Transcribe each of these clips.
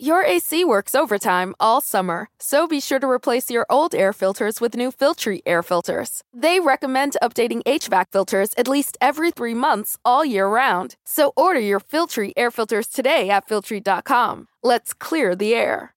Your AC works overtime all summer, so be sure to replace your old air filters with new Filtry air filters. They recommend updating HVAC filters at least every three months all year round. So order your Filtry air filters today at Filtry.com. Let's clear the air.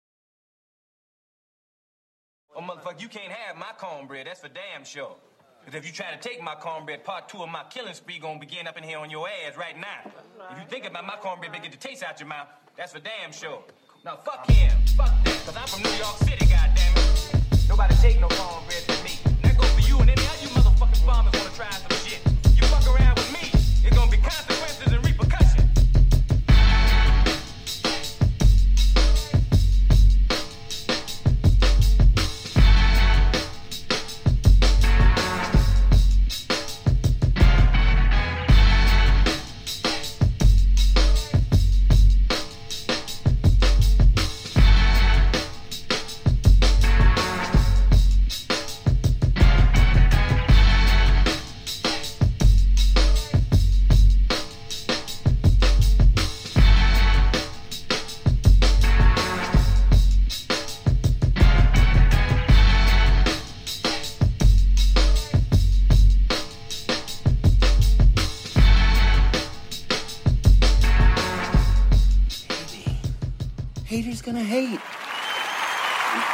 Oh, motherfucker, you can't have my cornbread, that's for damn sure. Because if you try to take my cornbread, part two of my killing spree gonna begin up in here on your ass right now. If you think about my cornbread, get the taste out your mouth, that's for damn sure. Now fuck him, fuck that, cause I'm from New York City, goddammit. Nobody take no cornbread from me. That goes for you and any other you motherfucking farmers wanna try some shit. You fuck around with me, it's gonna be consequences gonna hate. Haters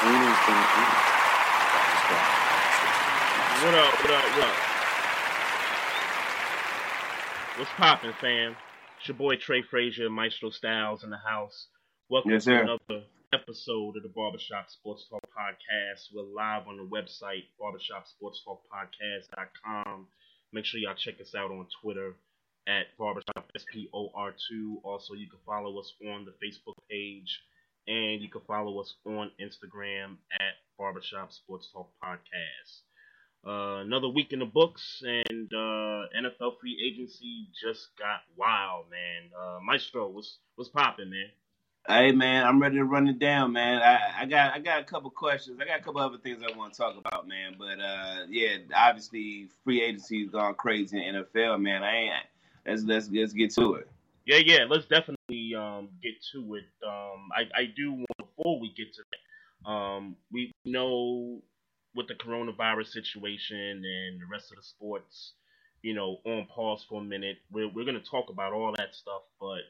gonna hate. What up? What up? What up? What's poppin', fam? It's your boy Trey Frazier, Maestro Styles in the house. Welcome Yes, to sir. another episode of the Barbershop Sports Talk Podcast. We're live on the website, barbershopsportstalkpodcast.com. Make sure y'all check us out on Twitter at Barbershop SPOR2. Also, you can follow us on the Facebook page and you can follow us on Instagram at Barbershop Sports Talk Podcast. Uh, another week in the books, and uh, NFL free agency just got wild, man. Uh, Maestro, what's what's popping, man? Hey man, I'm ready to run it down, man. I, I got I got a couple questions. I got a couple other things I want to talk about, man. But uh, yeah, obviously free agency's gone crazy in NFL, man. I ain't let's let's let's get to it. Yeah, yeah. Let's definitely um, get to it. Um, I I do want before we get to that. Um, we know with the coronavirus situation and the rest of the sports, you know, on pause for a minute. We're we're gonna talk about all that stuff, but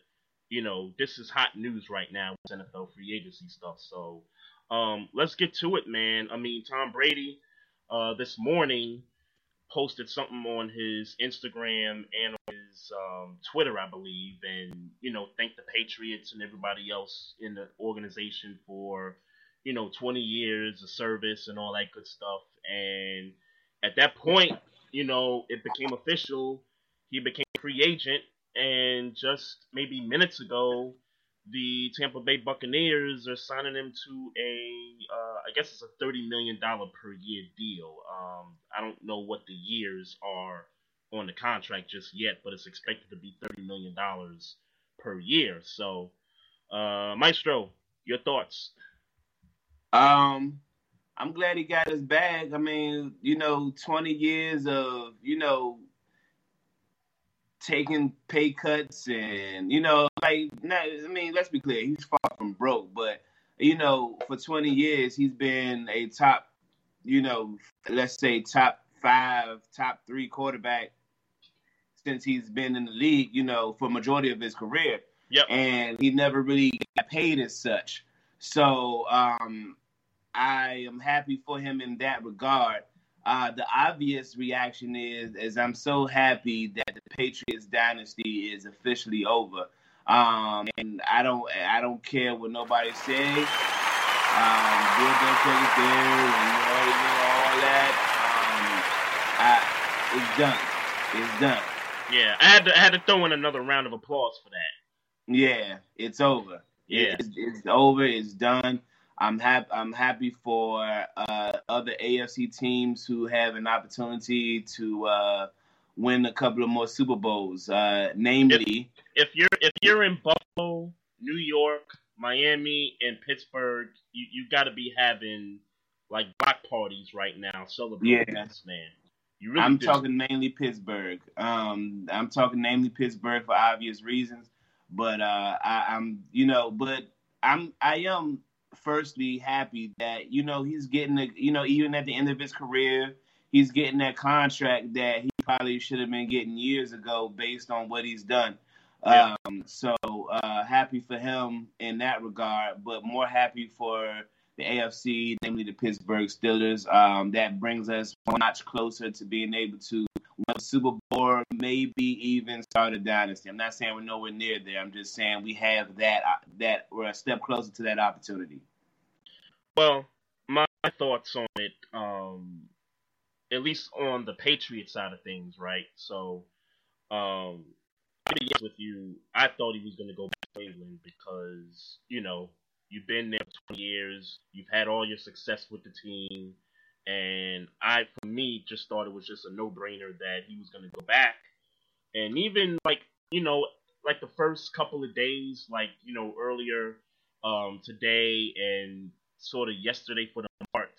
you know, this is hot news right now with NFL free agency stuff. So um, let's get to it, man. I mean, Tom Brady uh, this morning posted something on his Instagram and on his um, Twitter, I believe, and you know, thanked the Patriots and everybody else in the organization for you know 20 years of service and all that good stuff. And at that point, you know, it became official. He became free agent, and just maybe minutes ago, the Tampa Bay Buccaneers are signing him to a, uh, I guess it's a thirty million dollar per year deal. Um, I don't know what the years are on the contract just yet, but it's expected to be thirty million dollars per year. So, uh, Maestro, your thoughts? Um, I'm glad he got his bag. I mean, you know, 20 years of you know taking pay cuts and you know like not, I mean let's be clear he's far from broke but you know for 20 years he's been a top you know let's say top 5 top 3 quarterback since he's been in the league you know for majority of his career. Yep. and he never really got paid as such. So um I am happy for him in that regard uh, the obvious reaction is, is I'm so happy that the Patriots dynasty is officially over. Um, and I don't, I don't care what nobody says. Um, Bill Belichick is there, and you know, you know, all that. Um, I, it's done. It's done. Yeah, I had to I had to throw in another round of applause for that. Yeah, it's over. Yeah. It's, it's over. It's done. I'm happy. I'm happy for uh, other AFC teams who have an opportunity to uh, win a couple of more Super Bowls. Uh, namely, If you're if you're in Buffalo, New York, Miami, and Pittsburgh, you you got to be having like block parties right now celebrating Yeah. this man. You really I'm do. talking mainly Pittsburgh. Um, I'm talking mainly Pittsburgh for obvious reasons. But uh, I, I'm, you know, but I'm I am firstly happy that you know he's getting a, you know even at the end of his career he's getting that contract that he probably should have been getting years ago based on what he's done. Yeah. Um, so uh, happy for him in that regard, but more happy for the AFC, namely the Pittsburgh Steelers. Um, that brings us one notch closer to being able to win a Super Bowl, maybe even start a dynasty. I'm not saying we're nowhere near there. I'm just saying we have that uh, that we're a step closer to that opportunity. Well, my thoughts on it, um, at least on the Patriot side of things, right? So, um, I'll be with you, I thought he was going to go back to England because, you know, you've been there for 20 years, you've had all your success with the team, and I, for me, just thought it was just a no-brainer that he was going to go back. And even, like, you know, like the first couple of days, like, you know, earlier um, today and sort of yesterday for the part,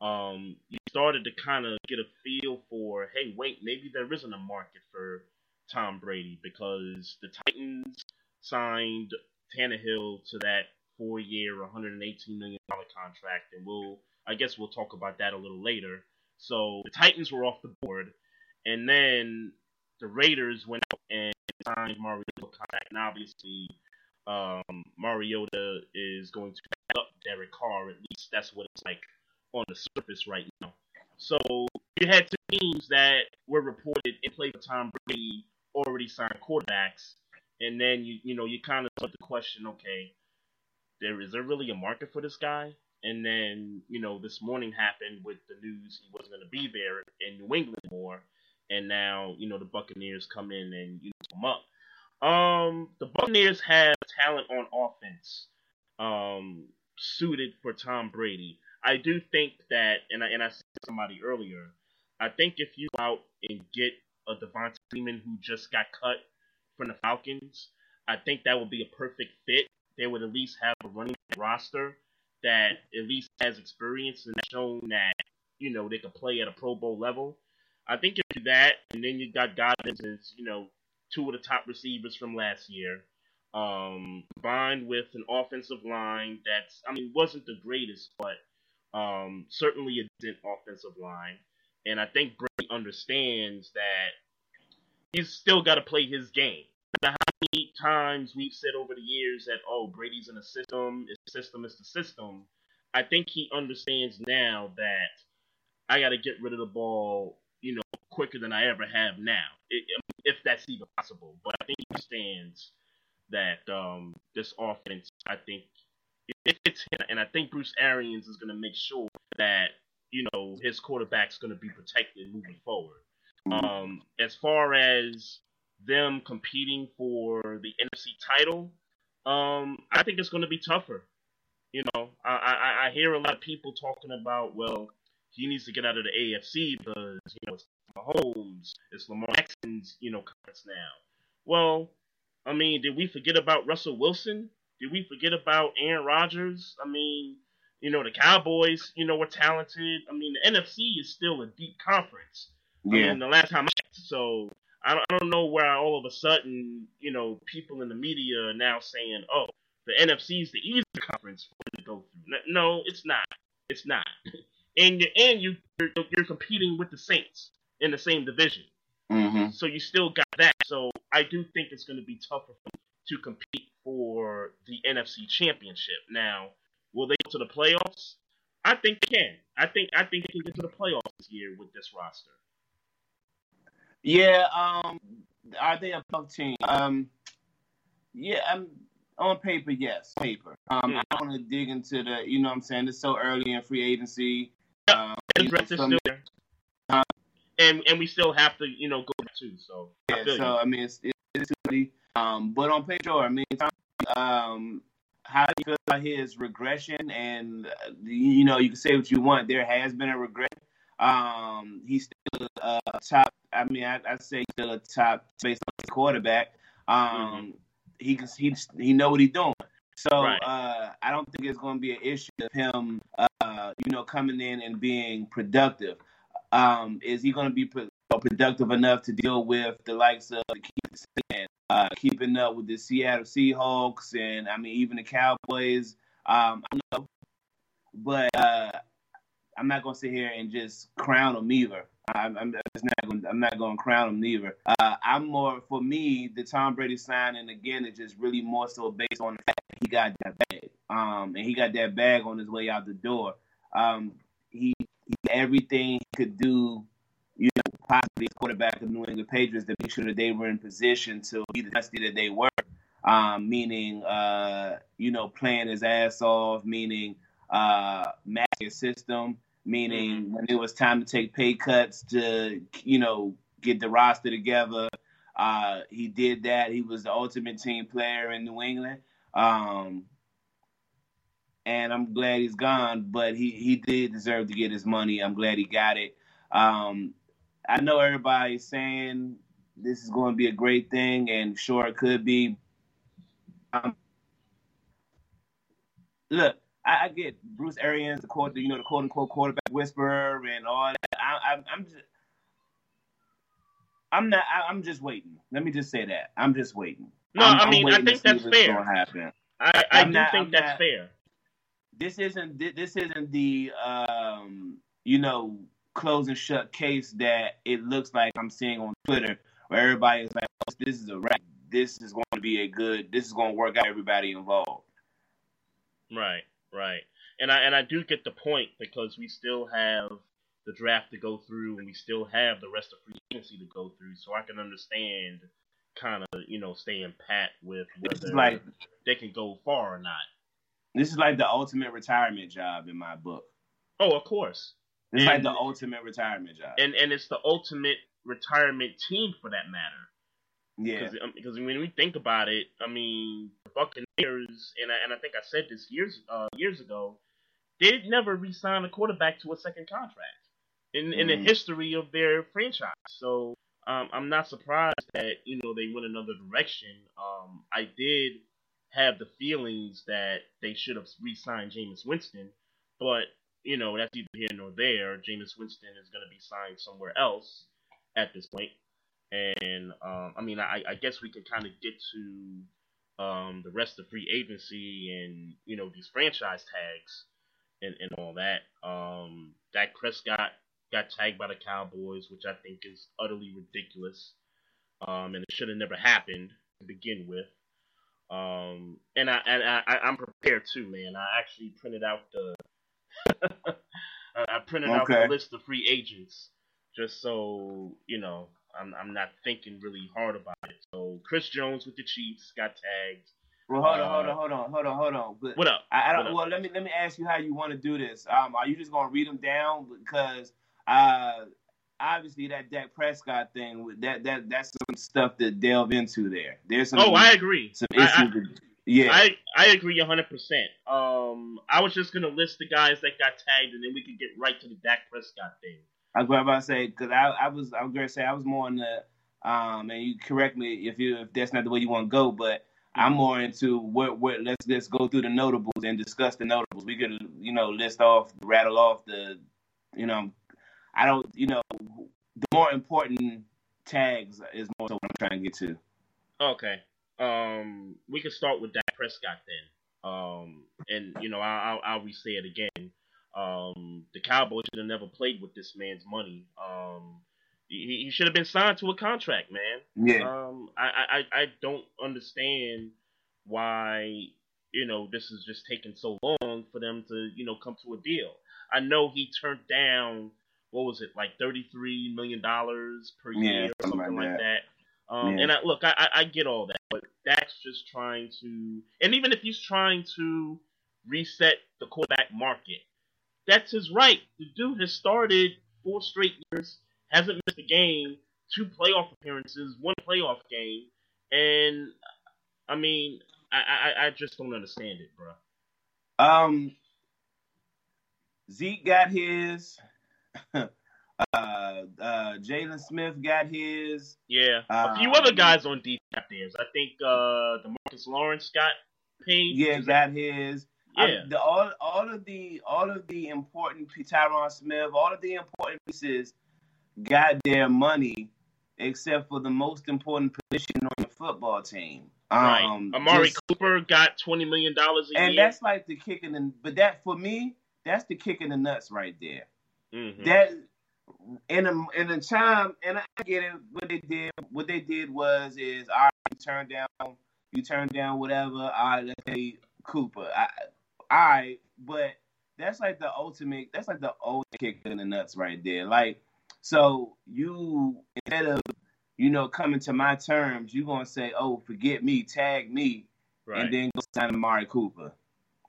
um, you started to kind of get a feel for, hey, wait, maybe there isn't a market for Tom Brady because the Titans signed Tannehill to that four-year, 118 million dollar contract, and we'll, I guess, we'll talk about that a little later. So the Titans were off the board, and then the Raiders went out and signed Mariota contract, and obviously um, Mariota is going to back up Derek Carr. At least that's what it's like on the surface right now. So you had two teams that were reported in play for Tom Brady already signed quarterbacks, and then you you know you kind of put the question, okay, there is there really a market for this guy? And then you know this morning happened with the news he wasn't going to be there in New England more, and now you know the Buccaneers come in and you know come up. Um, the Buccaneers have talent on offense, um, suited for Tom Brady. I do think that, and I and I said somebody earlier, I think if you go out and get a Devonta Freeman who just got cut from the Falcons, I think that would be a perfect fit. They would at least have a running roster that at least has experience and shown that you know they could play at a Pro Bowl level. I think if you do that, and then you got Godwin as you know two of the top receivers from last year, um, combined with an offensive line that's I mean wasn't the greatest, but um, certainly a decent offensive line. And I think Brady understands that he's still got to play his game. Many times we've said over the years that, oh, Brady's in a system, the system is the system. I think he understands now that I got to get rid of the ball, you know, quicker than I ever have now, if that's even possible. But I think he understands that um, this offense, I think, it fits him, and I think Bruce Arians is going to make sure that you know his quarterback's going to be protected moving forward. Mm-hmm. Um, as far as them competing for the NFC title, um, I think it's going to be tougher. You know, I, I, I hear a lot of people talking about, well, he needs to get out of the AFC because you know it's Mahomes, it's Lamar Jackson's, you know, conference now. Well, I mean, did we forget about Russell Wilson? Did we forget about Aaron Rodgers? I mean, you know, the Cowboys, you know, were talented. I mean, the NFC is still a deep conference. Yeah. I mean, the last time I checked, so I don't, I don't know where all of a sudden, you know, people in the media are now saying, oh, the NFC is the easier conference for them to go through. No, it's not. It's not. and you and you you're, you're competing with the Saints in the same division. Mm-hmm. So you still got that. So I do think it's going to be tougher for them to compete for the NFC Championship. Now, will they go to the playoffs? I think they can. I think I think they can get to the playoffs this year with this roster. Yeah, um, are they a team? Um, yeah, I'm on paper, yes, paper. Um, I don't want to dig into the, you know, what I'm saying it's so early in free agency. Um, and, know, some, and and we still have to, you know, go too. So yeah, I so you. I mean, it's, it's early. Um, but on paper, I mean, um, how do you feel about his regression? And uh, you know, you can say what you want. There has been a regression. Um, he's still a top. I mean, I, I say still a top based on his quarterback. Um, mm-hmm. he he he know what he's doing. So right. uh, I don't think it's going to be an issue of him, uh, you know, coming in and being productive. Um, is he going to be know, productive enough to deal with the likes of the and uh, keeping up with the Seattle Seahawks and I mean even the Cowboys. Um, I know, but uh, I'm not gonna sit here and just crown them either. I'm, I'm not going. I'm not going to crown them either. Uh, I'm more for me. The Tom Brady signing again is just really more so based on the fact that he got that bag, um, and he got that bag on his way out the door. Um, he, he everything he could do, you know, possibly quarterback of New England Patriots to make sure that they were in position to be the dynasty that they were. Um, meaning, uh, you know, playing his ass off, meaning uh, matching system meaning mm-hmm. when it was time to take pay cuts to, you know, get the roster together. Uh, he did that. He was the ultimate team player in New England. Um, and I'm glad he's gone, but he, he did deserve to get his money. I'm glad he got it. Um, I know everybody's saying this is going to be a great thing, and sure it could be. Um, look, I, I get Bruce Arians, the quote, you know, the quote unquote quarterback whisperer and all that. I, I, I'm just, I'm not. I, am just waiting. Let me just say that I'm just waiting. No, I'm, i mean I think that's fair. I, I do not, think I'm that's not, fair. This isn't this isn't the um you know close and shut case that it looks like I'm seeing on Twitter where everybody is like, oh, this is a wrap. This is going to be a good. This is going to work out everybody involved. Right. Right. And I and I do get the point because we still have the draft to go through and we still have the rest of free agency to go through, so I can understand kind of you know staying pat with whether like, they can go far or not. This is like the ultimate retirement job in my book. Oh, of course. It's and, like the ultimate retirement job. And and it's the ultimate retirement team for that matter. Yeah. Because when we think about it, I mean, the Buccaneers, and I, and I think I said this years uh, years ago, they never re-sign a quarterback to a second contract in mm. in the mm-hmm. history of their franchise. So um, I'm not surprised that you know they went another direction. Um, I did have the feelings that they should have re-signed Jameis Winston, but you know that's either here nor there. Jameis Winston is going to be signed somewhere else at this point. And um, I mean, I, I guess we could kind of get to um, the rest of free agency and you know these franchise tags and, and all that. Um, Dak Prescott got tagged by the Cowboys, which I think is utterly ridiculous, um, and it should have never happened to begin with. Um, and I and I, I'm prepared too, man. I actually printed out the I printed okay. out the list of free agents just so you know I'm I'm not thinking really hard about it. So Chris Jones with the Chiefs got tagged. Well, hold on, hold on, hold on, hold on, hold on. But what up? I, I don't. What well, let me let me ask you how you want to do this. Um, are you just gonna read them down because uh, obviously that Dak Prescott thing that that that's some stuff to delve into there. There's some. Oh, I agree. Some issues. I, I, yeah, I I agree hundred percent. Um, I was just gonna list the guys that got tagged, and then we could get right to the Dak Prescott thing. I was about to say because I, I was I was gonna say I was more in the um and you correct me if you if that's not the way you want to go, but I'm more into what what let's let's go through the notables and discuss the notables. We could you know list off rattle off the you know I don't you know the more important tags is more so what I'm trying to get to. Okay. Um, we can start with Dak Prescott then. Um, and you know I'll I'll, I'll re-say it again. Um, the Cowboys should have never played with this man's money. Um, he, he should have been signed to a contract, man. Yeah. Um, I, I, I don't understand why you know this is just taking so long for them to you know come to a deal. I know he turned down what was it like thirty three million dollars per year or something like, like that. that. Um, yeah. And I, look, I, I get all that, but that's just trying to, and even if he's trying to reset the quarterback market, that's his right. The dude has started four straight years, hasn't missed a game, two playoff appearances, one playoff game, and I mean, I I, I just don't understand it, bro. Um, Zeke got his. uh, uh, Jaylon Smith got his. Yeah, a few other guys on got theirs. I think uh, Demarcus Lawrence got paid. Yeah, got his. Yeah. the, all all of the all of the important Tyron Smith, all of the important pieces got their money except for the most important position on the football team. Right. Um, Amari just- Cooper got twenty million dollars a and year. And that's like the kick in the but that for me, that's the kick in the nuts right there. Mhm. That in a in a time and I get it, what they did what they did was is all right, you turn down you turn down whatever, all right, let's say Cooper. I, all right, but that's like the ultimate that's like the old kick in the nuts right there. Like so you instead of you know coming to my terms, you're gonna say, Oh, forget me, tag me, right. and then go sign Amari Cooper.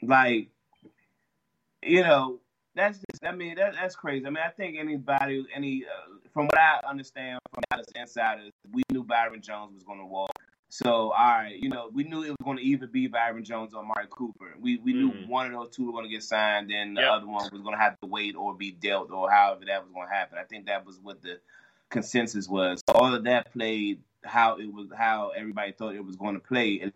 Like, you know, that's just, I mean, that, that's crazy. I mean, I think anybody, any, uh, from what I understand from Dallas insiders, we knew Byron Jones was going to walk. So, all right, you know, we knew it was going to either be Byron Jones or Amari Cooper. We we knew Mhm. one of those two were going to get signed, and the Yep. other one was going to have to wait or be dealt or however that was going to happen. I think that was what the consensus was. So all of that played how it was, how everybody thought it was going to play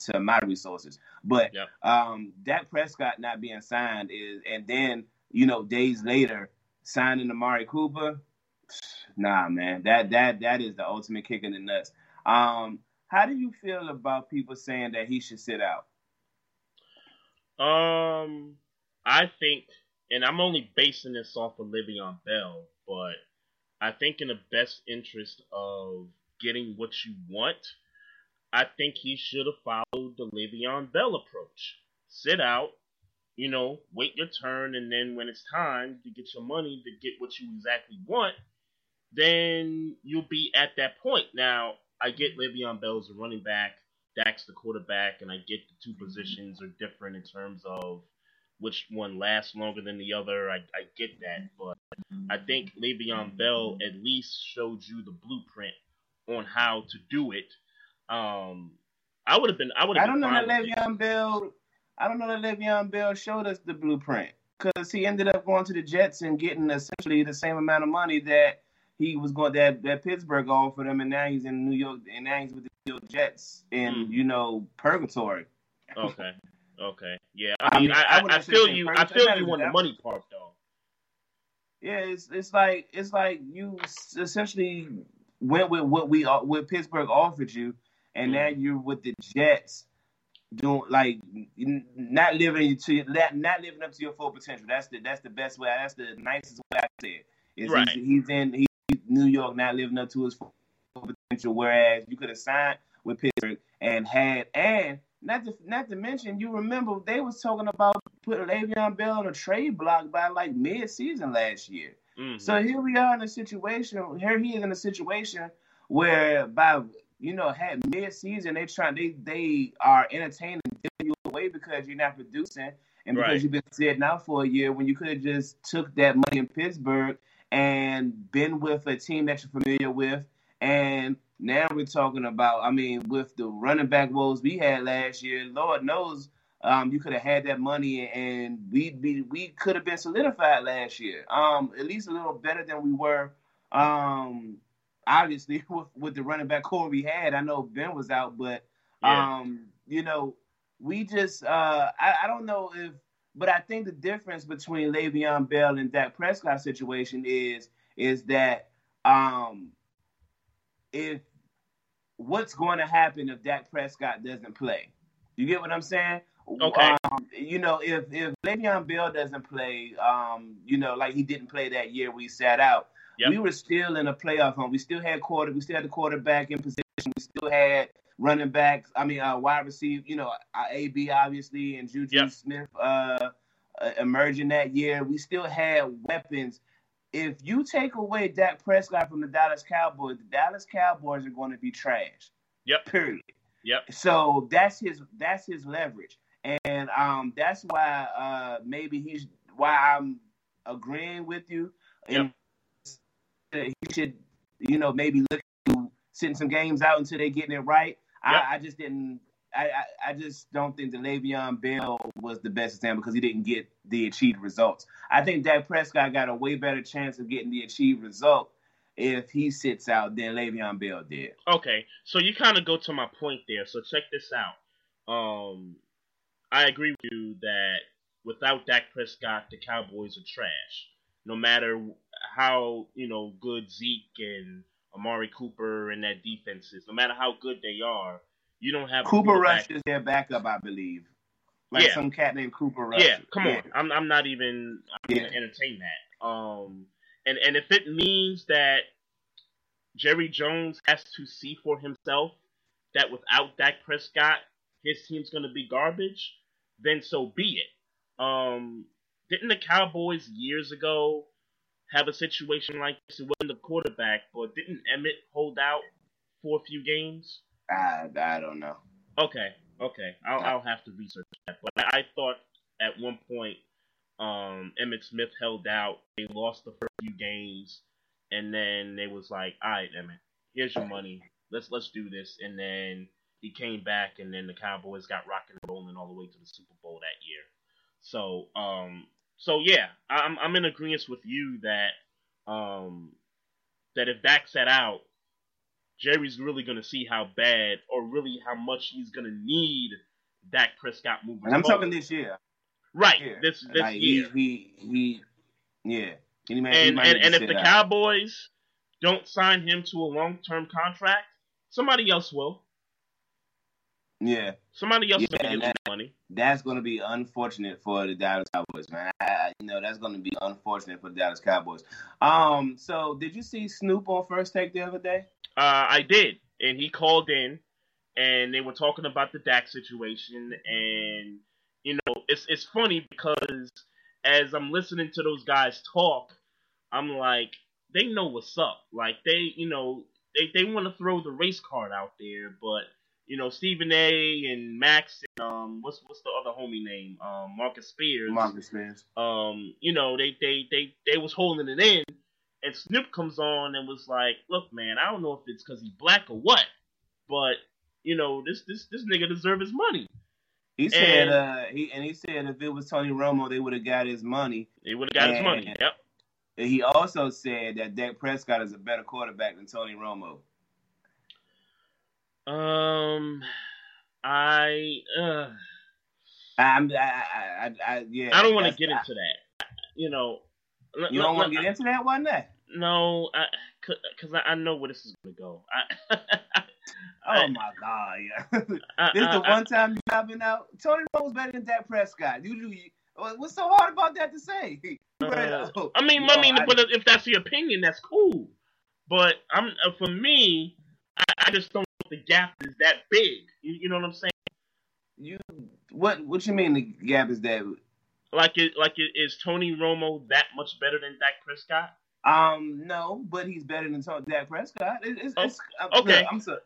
to my resources. But Yep. um, Dak Prescott not being signed is, and then you know days later signing Amari Cooper. Nah, man, that that that is the ultimate kick in the nuts. Um, how do you feel about people saying that he should sit out? Um, I think, and I'm only basing this off of Le'Veon Bell, but I think in the best interest of getting what you want, I think he should have followed the Le'Veon Bell approach. Sit out, you know, wait your turn, and then when it's time to get your money to get what you exactly want, then you'll be at that point. Now, I get Le'Veon Bell's a running back. Dak's the quarterback, and I get the two positions are different in terms of which one lasts longer than the other. I, I get that, but I think Le'Veon Bell at least showed you the blueprint on how to do it. Um, I would have been. I would I don't know that it. Le'Veon Bell. I don't know that Le'Veon Bell showed us the blueprint because he ended up going to the Jets and getting essentially the same amount of money that he was going that that Pittsburgh offered him, and now he's in New York, and now he's with the New York Jets in Mm. you know purgatory. Okay. Okay. Yeah. I I mean, I, I I, feel you. I feel you on the money part, though. Yeah, it's it's like it's like you essentially went with what we what Pittsburgh offered you, and Mhm. now you're with the Jets doing like not living to not not living up to your full potential. That's the that's the best way. That's the nicest way I say it. Is Right. he's, he's in he's New York not living up to his full potential. Whereas you could have signed with Pittsburgh and had and not to not to mention you remember they was talking about putting Le'Veon Bell on a trade block by like mid season last year. Mhm. So here we are in a situation. Here he is in a situation where by you know had mid season they try they they are entertaining giving you away because you're not producing and because Right. you've been sitting out for a year when you could have just took that money in Pittsburgh and been with a team that you're familiar with and now we're talking about I mean with the running back woes we had last year Lord knows um, you could have had that money and we'd be we could have been solidified last year. Um, at least a little better than we were. Um, obviously with, with the running back core we had. I know Ben was out, but Yeah. um, you know, we just uh I, I don't know if but I think the difference between Le'Veon Bell and Dak Prescott situation is is that um if what's going to happen if Dak Prescott doesn't play. You get what I'm saying? Okay. Um, you know, if if Le'Veon Bell doesn't play, um, you know, like he didn't play that year we sat out, Yep. we were still in a playoff hunt. We still had quarter. We still had the quarterback in position. We still had running backs. I mean, uh, wide receiver. You know, uh, AB obviously and Juju Yep. Smith uh, uh, emerging that year. We still had weapons. If you take away Dak Prescott from the Dallas Cowboys, the Dallas Cowboys are going to be trash. Yep. Period. Yep. So that's his that's his leverage, and um, that's why uh, maybe he's why I'm agreeing with you. And he should, you know, maybe look to sitting some games out until they're getting it right. Yep. I, I just didn't. I, I, I just don't think that Le'Veon Bell was the best example because he didn't get the achieved results. I think Dak Prescott got a way better chance of getting the achieved result if he sits out than Le'Veon Bell did. Okay, so you kind of go to my point there. So check this out. Um, I agree with you that without Dak Prescott, the Cowboys are trash. No matter how you know good Zeke and Amari Cooper and that defense is. No matter how good they are, you don't have Cooper Rush is their backup, I believe. Like Yeah. some cat named Cooper Rush. Yeah, come on. I'm I'm not even I'm Yeah. gonna entertain that. Um, and and if it means that Jerry Jones has to see for himself that without Dak Prescott his team's gonna be garbage, then so be it. Um, didn't the Cowboys years ago have a situation like this? It wasn't the quarterback, but didn't Emmitt hold out for a few games? I, I don't know. Okay, okay. I'll, I'll have to research that. But I, I thought at one point um, Emmitt Smith held out. They lost the first few games, and then they was like, "All right, Emmitt, here's your money. Let's let's do this." And then he came back, and then the Cowboys got rocking and rolling all the way to the Super Bowl that year. So, um, so yeah, I'm I'm in agreement with you that um, that if Dak sat out, Jerry's really going to see how bad or really how much he's going to need Dak Prescott moving And I'm forward. talking this year. right year. this this like, year. He, he, he, yeah. He might- and and, and if the out. Cowboys don't sign him to a long term contract, somebody else will. Yeah, Somebody else Yeah, will get and his that- money. that's going to be unfortunate for the Dallas Cowboys, man. I, I, you know, that's going to be unfortunate for the Dallas Cowboys. Um, so did you see Snoop on First Take the other day? Uh, I did, and he called in, and they were talking about the Dak situation, and you know, it's it's funny because as I'm listening to those guys talk, I'm like, they know what's up. Like they, you know, they they want to throw the race card out there, but you know, Stephen A. and Max and um, what's what's the other homie name? Um, Marcus Spears Marcus Spears. um, you know, they they they they was holding it in, and Snoop comes on and was like, "Look, man, I don't know if it's because he's black or what, but you know, this this this nigga deserve his money. He said, And- uh, he and he said if it was Tony Romo, they would have got his money. He would have got his money. Yep. And he also said that Dak Prescott is a better quarterback than Tony Romo. Um, I uh, I'm, I, I, I, I yeah. I don't want to get into that. You know, You don't want to get into that one, that? No, I because I, I know where this is gonna go. I, Oh my God, yeah. This is the I- one time you have been out. Tony Romo's better than Dak Prescott. You, you, what's so hard about that to say? Uh, I mean, I mean, I- but if that's the opinion, that's cool. But I'm uh, for me, I, I just don't the gap is that big. You, you know what I'm saying? you, what, what you mean the gap is that? Like, it, like, it, is Tony Romo that much better than Dak Prescott? Um, no, but he's better than Dak Prescott. It, it's, Oh, it's, okay. I'm sorry.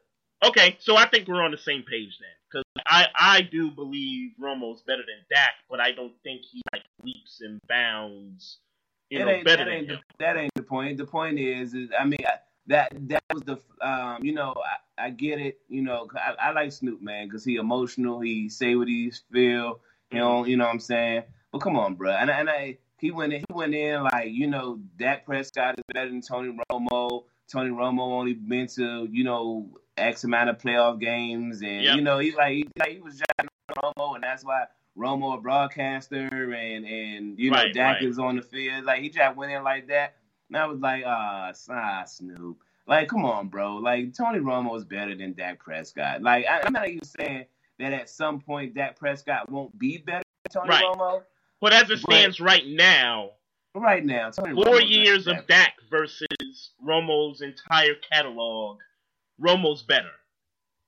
Okay, so I think we're on the same page then, because I I do believe Romo's better than Dak, but I don't think he like leaps and bounds, you know, ain't, better that than ain't him. the, that ain't the point. The point is, is I mean, I, that that was the, um, you know, I, I get it. You know, I, I like Snoop man because he emotional. He say what he feel. You know, you know what I'm saying. But come on, bro. And, I- and I, he went in, he went in like, you know, Dak Prescott is better than Tony Romo. Tony Romo only been to, you know, X amount of playoff games, and Yep. you know, he like, he, like he was jacking Romo, and that's why Romo a broadcaster, and and you know, Right, Dak right. is on the field. Like he just went in like that. And I was like, ah, ah, Snoop. Like, come on, bro. Like Tony Romo is better than Dak Prescott. Like I, I'm not even saying that at some point Dak Prescott won't be better than Tony Right. Romo. But as it stands right now, right now, Tony four Romo's years of Dak versus Romo's entire catalog, Romo's better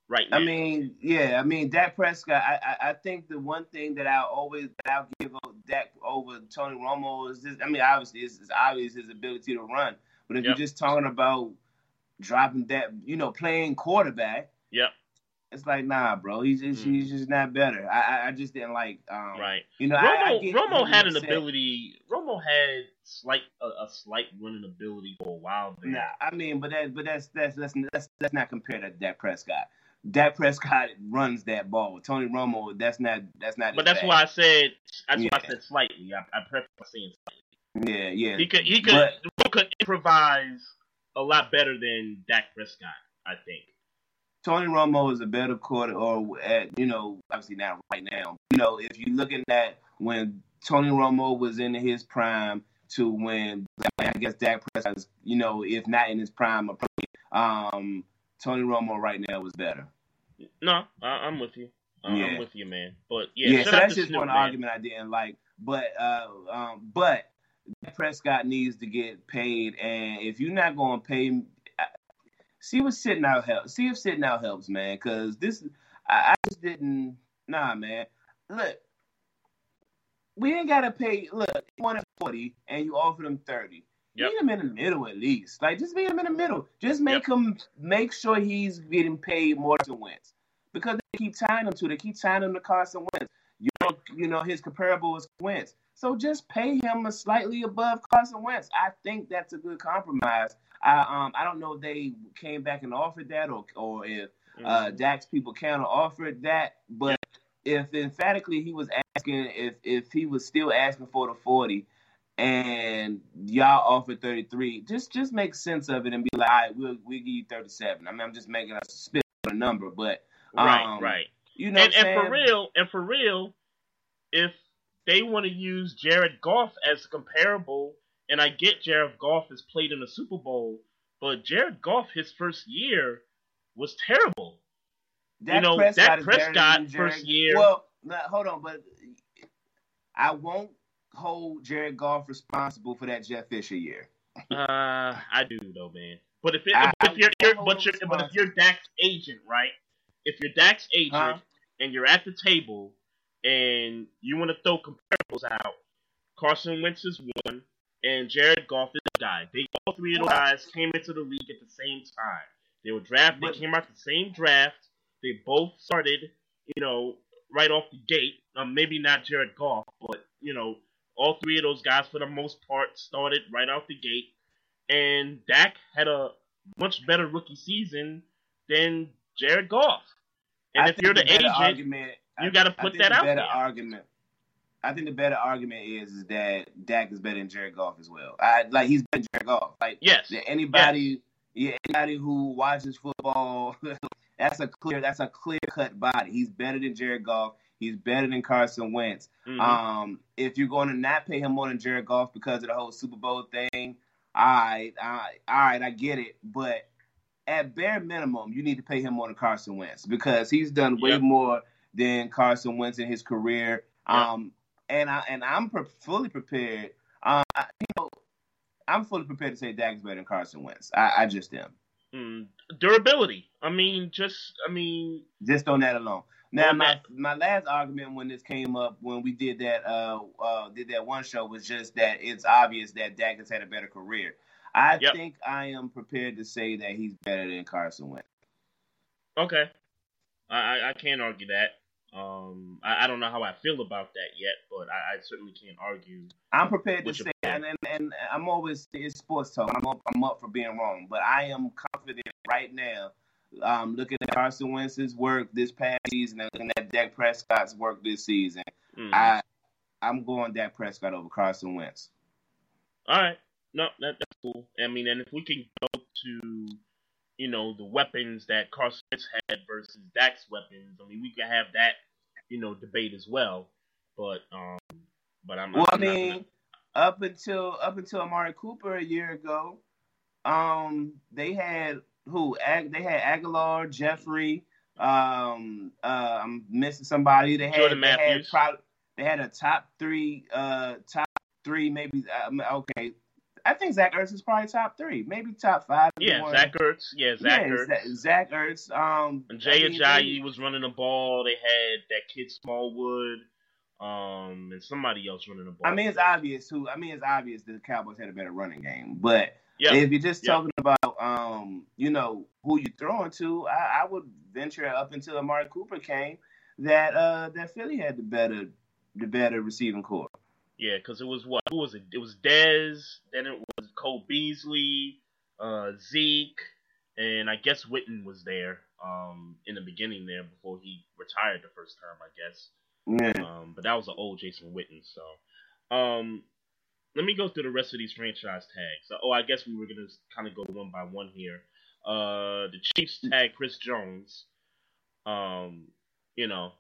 right now. I mean, yeah, I mean Dak Prescott. I, I, I think the one thing that I always that I'll give Dak over Tony Romo is this. I mean, obviously, it's, it's obvious his ability to run. But if Yep. you're just talking about dropping that, you know, playing quarterback, yep, it's like nah, bro. He's just Mm. he's just not better. I I, just didn't like. Um, right. You know, I, I Romo, Romo had an ability. Romo had slight a, a slight running ability for a while there. Nah, I mean, but that, but that's that's that's that's, that's not compared to Dak Prescott. Dak Prescott runs that ball. Tony Romo, that's not that's not. But that's why I said that's why I said slightly. I, I prefer saying slightly. Yeah, yeah. He could he could But- could improvise a lot better than Dak Prescott. I think. Tony Romo is a better quarter, or at, you know, obviously not right now. You know, if you're looking at when Tony Romo was in his prime, to when I guess Dak Prescott, is, you know, if not in his prime, um, Tony Romo right now was better. No, I, am with you. Uh, yeah. I'm with you, man. But yeah, yeah. So that's just Snoop, one man. argument I didn't like. But uh, um, but Prescott needs to get paid, and if you're not going to pay, see what sitting out helps. See if sitting out helps, man. Because this, I, I just didn't. Nah, man. Look, we ain't gotta pay. Look, you wanted forty, and you offered him thirty. Yep. Meet him in the middle at least. Like just meet him in the middle. Just make Yep. him make sure he's getting paid more to Wentz because they keep tying him to. They keep tying him to Carson Wentz. You know, you know his comparable is Wentz. So just pay him a slightly above Carson Wentz. I think that's a good compromise. I um I don't know if they came back and offered that or or if uh Mhm. Dak's people counter offered that, but if emphatically he was asking if if he was still asking for the forty and y'all offer thirty three, just just make sense of it and be like, all right, we'll we'll give you thirty seven. I mean I'm just making a spit a number, but right, um, right. you know and, and for real, and for real, if they want to use Jared Goff as comparable, and I get Jared Goff has played in the Super Bowl, but Jared Goff his first year was terrible. Dak know, Prescott Dak Prescott first year- Well, hold on, but I won't hold Jared Goff responsible for that Jeff Fisher year. Uh, I do though, man. But if it, I- if you're, you're but you're but if you're Dak's agent, right? If you're Dak's agent Huh? and you're at the table and you want to throw comparables out, Carson Wentz is one, and Jared Goff is the guy. They all three of those guys came into the league at the same time. They were drafted. They came out the same draft. They both started, you know, right off the gate. Um, maybe not Jared Goff, but you know, all three of those guys for the most part started right out the gate. And Dak had a much better rookie season than Jared Goff. And I if you're the better agent, argument, you gotta I put that the out better there. argument. I think the better argument is is that Dak is better than Jared Goff as well. I like he's better than Jared Goff. Like yes, anybody, yeah, anybody who watches football, that's a clear, that's a clear cut body. He's better than Jared Goff. He's better than Carson Wentz. Mhm. Um, if you're going to not pay him more than Jared Goff because of the whole Super Bowl thing, all right, all right, all right, I get it. But at bare minimum, you need to pay him more than Carson Wentz because he's done way Yep. more than Carson Wentz in his career. Yep. Um, and I and I'm pre- fully prepared. I, you know, I'm fully prepared to say Dak is better than Carson Wentz. I, I just am. Mm, durability. I mean, just I mean, Just on that alone. Now my my last argument when this came up when we did that uh uh did that one show was just that it's obvious that Dak has had a better career. I Yep. think I am prepared to say that he's better than Carson Wentz. okay, I I, I can't argue that. Um, I, I don't know how I feel about that yet, but I, I certainly can't argue. I'm prepared to say, and, and and I'm always it's sports talk. I'm up, I'm up for being wrong, but I am confident right now. Um, looking at Carson Wentz's work this past season and looking at Dak Prescott's work this season, Mm. I I'm going Dak Prescott over Carson Wentz. All right. No, that, that's cool. I mean, and if we can go to, you know, the weapons that Carson Wentz had versus Dak's weapons, I mean, we can have that, you know, debate as well. But, um, but I'm. Well, I I'm not mean, gonna- up until up until Amari Cooper a year ago, um, they had who? Ag- they had Agholor, Jeffery. Um, uh, I'm missing somebody. They had Jordan they had they had a top three, uh, top three maybe. Um, okay, I think Zach Ertz is probably top three, maybe top five. yeah, Zach Ertz. Yeah, Zach yeah, Ertz. Zach, Zach Ertz. Um, And Jay I mean, Ajayi was running the ball. They had that kid Smallwood, um, and somebody else running the ball. I mean, it's obvious who. I mean, it's obvious the Cowboys had a better running game, but Yeah. if you're just talking about, um, you know, who you throwing to, I, I would venture up until Amari Cooper came that uh that Philly had the better the better receiving core. Yeah, because it was what? Who was it? It was Dez. Then it was Cole Beasley, uh, Zeke, and I guess Witten was there um, in the beginning there before he retired the first term, I guess. Yeah. Um, but that was an old Jason Witten. So, um, let me go through the rest of these franchise tags. So, oh, I guess we were gonna kind of go one by one here. Uh, the Chiefs tag Chris Jones. Um, you know,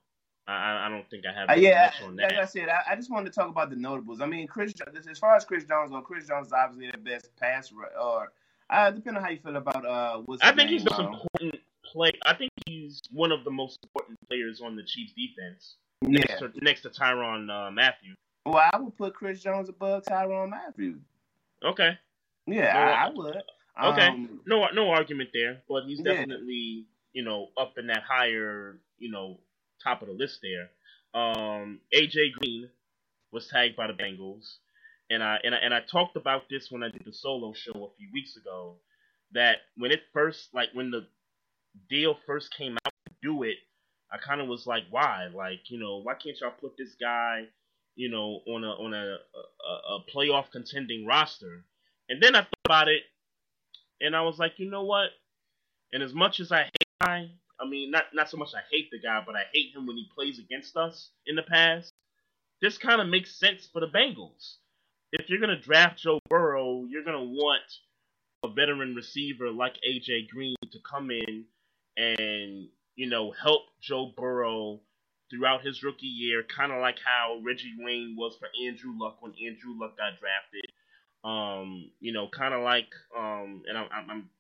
I, I don't think I have Uh, yeah, like. I said, I, I just wanted to talk about the notables. I mean, Chris, as far as Chris Jones goes, Chris Jones is obviously the best pass or uh, depending on how you feel about uh, what's I think name, he's the most um, important play. I think he's one of the most important players on the Chiefs defense. yeah. Next to, next to Tyrann uh, Mathieu. Well, I would put Chris Jones above Tyrann Mathieu. Okay. Yeah, No, I, I would. Okay. Um, No, no argument there, but he's Yeah. definitely you know up in that higher you know top of the list there. Um, AJ Green was tagged by the Bengals, and I and I, and I talked about this when I did the solo show a few weeks ago. That when it first like when the deal first came out to do it, I kind of was like, why? Like you know why can't y'all put this guy you know on a on a a, a playoff contending roster? And then I thought about it, and I was like, you know what? And as much as I hate guy, I mean, not not so much I hate the guy, but I hate him when he plays against us in the past. This kind of makes sense for the Bengals. If you're gonna draft Joe Burrow, you're gonna want a veteran receiver like AJ Green to come in and you know help Joe Burrow throughout his rookie year, kind of like how Reggie Wayne was for Andrew Luck when Andrew Luck got drafted. Um, you know, kind of like, um, and I'm, I'm, I'm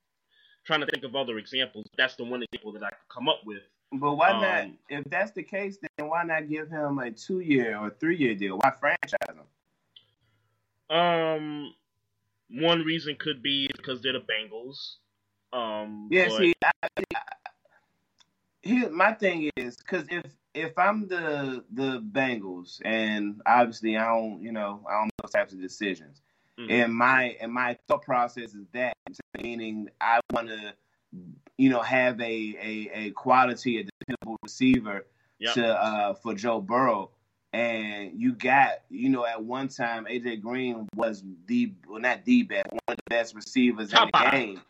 trying to think of other examples. That's the one example that I could come up with. but why not? Um, If that's the case, then why not give him a two-year or three-year deal? Why franchise him? Um, one reason could be because they're the Bengals. Um, Yeah, but- see, I, I, here my thing is because if if I'm the the Bengals and obviously I don't you know I don't make those types of decisions, Mhm. and my and my thought process is that meaning I want to you know have a a, a quality a dependable receiver Yep. to uh for Joe Burrow. And you got, you know, at one time AJ Green was the well not the best, one of the best receivers Top in the five. game.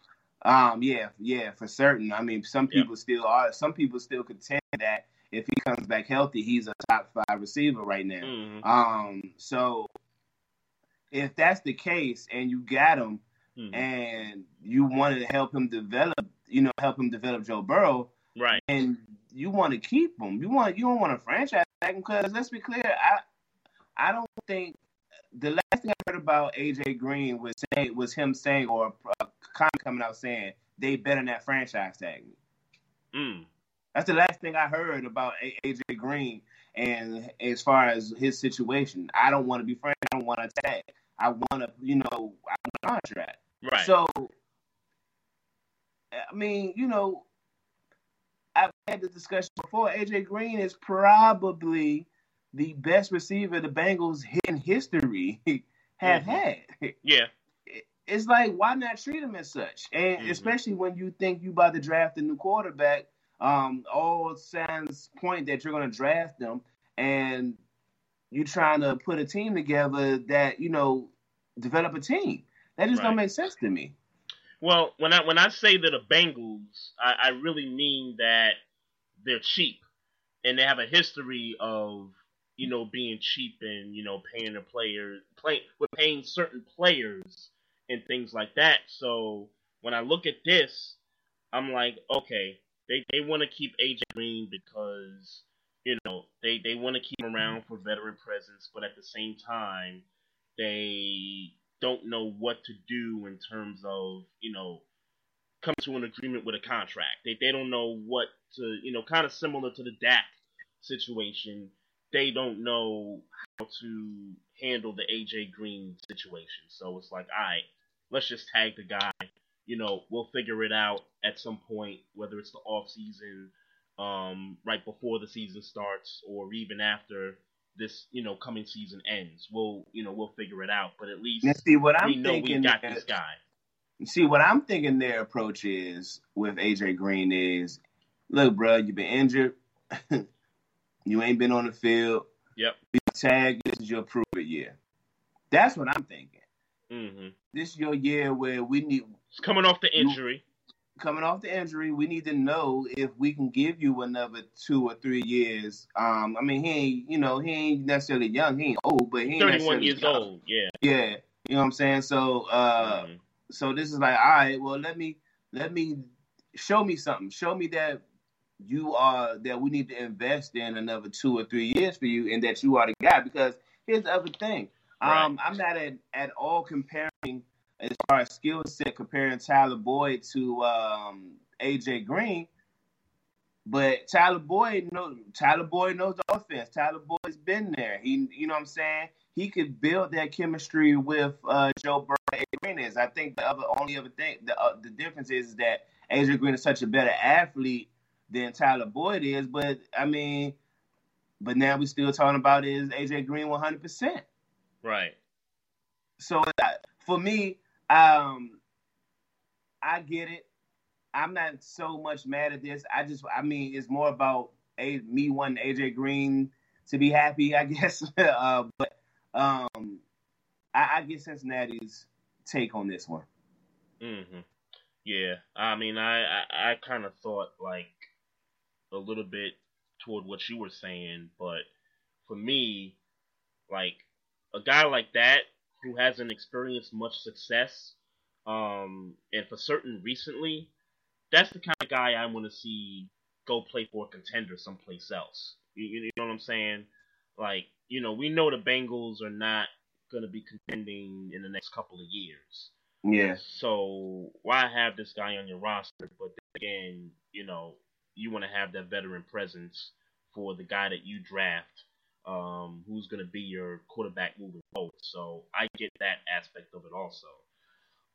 Um, yeah, yeah, for certain. I mean, some people still are. Some people still contend that if he comes back healthy, he's a top five receiver right now. Mhm. Um, so if that's the case, and you got him, Mhm. and you wanted to help him develop, you know, help him develop Joe Burrow, right. and you want to keep him. You want you don't want to franchise tag him because let's be clear, I I don't think the last thing I heard about AJ Green was saying was him saying or a comment coming out saying they better not franchise tag me. Mm. That's the last thing I heard about A- AJ Green. And as far as his situation, I don't want to be franchise. I don't want to tag. I want to, you know, I want a contract. Right. So, I mean, you know, I've had the discussion before. AJ Green is probably the best receiver the Bengals in history have Mhm. had. yeah. It's like why not treat him as such? And Mhm. especially when you think you about to draft a new quarterback, um, all signs point that you're going to draft them, and you're trying to put a team together that you know develop a team. That just don't make sense to me. Well, when I when I say that the Bengals, I, I really mean that they're cheap, and they have a history of you know being cheap and you know paying their players, play with paying certain players and things like that. So when I look at this, I'm like, okay, they they want to keep AJ Green because you know they they want to keep him around for veteran presence, but at the same time, they don't know what to do in terms of you know come to an agreement with a contract. They they don't know what to you know kind of similar to the Dak situation. They don't know how to handle the AJ Green situation. So it's like, all right, let's just tag the guy. You know, we'll figure it out at some point, whether it's the off season, um, right before the season starts, or even after this, you know, coming season ends. We'll, you know, we'll figure it out. But at least And see what I'm thinking. we got that- this guy. See what I'm thinking. Their approach is with AJ Green is, look, bro, you've been injured. you ain't been on the field. Yep. Be tagged. This is your prove it year. That's what I'm thinking. Hmm This is your year where we need It's coming off the injury. coming off the injury. We need to know if we can give you another two or three years. Um, I mean, he ain't, you know, he ain't necessarily young. He ain't old, but he ain't 31 necessarily years young. old. Yeah. Yeah, you know what I'm saying. So, uh, Mhm. so this is like, all right, well, let me let me show me something. Show me that you are that we need to invest in another two or three years for you, and that you are the guy. Because here's the other thing. Right. Um, I'm not at, at all comparing as far as skill set comparing Tyler Boyd to um, AJ Green. But Tyler Boyd knows Tyler Boyd knows the offense. Tyler Boyd's been there. He, you know what I'm saying. He could build that chemistry with uh, Joe Burrow. AJ Green is. I think the other only other thing the uh, the difference is that AJ Green is such a better athlete than Tyler Boyd is. But I mean, but now we're still talking about is AJ Green 100. percent Right. So uh, for me, um, I get it. I'm not so much mad at this. I just, I mean, it's more about a, me wanting AJ Green to be happy, I guess. uh, but um, I, I get Cincinnati's take on this one. hmm Yeah. I mean, I I, I kind of thought like a little bit toward what you were saying, but for me, like a guy like that who hasn't experienced much success, um, and for certain recently, that's the kind of guy I want to see go play for a contender someplace else. You, you know what I'm saying? Like, you know, we know the Bengals are not going to be contending in the next couple of years. Yeah. So why have this guy on your roster? But then again, you know, you want to have that veteran presence for the guy that you draft, um, who's going to be your quarterback moving forward. So I get that aspect of it also.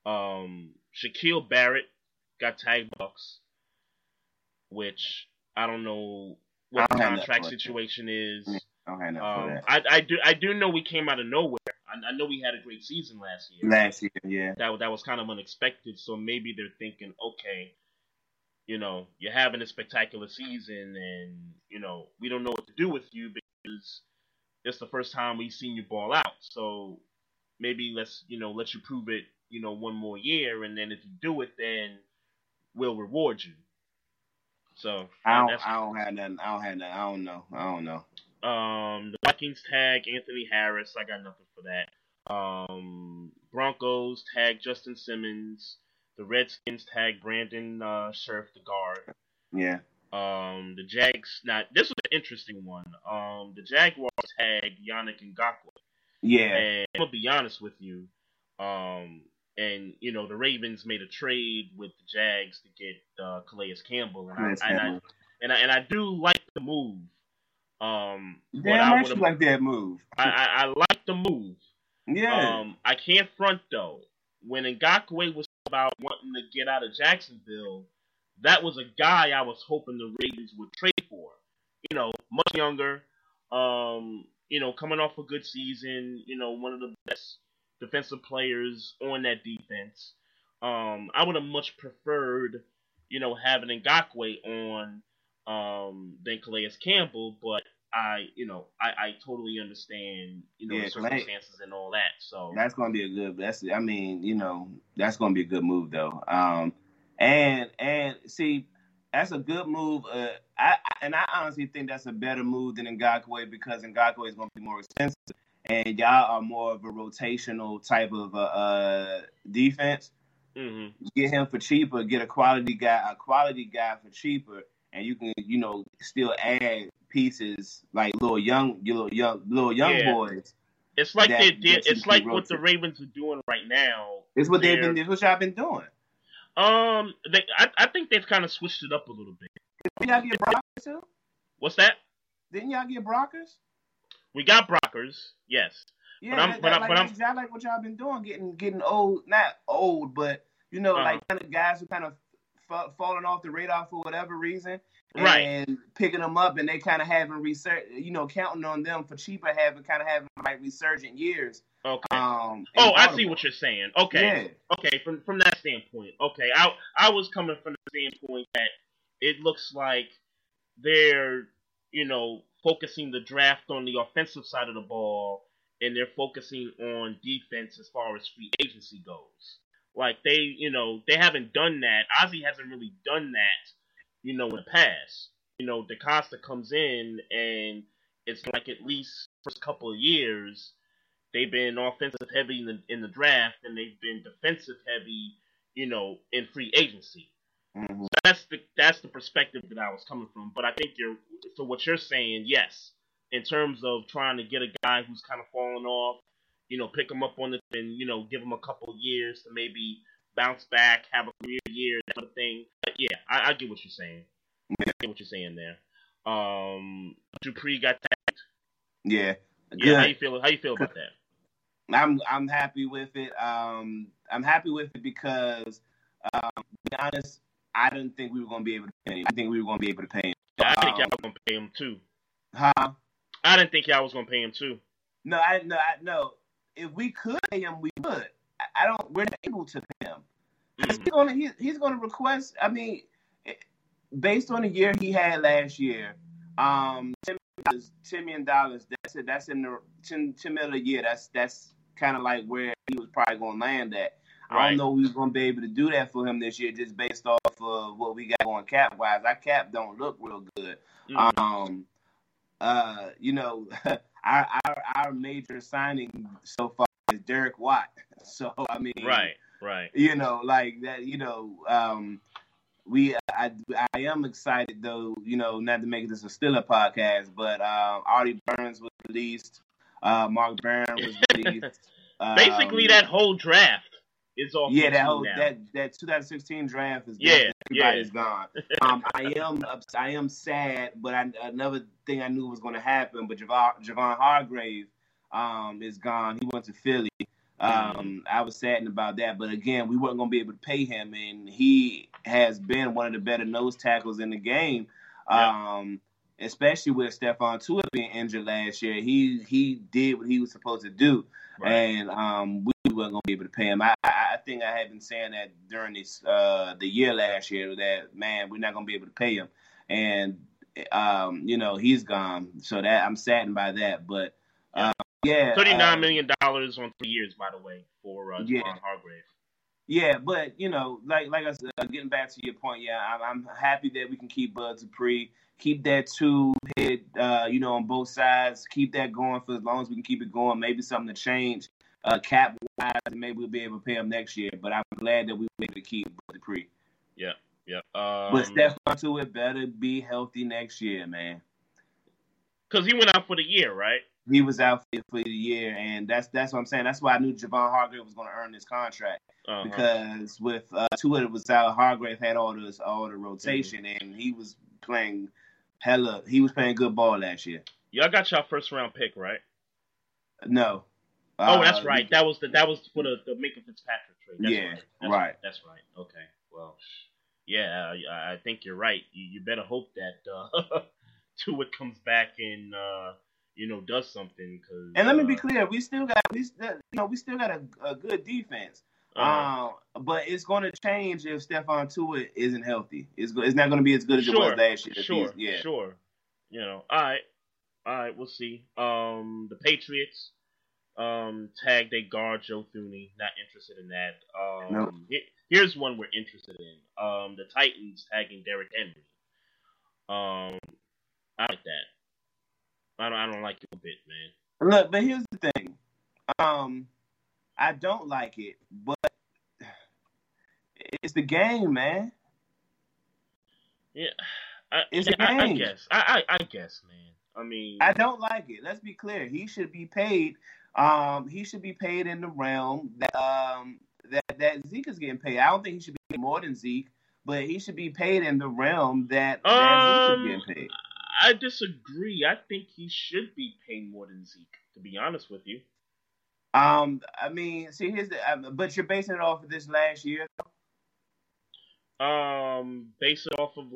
Um, Shaquille Barrett got tag Bucks, which I don't know what the don't have that contract situation is. I don't have Um, that. I, I do I do know we came out of nowhere. I, I know we had a great season last year Last year, yeah. that that was kind of unexpected. So maybe they're thinking, okay, you know, you're having a spectacular season, and you know, we don't know what to do with you because it's the first time we've seen you ball out. So maybe let's you know let you prove it, you know, one more year, and then if you do it, then we'll reward you. So I don't, I don't have nothing. I don't have nothing. I don't know. I don't know. Um, the Vikings tag Anthony Harris. I got nothing for that. Um, Broncos tag Justin Simmons. The Redskins tag Brandon uh, Scherff, the guard. Yeah. Um, the Jags. Now this was an interesting one. Um, the Jaguars tag Yannick Ngakoue. Yeah. And I'm gonna be honest with you. Um, and you know the Ravens made a trade with the Jags to get uh, Calais Campbell, and, Calais I, and I Campbell. and I and I do like the move. Um, but Damn, I I actually like that move. I, I, I like the move. Yeah. Um, I can't front though. When Ngakoue was about wanting to get out of Jacksonville, that was a guy I was hoping the Ravens would trade for. You know, much younger. Um, you know, coming off a good season. You know, one of the best defensive players on that defense. Um, I would have much preferred, you know, having Ngakoue on um, than Calais Campbell, but I, you know, I, I totally understand, you know, Yeah, the circumstances and all that. So That's gonna be a good. That's I mean, you know, that's gonna be a good move though. Um, and and see, that's a good move. Uh, I and I honestly think that's a better move than Ngakoue because Ngakoue is gonna be more expensive, and y'all are more of a rotational type of uh, uh defense. hmm Get him for cheaper. Get a quality guy, a quality guy for cheaper, and you can you know still add pieces like little young, little young, little young Yeah. boys. it's like they did. It's like what the. Ravens are doing right now. It's what they've been. It's what y'all been doing. Um, they, I, I think they've kind of switched it up a little bit. Didn't y'all get Brockers too? What's that? Didn't y'all get Brockers? We got Brockers, yes. Yeah, But I'm- that, but that, like, but I'm- that's- like what y'all been doing, getting getting old, not old, but you know, Uh-huh. like kind of guys who kind of fa- falling off the radar for whatever reason, Right. and picking them up, and they kind of having research, you know, counting on them for cheaper, having kind of having like resurgent years. Okay. Um, oh, I see what you're saying. Okay. Yeah. Okay. From from that standpoint. Okay. I I was coming from the standpoint that it looks like they're you know focusing the draft on the offensive side of the ball, and they're focusing on defense as far as free agency goes. Like they, you know, they haven't done that. Ozzie hasn't really done that, you know, in the past. You know, DeCosta comes in and it's like at least first couple of years they've been offensive heavy in the in the draft and they've been defensive heavy, you know, in free agency. Mhm. So that's the that's the perspective that I was coming from. But I think you're so what you're saying, yes, in terms of trying to get a guy who's kind of fallen off, you know, pick him up on the and you know give him a couple years to maybe bounce back, have a career year, that sort of thing. But yeah, I, I get what you're saying. I get what you're saying there. Um, Dupree got that. Yeah. Yeah, how you feel? How you feel about that? I'm I'm happy with it. Um, I'm happy with it because, um, to be honest, I didn't think we were going to be able to pay him. I think we were going to be able to pay him. I think Um, y'all was gonna pay him too. Huh? I didn't think y'all was gonna pay him too. No, I no, I no. If we could pay him, we would. I, I don't. We're not able to pay him. He's Mhm. gonna he, he's gonna request. I mean, based on the year he had last year, um, dollars, ten million dollars. That's it. That's in the ten, 10 million a year. That's that's kind of like where he was probably gonna land at. I don't know if we was gonna be able to do that for him this year, just based off of what we got going cap wise. Our cap don't look real good. Mhm. Um, uh, you know, our, our our major signing so far is Derek Watt. So I mean, right, right. You know, like that. You know, um, we I I am excited though. You know, not to make this a Stiller podcast, but um, Artie Burns was released. Uh, Mark Barron was released. Basically, Um, that whole draft is off. yeah, that whole now. that that 2016 draft is Yeah, everybody's gone. Um, I am I am sad, but I, another thing I knew was going to happen. But Javon, Javon Hargrave um, is gone. He went to Philly. Um, I was saddened about that, but again, we weren't going to be able to pay him, and he has been one of the better nose tackles in the game. Yeah. Um, especially with Stephon Tuitt being injured last year, he he did what he was supposed to do Right. and um, we weren't gonna be able to pay him. I, I think I had been saying that during this uh, the year last year that man we're not gonna be able to pay him, and um, you know he's gone, so that I'm saddened by that. But uh, yeah, Thirty-nine uh, million dollars on three years, by the way, for uh, Javon Yeah. Hargrave. Yeah, but you know, like like I said, uh, getting back to your point, yeah, I'm, I'm happy that we can keep Bud Dupree, keep that two hit, uh, you know, on both sides, keep that going for as long as we can keep it going. Maybe something to change, uh, cap wise, and maybe we'll be able to pay him next year. But I'm glad that we were able to keep Bud Dupree. Yep. Um, but Stephon Tuitt better be healthy next year, man. because he went out for the year, right? He was out for, for the year, and that's that's what I'm saying. That's why I knew Javon Hargrave was going to earn this contract. Uh-huh. because with uh, Tuitt was out, Hargrave had all this all the rotation, and he was playing hella. He was playing good ball last year. y'all got your first round pick, right? No. oh, Uh, that's right. That was the that was for the the Minkah Fitzpatrick trade. That's Yeah, right. That's right. That's right. Okay. Well, yeah, I, I think you're right. You, you better hope that uh, Tuitt comes back and uh, you know does something. Cause, And let me be uh, clear, we still got we still you know we still got a, a good defense. uh, Um, but it's going to change if Stephon Tuitt isn't healthy. It's go- it's not going to be as good as it was last year. Sure, yeah. sure. You know, all right, all right. We'll see. Um, the Patriots um tagged a guard Joe Thuney. Not interested in that. Um, he- here's one we're interested in. Um, the Titans tagging Derrick Henry. Um, I like that. I don't. I don't like it a bit, man. Look, but here's the thing. Um, I don't like it, but it's the game, man. Yeah, I, It's yeah, a I, I game. guess. I, I, I guess, man. I mean, I don't like it. Let's be clear. He should be paid. Um, he should be paid in the realm that um that that Zeke is getting paid. I don't think he should be more than Zeke, but he should be paid in the realm that, that Um, Zeke is getting paid. I disagree. I think he should be paid more than Zeke. To be honest with you. Um, I mean, see, here's the. Um, but you're basing it off of this last year. Um, base it off of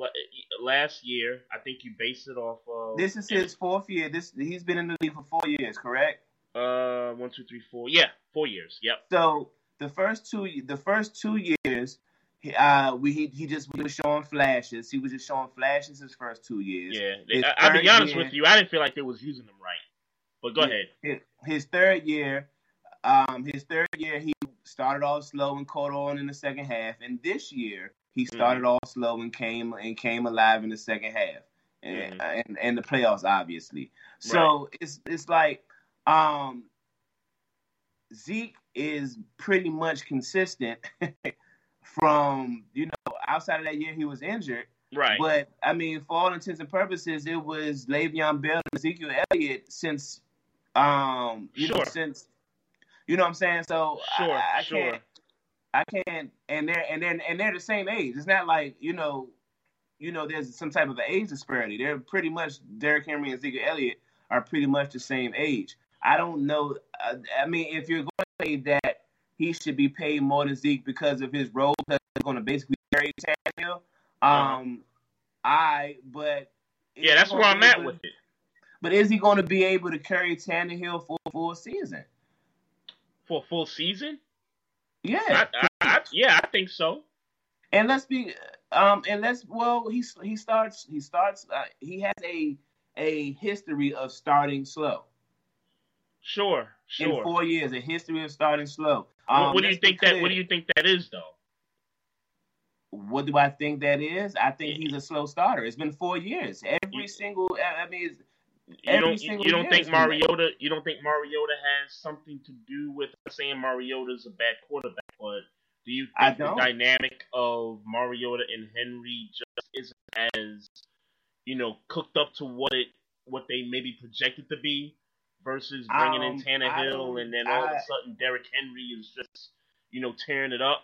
last year. I think you base it off of This is his fourth year. This he's been in the league for four years, correct? uh one, two, three, four. Yeah, four years. Yep. So the first two, the first two years, he, uh, we he, he just was showing flashes. He was just showing flashes his first two years. Yeah. His I, I'll be honest year- with you. I didn't feel like they was using them right. But go Yeah. ahead. His, his third year, um, his third year, he started off slow and caught on in the second half. And this year, he started off slow and came and came alive in the second half, and Mhm. and, and the playoffs, obviously. So it's it's like um, Zeke is pretty much consistent from you know outside of that year, he was injured. Right. But I mean, for all intents and purposes, it was Le'Veon Bell and Ezekiel Elliott since, um, you know, since, you know what I'm saying. So Sure, I, I sure. can't, I can't, and they're and then and they're the same age. It's not like you know, you know, there's some type of an age disparity. They're pretty much Derrick Henry and Ezekiel Elliott are pretty much the same age. I don't know. Uh, I mean, if you're going to say that he should be paid more than Zeke because of his role, that's going to basically carry Tannehill. Um, I but Uh-huh. yeah, that's where I'm at with it. But is he going to be able to carry Tannehill for a full season? For a full season? Yeah, I, I, I, yeah, I think so. and let's be um and let's well he he starts he starts uh, he has a a history of starting slow Sure, in four years a history of starting slow What- um, what do you think that? What do you think that is, though? what do I think that is I think he's a slow starter it's been four years every single I mean You Every don't. You, single you don't think. Mariota? You don't think Mariota has something to do with saying Mariota's a bad quarterback? But do you I think the dynamic of Mariota and Henry just isn't as you know cooked up to what it what they maybe projected to be versus bringing Um, in I Tannehill and then all of a sudden Derrick Henry is just you know tearing it up?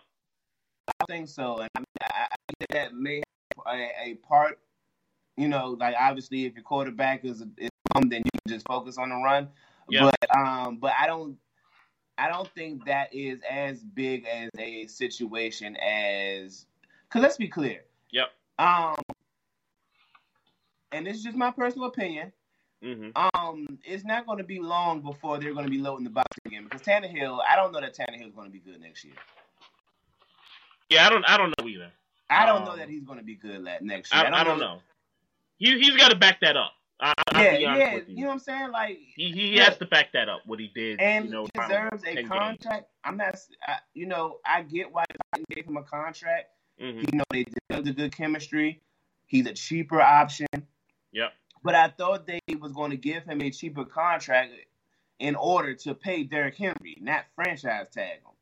I don't think so, and I, mean, I, I think that may have a, a part. You know, like obviously, if your quarterback is is dumb, then you can just focus on the run. Yeah. But um, but I don't, I don't think that is as big as a situation as. Cause let's be clear. Yep. Um, and this is just my personal opinion. hmm Um, it's not going to be long before they're going to be loading the box again because Tannehill. I don't know that Tannehill is going to be good next year. Yeah, I don't. I don't know either. I don't Um, know that he's going to be good next year. I, I don't know. He he's got to back that up. I, Yeah, yeah, you. you know what I'm saying? Like, He he Yeah. has to back that up. What he did, and you know, he deserves 10 a games. contract. I'm not, I, you know, I get why they gave him a contract. Mhm. You know, they developed a good chemistry. He's a cheaper option, Yep. But I thought they was going to give him a cheaper contract in order to pay Derrick Henry, not franchise tag him.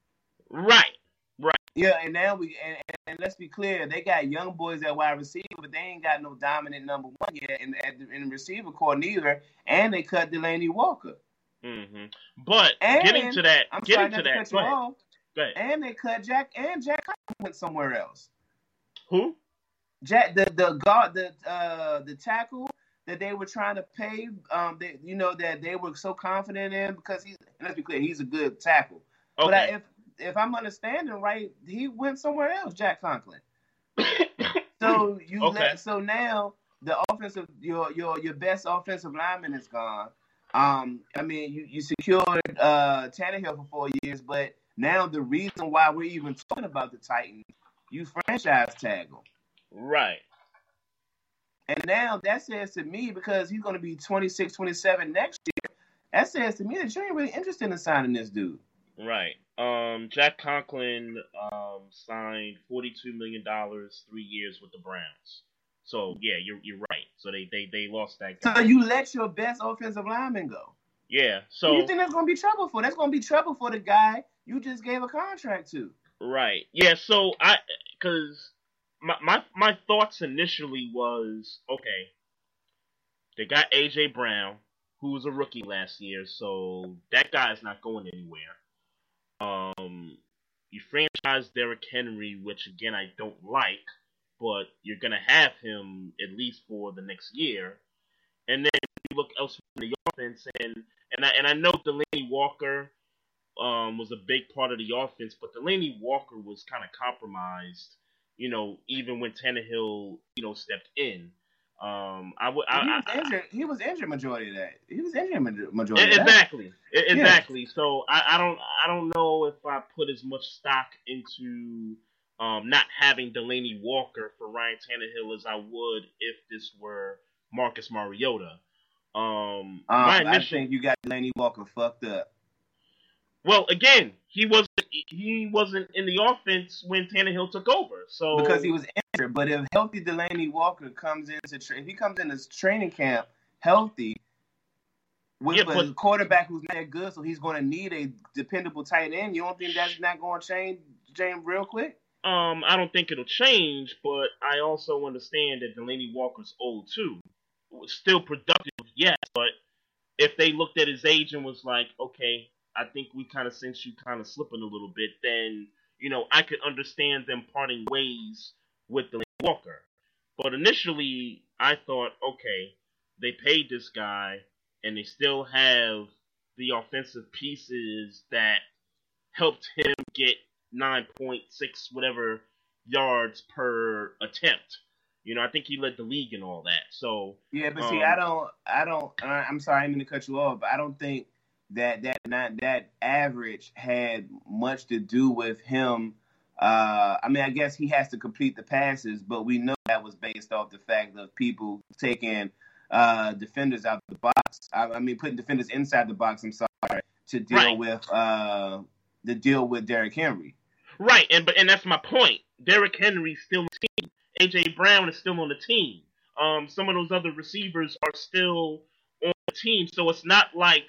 Right. Right. Yeah, and now we and, and, let's be clear, they got young boys at wide receiver, but they ain't got no dominant number one yet in at the, in the receiver core neither. And they cut Delanie Walker. Mm-hmm. But And- getting to that, I'm getting sorry to that. Go ahead. off. Go ahead. And they cut Jack and Jack went somewhere else. Who? Jack the the guard the uh the tackle that they were trying to pay um they you know that they were so confident in because he's and let's be clear he's a good tackle. Okay. But I, if if I'm understanding right, he went somewhere else, Jack Conklin. So you Okay. let so now the offensive your your your best offensive lineman is gone. Um, I mean you you secured uh Tannehill for four years, but now the reason why we're even talking about the Titans, you franchise tag him. right. And now that says to me, because he's going to be 26, 27 next year, that says to me that you ain't really interested in signing this dude. Right. Um, Jack Conklin um, signed forty-two million dollars, three years with the Browns. So yeah, you're you're right. So they they, they lost that So guy. you let your best offensive lineman go. yeah. Who So you think that's going to be trouble for? That's going to be trouble for the guy you just gave a contract to. Right. Yeah. So I, because my my my thoughts initially was okay. They got AJ Brown, who was a rookie last year, so that guy's not going anywhere. Um, you franchise Derrick Henry, which again I don't like, but you're gonna have him at least for the next year, and then you look elsewhere in the offense, and and I and I know Delanie Walker um, was a big part of the offense, but Delanie Walker was kind of compromised, you know, even when Tannehill, you know, stepped in. Um, I would, he I, was I, injured. He was injured majority of that. He was injured majority I, of that. exactly, exactly. So I, I don't, I don't know if I put as much stock into um, not having Delanie Walker for Ryan Tannehill as I would if this were Marcus Mariota. Um, Um, I initial, think you got Delanie Walker fucked up. well, again, he wasn't, he wasn't in the offense when Tannehill took over. So because he was injured. But if healthy Delanie Walker comes into tra- if he comes in his training camp healthy with Yeah, a quarterback who's not that good, so he's going to need a dependable tight end. You don't think that's not going to change, change real quick? Um, I don't think it'll change, but I also understand that Delanie Walker's old too. Still productive, yes, but if they looked at his age and was like, okay, I think we kind of sense you kind of slipping a little bit, then you know I could understand them parting ways with the Walker. But initially, I thought, okay, they paid this guy, and they still have the offensive pieces that helped him get 9.6 whatever yards per attempt. You know, I think he led the league and all that. So yeah, but see, um, I don't, I don't. I'm sorry, I'm going to cut you off, but I don't think that that not that average had much to do with him. Uh, I mean, I guess he has to complete the passes, but we know that was based off the fact of people taking uh, defenders out the box. I, I, mean, putting defenders inside the box. I'm sorry to deal right. with uh, the deal with Derrick Henry. Right, and but and that's my point. Derrick Henry's still on the team. AJ Brown is still on the team. Um, some of those other receivers are still on the team, so it's not like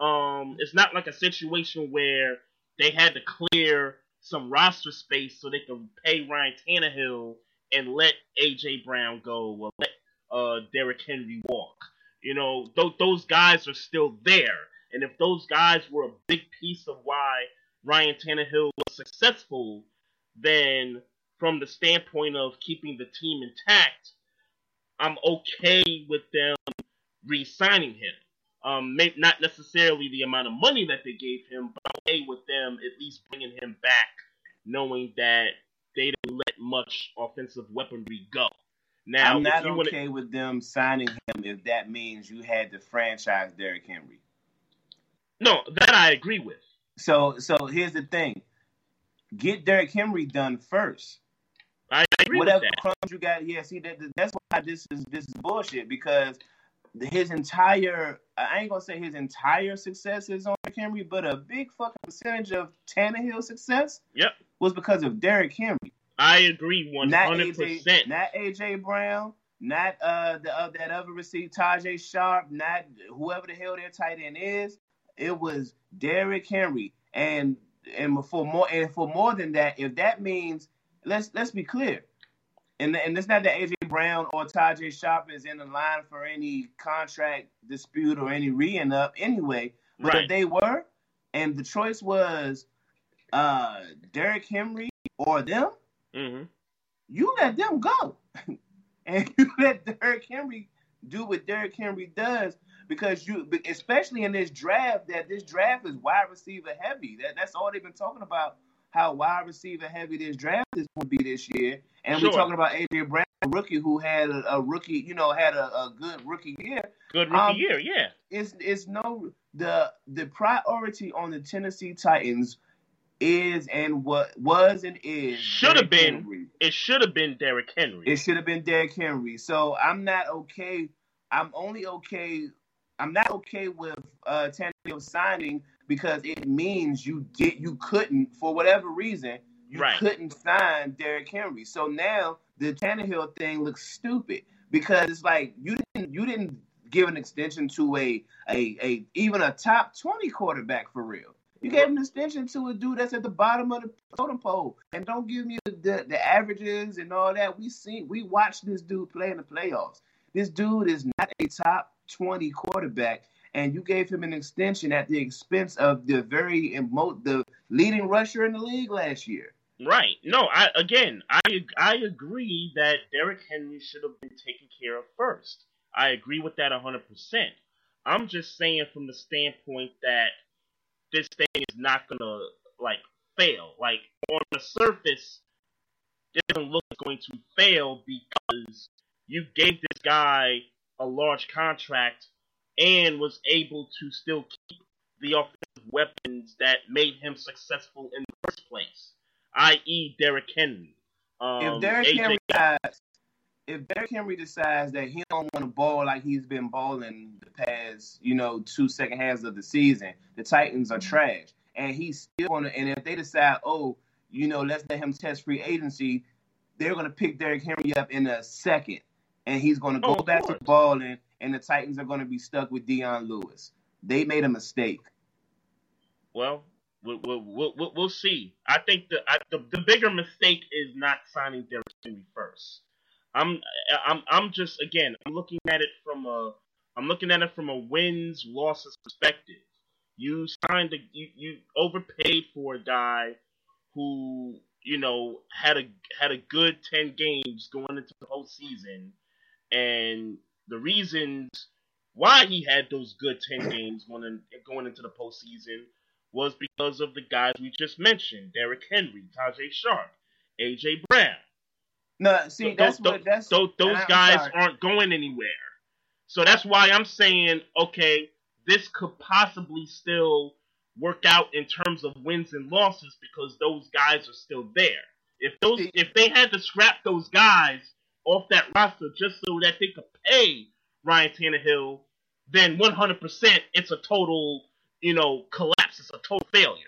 um, it's not like a situation where they had to clear some roster space so they could pay Ryan Tannehill and let AJ Brown go or let uh, Derrick Henry walk. You know, th- those guys are still there, and if those guys were a big piece of why Ryan Tannehill was successful, then from the standpoint of keeping the team intact, I'm okay with them re-signing him. Um, may, not necessarily the amount of money that they gave him, but okay with them at least bringing him back, knowing that they didn't let much offensive weaponry go. Now, I'm not okay wanna... with them signing him if that means you had to franchise Derrick Henry. No, that I agree with. So, so here's the thing: get Derrick Henry done first. I agree Whatever with that. crumbs you got, yeah. See, that, that's why this is this is bullshit because his entire I ain't gonna say his entire success is on Henry, but a big fucking percentage of Tannehill's success yep. was because of Derrick Henry. I agree one hundred percent. Not AJ Brown, not uh the uh, that other receiver Tajae Sharpe, not whoever the hell their tight end is. It was Derrick Henry, and and for more and for more than that, if that means let's let's be clear, and and it's not that AJ Brown or Tajae Sharpe is in the line for any contract dispute or any re up anyway. But right. if they were, and the choice was uh Derrick Henry or them, mm-hmm. you let them go. and you let Derrick Henry do what Derrick Henry does because you especially in this draft that this draft is wide receiver heavy. That that's all they've been talking about how wide receiver heavy this draft is going to be this year. And sure. we're talking about Adrian Brown, a rookie who had a, a rookie, you know, had a, a, good rookie year. Good rookie um, year, yeah. It's it's no the the priority on the Tennessee Titans is and what was and is should have been Henry. it should have been Derrick Henry. It should have been Derrick Henry. So I'm not okay. I'm only okay. I'm not okay with uh Tannehill signing because it means you did you couldn't for whatever reason you right. couldn't sign Derrick Henry. So now the Tannehill thing looks stupid because it's like you didn't you didn't give an extension to a a, a even a top twenty quarterback for real. You gave an extension to a dude that's at the bottom of the totem pole, and don't give me the, the, the averages and all that. We seen we watched this dude play in the playoffs. This dude is not a top twenty quarterback, and you gave him an extension at the expense of the very emo- the leading rusher in the league last year. Right. No, I again, I I agree that Derrick Henry should have been taken care of first. I agree with that 100%. I'm just saying from the standpoint that this thing is not going to like fail. Like on the surface it doesn't look like going to fail because you gave this guy a large contract and was able to still keep the offensive weapons that made him successful in the first place, i.e., Derrick Henry. Um, if Derrick AJ Henry decides, if Derrick Henry decides that he don't want to ball like he's been balling the past, you know, two second halves of the season, the Titans are trash, and he's still on. And if they decide, oh, you know, let's let him test free agency, they're going to pick Derrick Henry up in a second, and he's going to go oh, back to balling and the Titans are going to be stuck with Dion Lewis. They made a mistake. Well, We'll, we'll, we'll, we'll see. I think the, I, the the bigger mistake is not signing Derrick Henry first. I'm I'm I'm just again I'm looking at it from a I'm looking at it from a wins losses perspective. You signed a you, you overpaid for a guy who you know had a had a good ten games going into the whole postseason, and the reasons why he had those good ten games going in, going into the postseason was because of the guys we just mentioned: Derrick Henry, Tajae Sharpe, AJ Brown. No, see, Th- that's those, what that's those, those guys sorry. aren't going anywhere. So that's why I'm saying, okay, this could possibly still work out in terms of wins and losses because those guys are still there. If those if they had to scrap those guys off that roster just so that they could pay Ryan Tannehill, then 100% it's a total, you know, collapse. It's a total failure.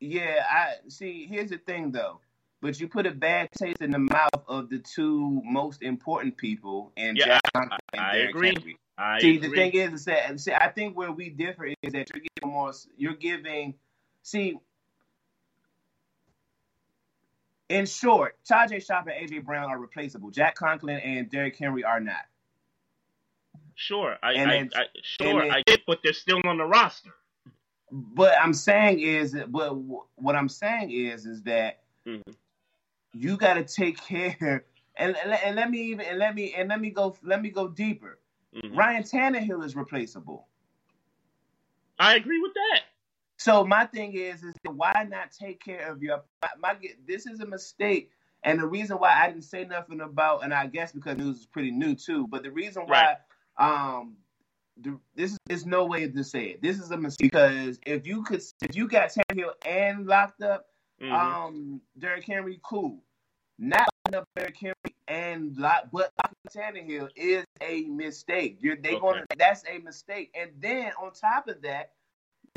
Yeah, I see. Here's the thing, though. But you put a bad taste in the mouth of the two most important people, and Yeah, Conklin and I Derrick agree. Henry. I See, agree. the thing is, is that see, I think where we differ is that you're giving more. You're giving. See, in short, Tajae Sharpe and AJ Brown are replaceable. Jack Conklin and Derrick Henry are not. sure, I, And I, then- I sure then- I get, but they're still on the roster. But I'm saying is, but what I'm saying is, is that Mhm. you got to take care. And, and, and let me even and let me and let me go let me go deeper. Mhm. Ryan Tannehill is replaceable. I agree with that. So my thing is, is why not take care of your? My, my this is a mistake, and the reason why I didn't say nothing about, and I guess because news is pretty new too. But the reason why, um, the, this is there's no way to say it. This is a mistake because if you could, if you got Tannehill and locked up, Mhm. um, Derrick Henry, cool. Not locking up Derrick Henry and lock, but locking Tannehill is a mistake. You're they Okay. going that's a mistake. And then on top of that,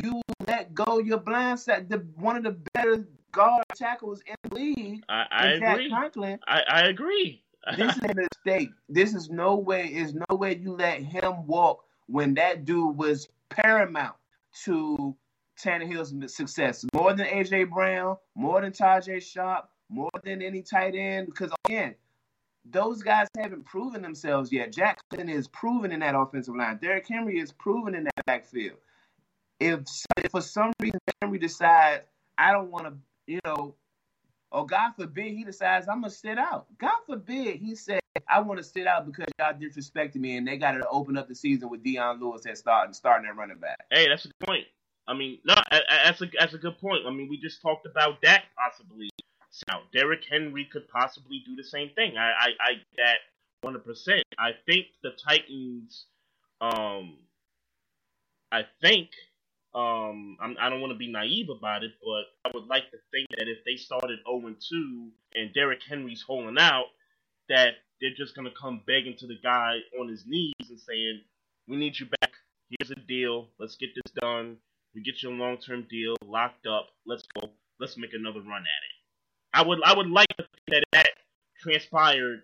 you let go your blind side. The one of the better guard tackles in the league, I, I agree. Conklin. I, I agree. This is a mistake. This is no way. Is no way you let him walk when that dude was paramount to Tannehill's success. More than AJ Brown, more than Tajae Sharpe, more than any tight end. Because again, those guys haven't proven themselves yet. Jackson is proven in that offensive line. Derrick Henry is proven in that backfield. If, if for some reason Henry decides I don't want to, you know, or God forbid he decides I'm gonna sit out. God forbid he said I want to sit out because y'all disrespected me and they got to open up the season with Dion Lewis at starting starting at running back. hey, that's a good point. I mean, no, that's a that's a good point. I mean, we just talked about that possibly. Now, Derrick Henry could possibly do the same thing. I I, I that 100. percent I think the Titans. Um, I think. Um, I'm, I don't want to be naive about it, but I would like to think that if they started 0 2 and Derrick Henry's holding out, that they're just gonna come begging to the guy on his knees and saying, "We need you back. Here's a deal. Let's get this done. We get you a long term deal locked up. Let's go. Let's make another run at it." I would I would like to think that that transpired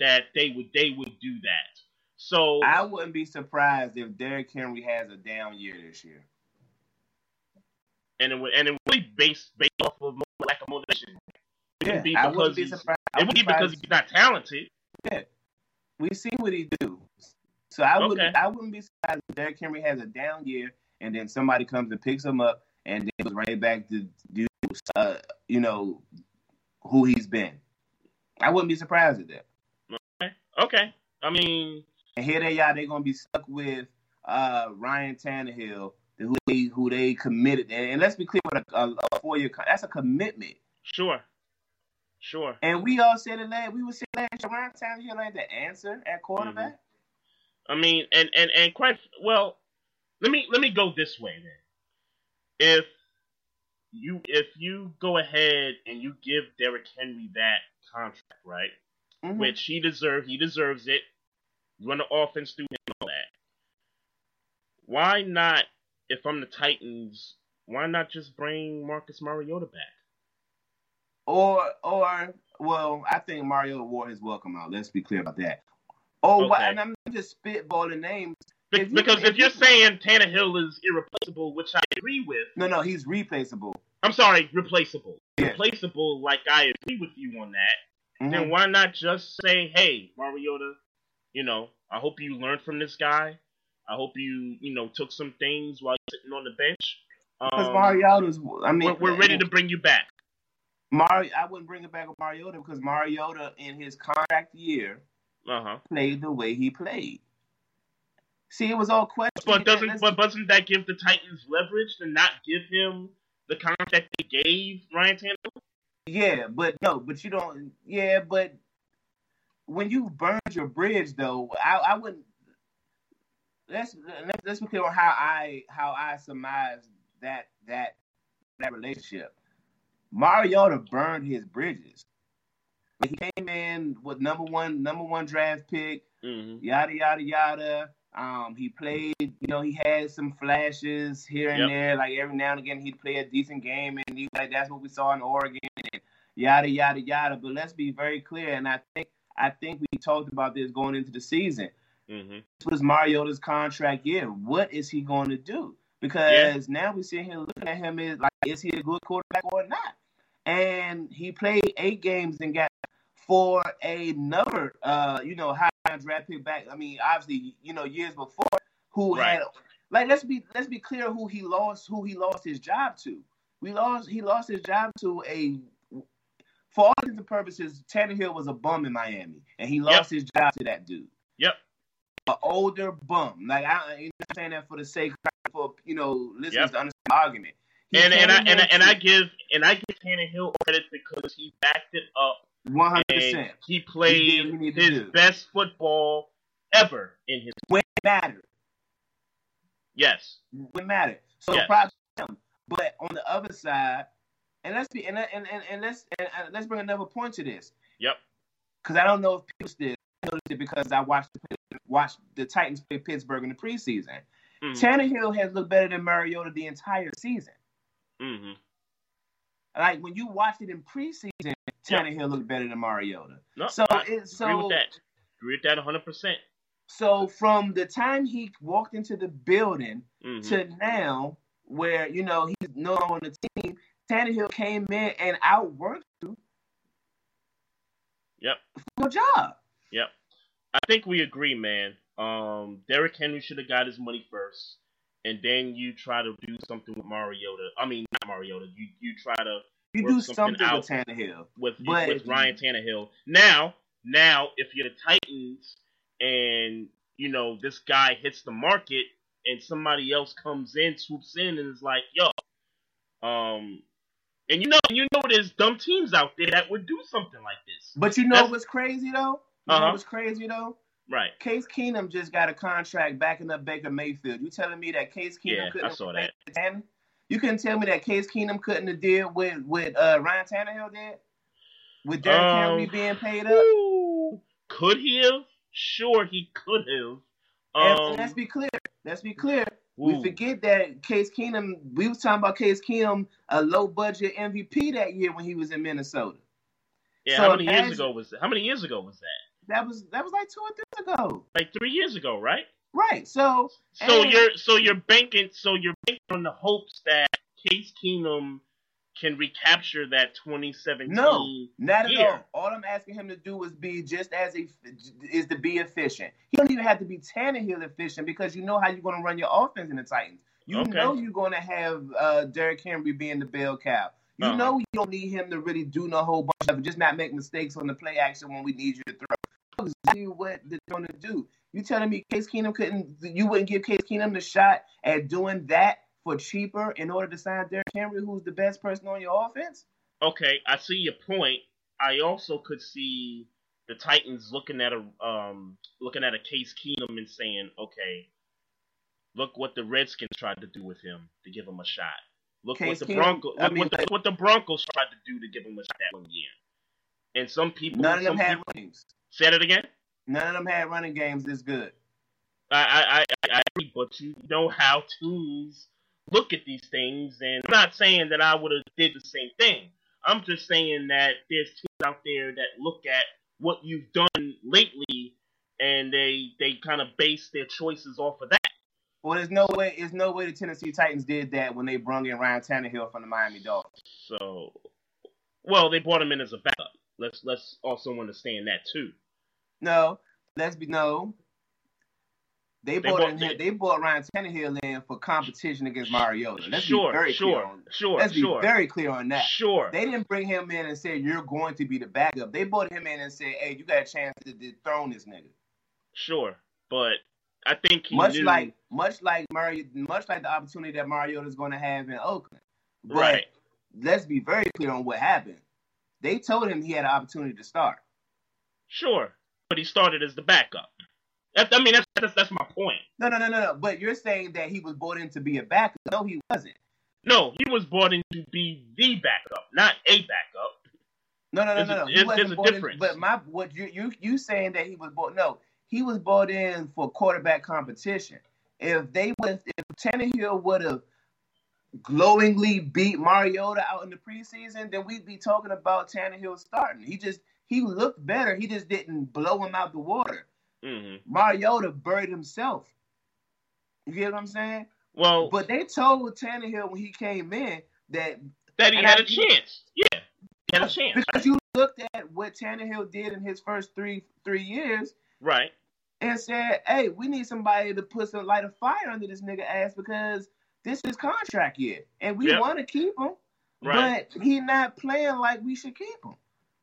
that they would they would do that. So I wouldn't be surprised if Derrick Henry has a down year this year. And it would and it would be based based off of lack of motivation. It wouldn't be I because wouldn't be surprised. It wouldn't be because he's not talented. Yeah, we see what he do. So I wouldn't Okay. I wouldn't be surprised if Derrick Henry has a down year and then somebody comes and picks him up and then goes right back to do uh, you know who he's been. I wouldn't be surprised at that. Okay. I mean, And here they are, they're gonna be stuck with uh, Ryan Tannehill, who they who they committed. And, let's be clear, with a, a, a four year that's a commitment. sure, sure. And we all said it last. We were saying last year, Ryan Tannehill ain't the answer at quarterback. I mean, and and and quite well. Let me let me go this way then. If you if you go ahead and you give Derrick Henry that contract, right, Mhm. which he deserves, he deserves it. Run the offense through him all that. Why not? If I'm the Titans, why not just bring Marcus Mariota back? Or or well, I think Mario wore his welcome out. Let's be clear about that. Oh, Okay. and I'm just spitballing names. Be- If you- because if if you're you- saying Tannehill is irreplaceable, which I agree with, No, no, he's replaceable. I'm sorry, replaceable. Yeah. Replaceable, like I agree with you on that. Mhm. Then why not just say, hey, Mariota, you know, I hope you learned from this guy. I hope you, you know, took some things while you're sitting on the bench. Because Um, Mariota's, I mean, we're, we're ready to bring you back. Mario. I wouldn't bring it back with Mariota because Mariota in his contract year Uh huh. played the way he played. See, it was all questions. But doesn't but doesn't that give the Titans leverage to not give him the contract they gave Ryan Tannehill? Yeah, but no, but you don't. Yeah, but when you burned your bridge, though, I, I wouldn't. Let's let's let's be clear on how I how I surmise that that that relationship. Mariota burned his bridges. He came in with number one number one draft pick, Mm-hmm. yada yada yada. Um, he played, you know, he had some flashes here and Yep. there. Like every now and again, he'd play a decent game, and he like that's what we saw in Oregon, and yada yada yada. But let's be very clear, and I think I think we talked about this going into the season. Mm-hmm. This was Mariota's contract year. What is he going to do? Because now we sit here looking at him is like, is he a good quarterback or not? And he played eight games and got for another, uh, you know, high draft pick back. I mean, obviously, you know, years before, who Right. had like let's be let's be clear who he lost who he lost his job to. We lost he lost his job to a for all intents and purposes, Tannehill was a bum in Miami, and he lost his job to that dude Yep. An older bum. Like I, you know, I'm saying that for the sake for you know listeners Yep. to understand the argument. He And and I and, and I give and I give Tannehill credit because he backed it up One hundred percent. he played he his best football ever in his when it mattered. yes. When it mattered. So Yes. props him. But on the other side, and let's be and and, and, and let's and, and let's bring another point to this Yep. because I don't know if people did because I watched the, watched the Titans play Pittsburgh in the preseason. Mm-hmm. Tannehill has looked better than Mariota the entire season. hmm Like when you watched it in preseason, Tannehill looked better than Mariota. No, So I it's so agree with that. Agree with that 100. percent So from the time he walked into the building hmm to now, where you know he's no longer on the team, Tannehill came in and outworked you Yep. for a job. Yep. I think we agree, man. Um, Derrick Henry should have got his money first, and then you try to do something with Mariota. I mean, not Mariota. You you try to You do something something out. with Tannehill. with But- with Ryan Tannehill. Now, now, if you're the Titans and you know this guy hits the market and somebody else comes in, swoops in, and is like, "Yo," um, and you know, you know, there's dumb teams out there that would do something like this, But you know That's- what's crazy though? You know Uh-huh. what's crazy though? right? Case Keenum just got a contract backing up Baker Mayfield. You telling me that Case Keenum Yeah, couldn't I saw that. Tan- You couldn't tell me that Case Keenum couldn't have did with with uh, Ryan Tannehill did with Derrick Um, Henry being paid up. Ooh, could he have? Sure, he could have. Um, and let's be clear. Let's be clear. We forget that Case Keenum. We was talking about Case Keenum, a low budget MVP that year when he was in Minnesota. yeah. so how many years ago was that? How many years ago was that? That was that was like two or three ago, Like three years ago, right? right? So So And- you're so you're banking so you're banking on the hopes that Case Keenum can recapture that 2017. No, not at year. all. All I'm asking him to do is be just as a is to be efficient. He don't even have to be Tannehill efficient because you know how you're going to run your offense in the Titans. You Okay. know you're going to have uh, Derrick Henry being the bell cow. You Uh-huh. know you don't need him to really do no whole bunch of just not make mistakes on the play action when we need you to throw. Exactly what they're going to do. You telling me Case Keenum couldn't? You wouldn't give Case Keenum the shot at doing that for cheaper in order to sign Derrick Henry, who's the best person on your offense? Okay, I see your point. I also could see the Titans looking at a um looking at a Case Keenum and saying, okay, look what the Redskins tried to do with him to give him a shot. Look Case what the Broncos I mean, what, the, what the Broncos tried to do to give him a shot that one year. And some people, None of them had rings. Said it again. None of them had running games this good. I, I, I, I agree, but you know how teams look at these things, and I'm not saying that I would have did the same thing. I'm just saying that there's teams out there that look at what you've done lately and they they kind of base their choices off of that. Well, there's no way. There's no way the Tennessee Titans did that when they brung in Ryan Tannehill from the Miami Dolphins. So, well, they brought him in as a backup. Let's let's also understand that too. No, let's be no. They, They brought, bought- in, they- they brought Ryan Tannehill in for competition against Mariota. Let's sure, be very sure, clear on. sure, Let's sure, be very clear on that. sure. They didn't bring him in and say you're going to be the backup. They brought him in and said, "Hey, you got a chance to dethrone this nigga." Sure, but I think he much knew. like, much like Murray, much like the opportunity that Mariota is going to have in Oakland. But right, let's be very clear on what happened. They told him he had an opportunity to start. sure, but he started as the backup. That, I mean, that's, that's that's my point. No, no, no, no, no. But you're saying that he was brought in to be a backup. No, he wasn't. No, he was brought in to be the backup, not a backup. No, no, no, There's a- no, no. He there's- a brought in- difference. but my what you you you saying that he was brought? No, he was brought in for quarterback competition. If they would, if Tannehill would have glowingly beat Mariota out in the preseason, then we'd be talking about Tannehill starting. He just he looked better. He just didn't blow him out the water. hmm Mariota buried himself. You get what I'm saying? Well, But they told Tannehill when he came in that that he had I- a chance. Yeah, he had a chance. because you looked at what Tannehill did in his first three three years Right. and said, "Hey, we need somebody to put some light of fire under this nigga ass because this is contract year, and we Yep. want to keep him, Right. but he not playing like we should keep him.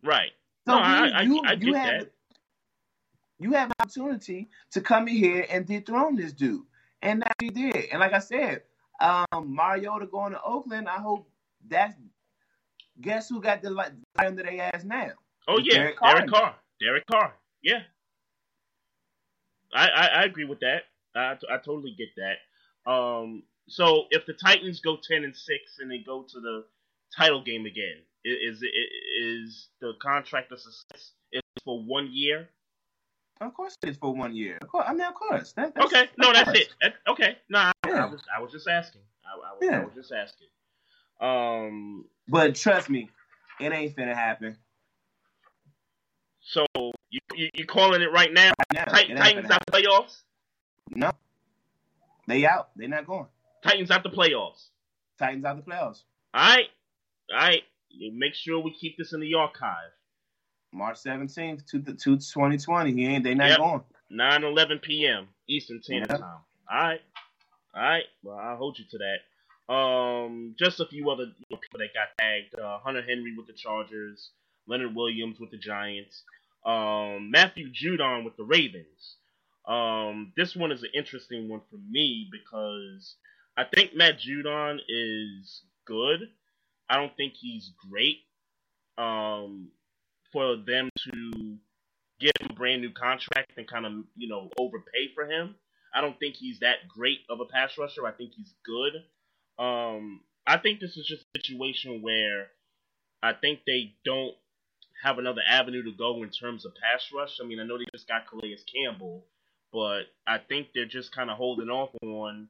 Right. So No, I- you, I- you, I you have that. you have an opportunity to come in here and dethrone this dude, and that he did. And like I said, um, Mariota going to Oakland. I hope that's guess who got the light under their ass now. Oh It's yeah, Derek Derek Carr. Carr. Derek Carr. Yeah. I, I I agree with that. I, I totally get that. Um. So if the Titans go ten and six and they go to the title game again, is is, is the contract a success? Is it for one year? Of course, it is for one year. Of course, I mean, of course. That, that's, Okay. No, that's course. it. That, okay. No, I, I was I was just asking. I, I, was, Yeah. I was just asking. Um. But trust me, it ain't finna happen. So you you, you calling it right now? Right now, Tit- Titans out the playoffs. No, they out. They not going. Titans out the playoffs. Titans out the playoffs. All right, all right. You Make sure we keep this in the archive. March seventeenth to the to twenty twenty. He ain't. They not Yep. going. 9 11 p.m. Eastern Standard Yeah. Time. All right, all right. Well, I'll hold you to that. Um, just a few other you know, people that got tagged: uh, Hunter Henry with the Chargers, Leonard Williams with the Giants, um, Matthew Judon with the Ravens. Um, this one is an interesting one for me because I think Matt Judon is good. I don't think he's great. Um, for them to give him a brand new contract and kind of you know overpay for him. I don't think he's that great of a pass rusher. I think he's good. Um, I think this is just a situation where I think they don't have another avenue to go in terms of pass rush. I mean, I know they just got Calais Campbell, but I think they're just kind of holding off on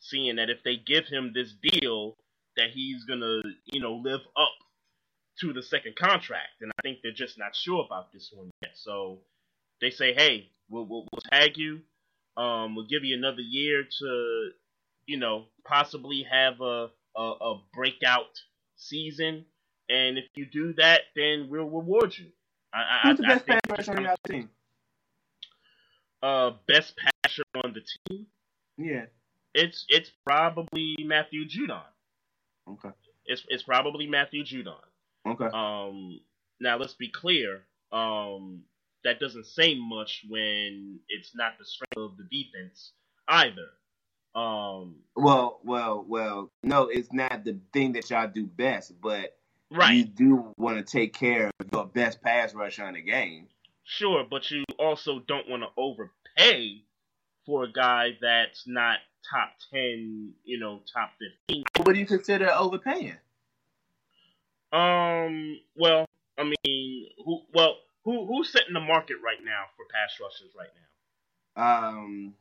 seeing that if they give him this deal, that he's gonna you know live up to the second contract, and I think they're just not sure about this one yet. So they say, "Hey, we'll we'll, we'll tag you. Um, we'll give you another year to, you know, possibly have a a, a breakout season, and if you do that, then we'll reward you." I, I, Who's the I best think pass rusher on your team? uh, best passer on the team. Yeah. It's it's probably Matthew Judon. Okay. It's it's probably Matthew Judon. Okay. Um, now let's be clear. Um, that doesn't say much when it's not the strength of the defense either. Um, Well, well, well. No, it's not the thing that y'all do best, but you do want to take care of your best pass rusher in the game. sure, but you also don't want to overpay for a guy that's not top ten, you know, top fifteen. What do you consider overpaying? Um, well, I mean, who, well, who, who's setting the market right now for pass rushers right now? Um,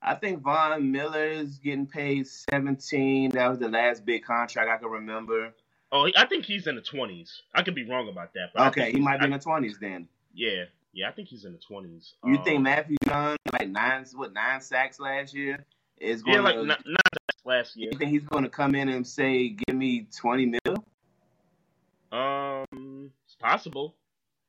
I think Von Miller is getting paid seventeen. That was the last big contract I can remember. Oh, I think he's in the twenties. I could be wrong about that. But Okay, he might be I- in the twenties then. Yeah, Yeah, I think he's in the twenties. You think Matthew Judon like nine what nine sacks last year is going Yeah, like to? not, not last year. you think he's going to come in and say, "Give me twenty mil"? Um, it's possible.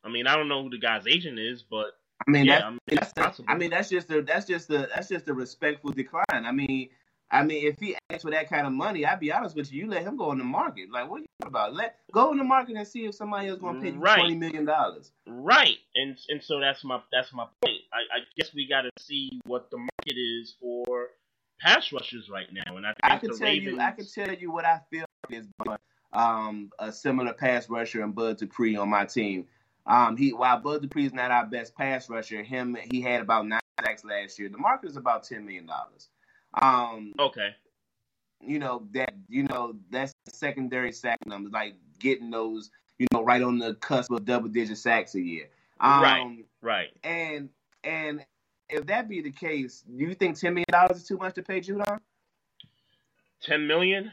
I mean, I don't know who the guy's agent is, but I mean, Yeah, that's, I mean, that's it's the- possible. I mean, that's just a that's just a that's just a respectful decline. I mean, I mean, if he asks for that kind of money, I'd be honest with you, you let him go in the market. Like, what are you talking about? Let go in the market and see if somebody else going to pay you Right. twenty million dollars. right, and and so that's my that's my point. I, I guess we got to see what the market is for pass rushers right now, and I think I can tell Ravens. you, I can tell you what I feel is um, a similar pass rusher and Bud Dupree on my team. Um, he while Bud Dupree is not our best pass rusher, him he had about nine sacks last year. The market is about ten million dollars. Um, okay, you know that you know that's secondary sack numbers, like getting those you know right on the cusp of double digit sacks a year. Um, Right. right. And and if that be the case, do you think ten million dollars is too much to pay Judon? Ten million.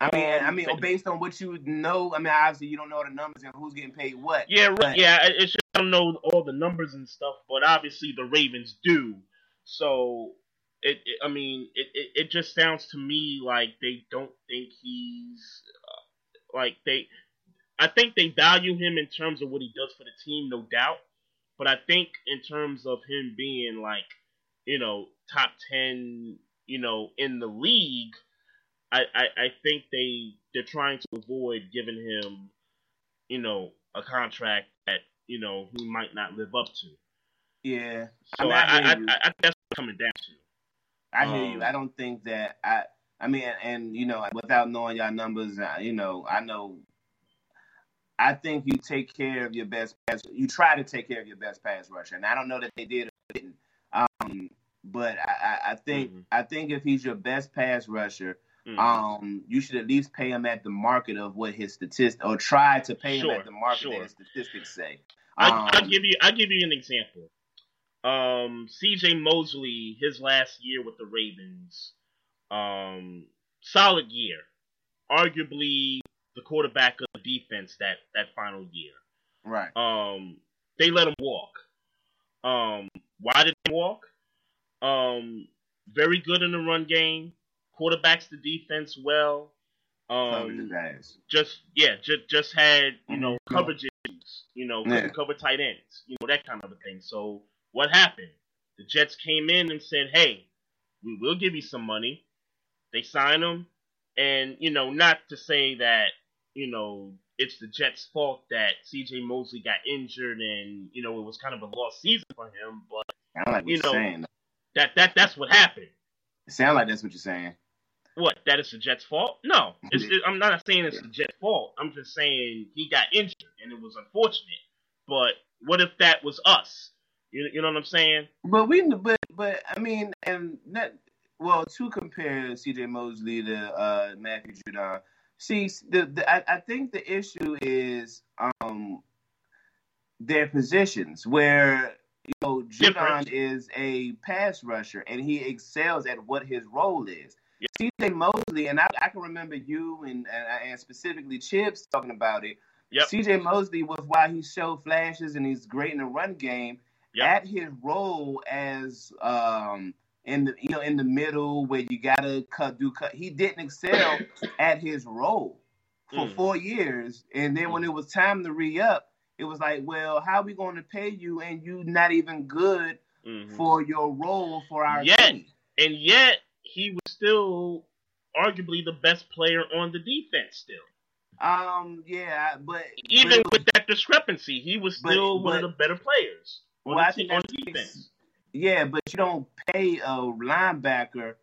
I mean, Um, I mean, based on what you know, I mean, obviously you don't know the numbers and who's getting paid what. Yeah, right, But- yeah. It's just I don't know all the numbers and stuff, but obviously the Ravens do. So it, it I mean, it, it it just sounds to me like they don't think he's uh, like they. I think they value him in terms of what he does for the team, no doubt. But I think in terms of him being like, you know, top ten, you know, in the league, I, I, I think they they're trying to avoid giving him, you know, a contract that you know he might not live up to. Yeah, So mean, I, I, I. I, I that's what coming down to. I hear Um, you. I don't think that I. I mean, and you know, without knowing y'all numbers, uh, you know, I know. I think you take care of your best pass. You try to take care of your best pass rusher, and I don't know that they did or didn't. Um, but I, I, I think Mhm. I think if he's your best pass rusher, Mhm. um, you should at least pay him at the market of what his statistics, or try to pay him at the market sure. that his statistics say. I, Um, I'll give you I'll give you an example. Um, C.J. Mosley, his last year with the Ravens, um, solid year, arguably the quarterback of the defense that that final year. right. Um, they let him walk. Um, why did they walk? Um, very good in the run game. Quarterbacks the defense well. Um, just yeah, just just had you know Mhm. coverage issues. You know, Yeah. cover tight ends. You know that kind of a thing. So what happened? The Jets came in and said, "Hey, we will give you some money." They signed him, and you know, not to say that you know it's the Jets' fault that C.J. Mosley got injured, and you know it was kind of a lost season for him. But like you know- saying. that that that's what happened. It sounds like that's what you're saying. What? That is the Jets' fault? No, it's, it- I'm not saying it's the Jets' fault. I'm just saying he got injured and it was unfortunate. But what if that was us? You, you know what I'm saying? But we, but but I mean, and that well to compare C.J. Mosley to uh, Matthew Judon. See, the, the I, I think the issue is um their positions where you know Judon Different. is a pass rusher and he excels at what his role is. Yeah. C.J. Mosley, and I, I can remember you and, and and specifically Chips talking about it. Yep. C.J. Mosley was why he showed flashes and he's great in the run game Yep. at his role as um in the you know in the middle where you gotta cut do cut he didn't excel at his role for Mm. four years and then when it was time to re-up it was like well how are we going to pay you and you not even good Mhm. for your role for our Yet. team And yet he was still arguably the best player on the defense. Still, um yeah but even but with that discrepancy, he was But- still one but- of the better players on, Well, I the, on defense. Yeah, but you don't pay a linebacker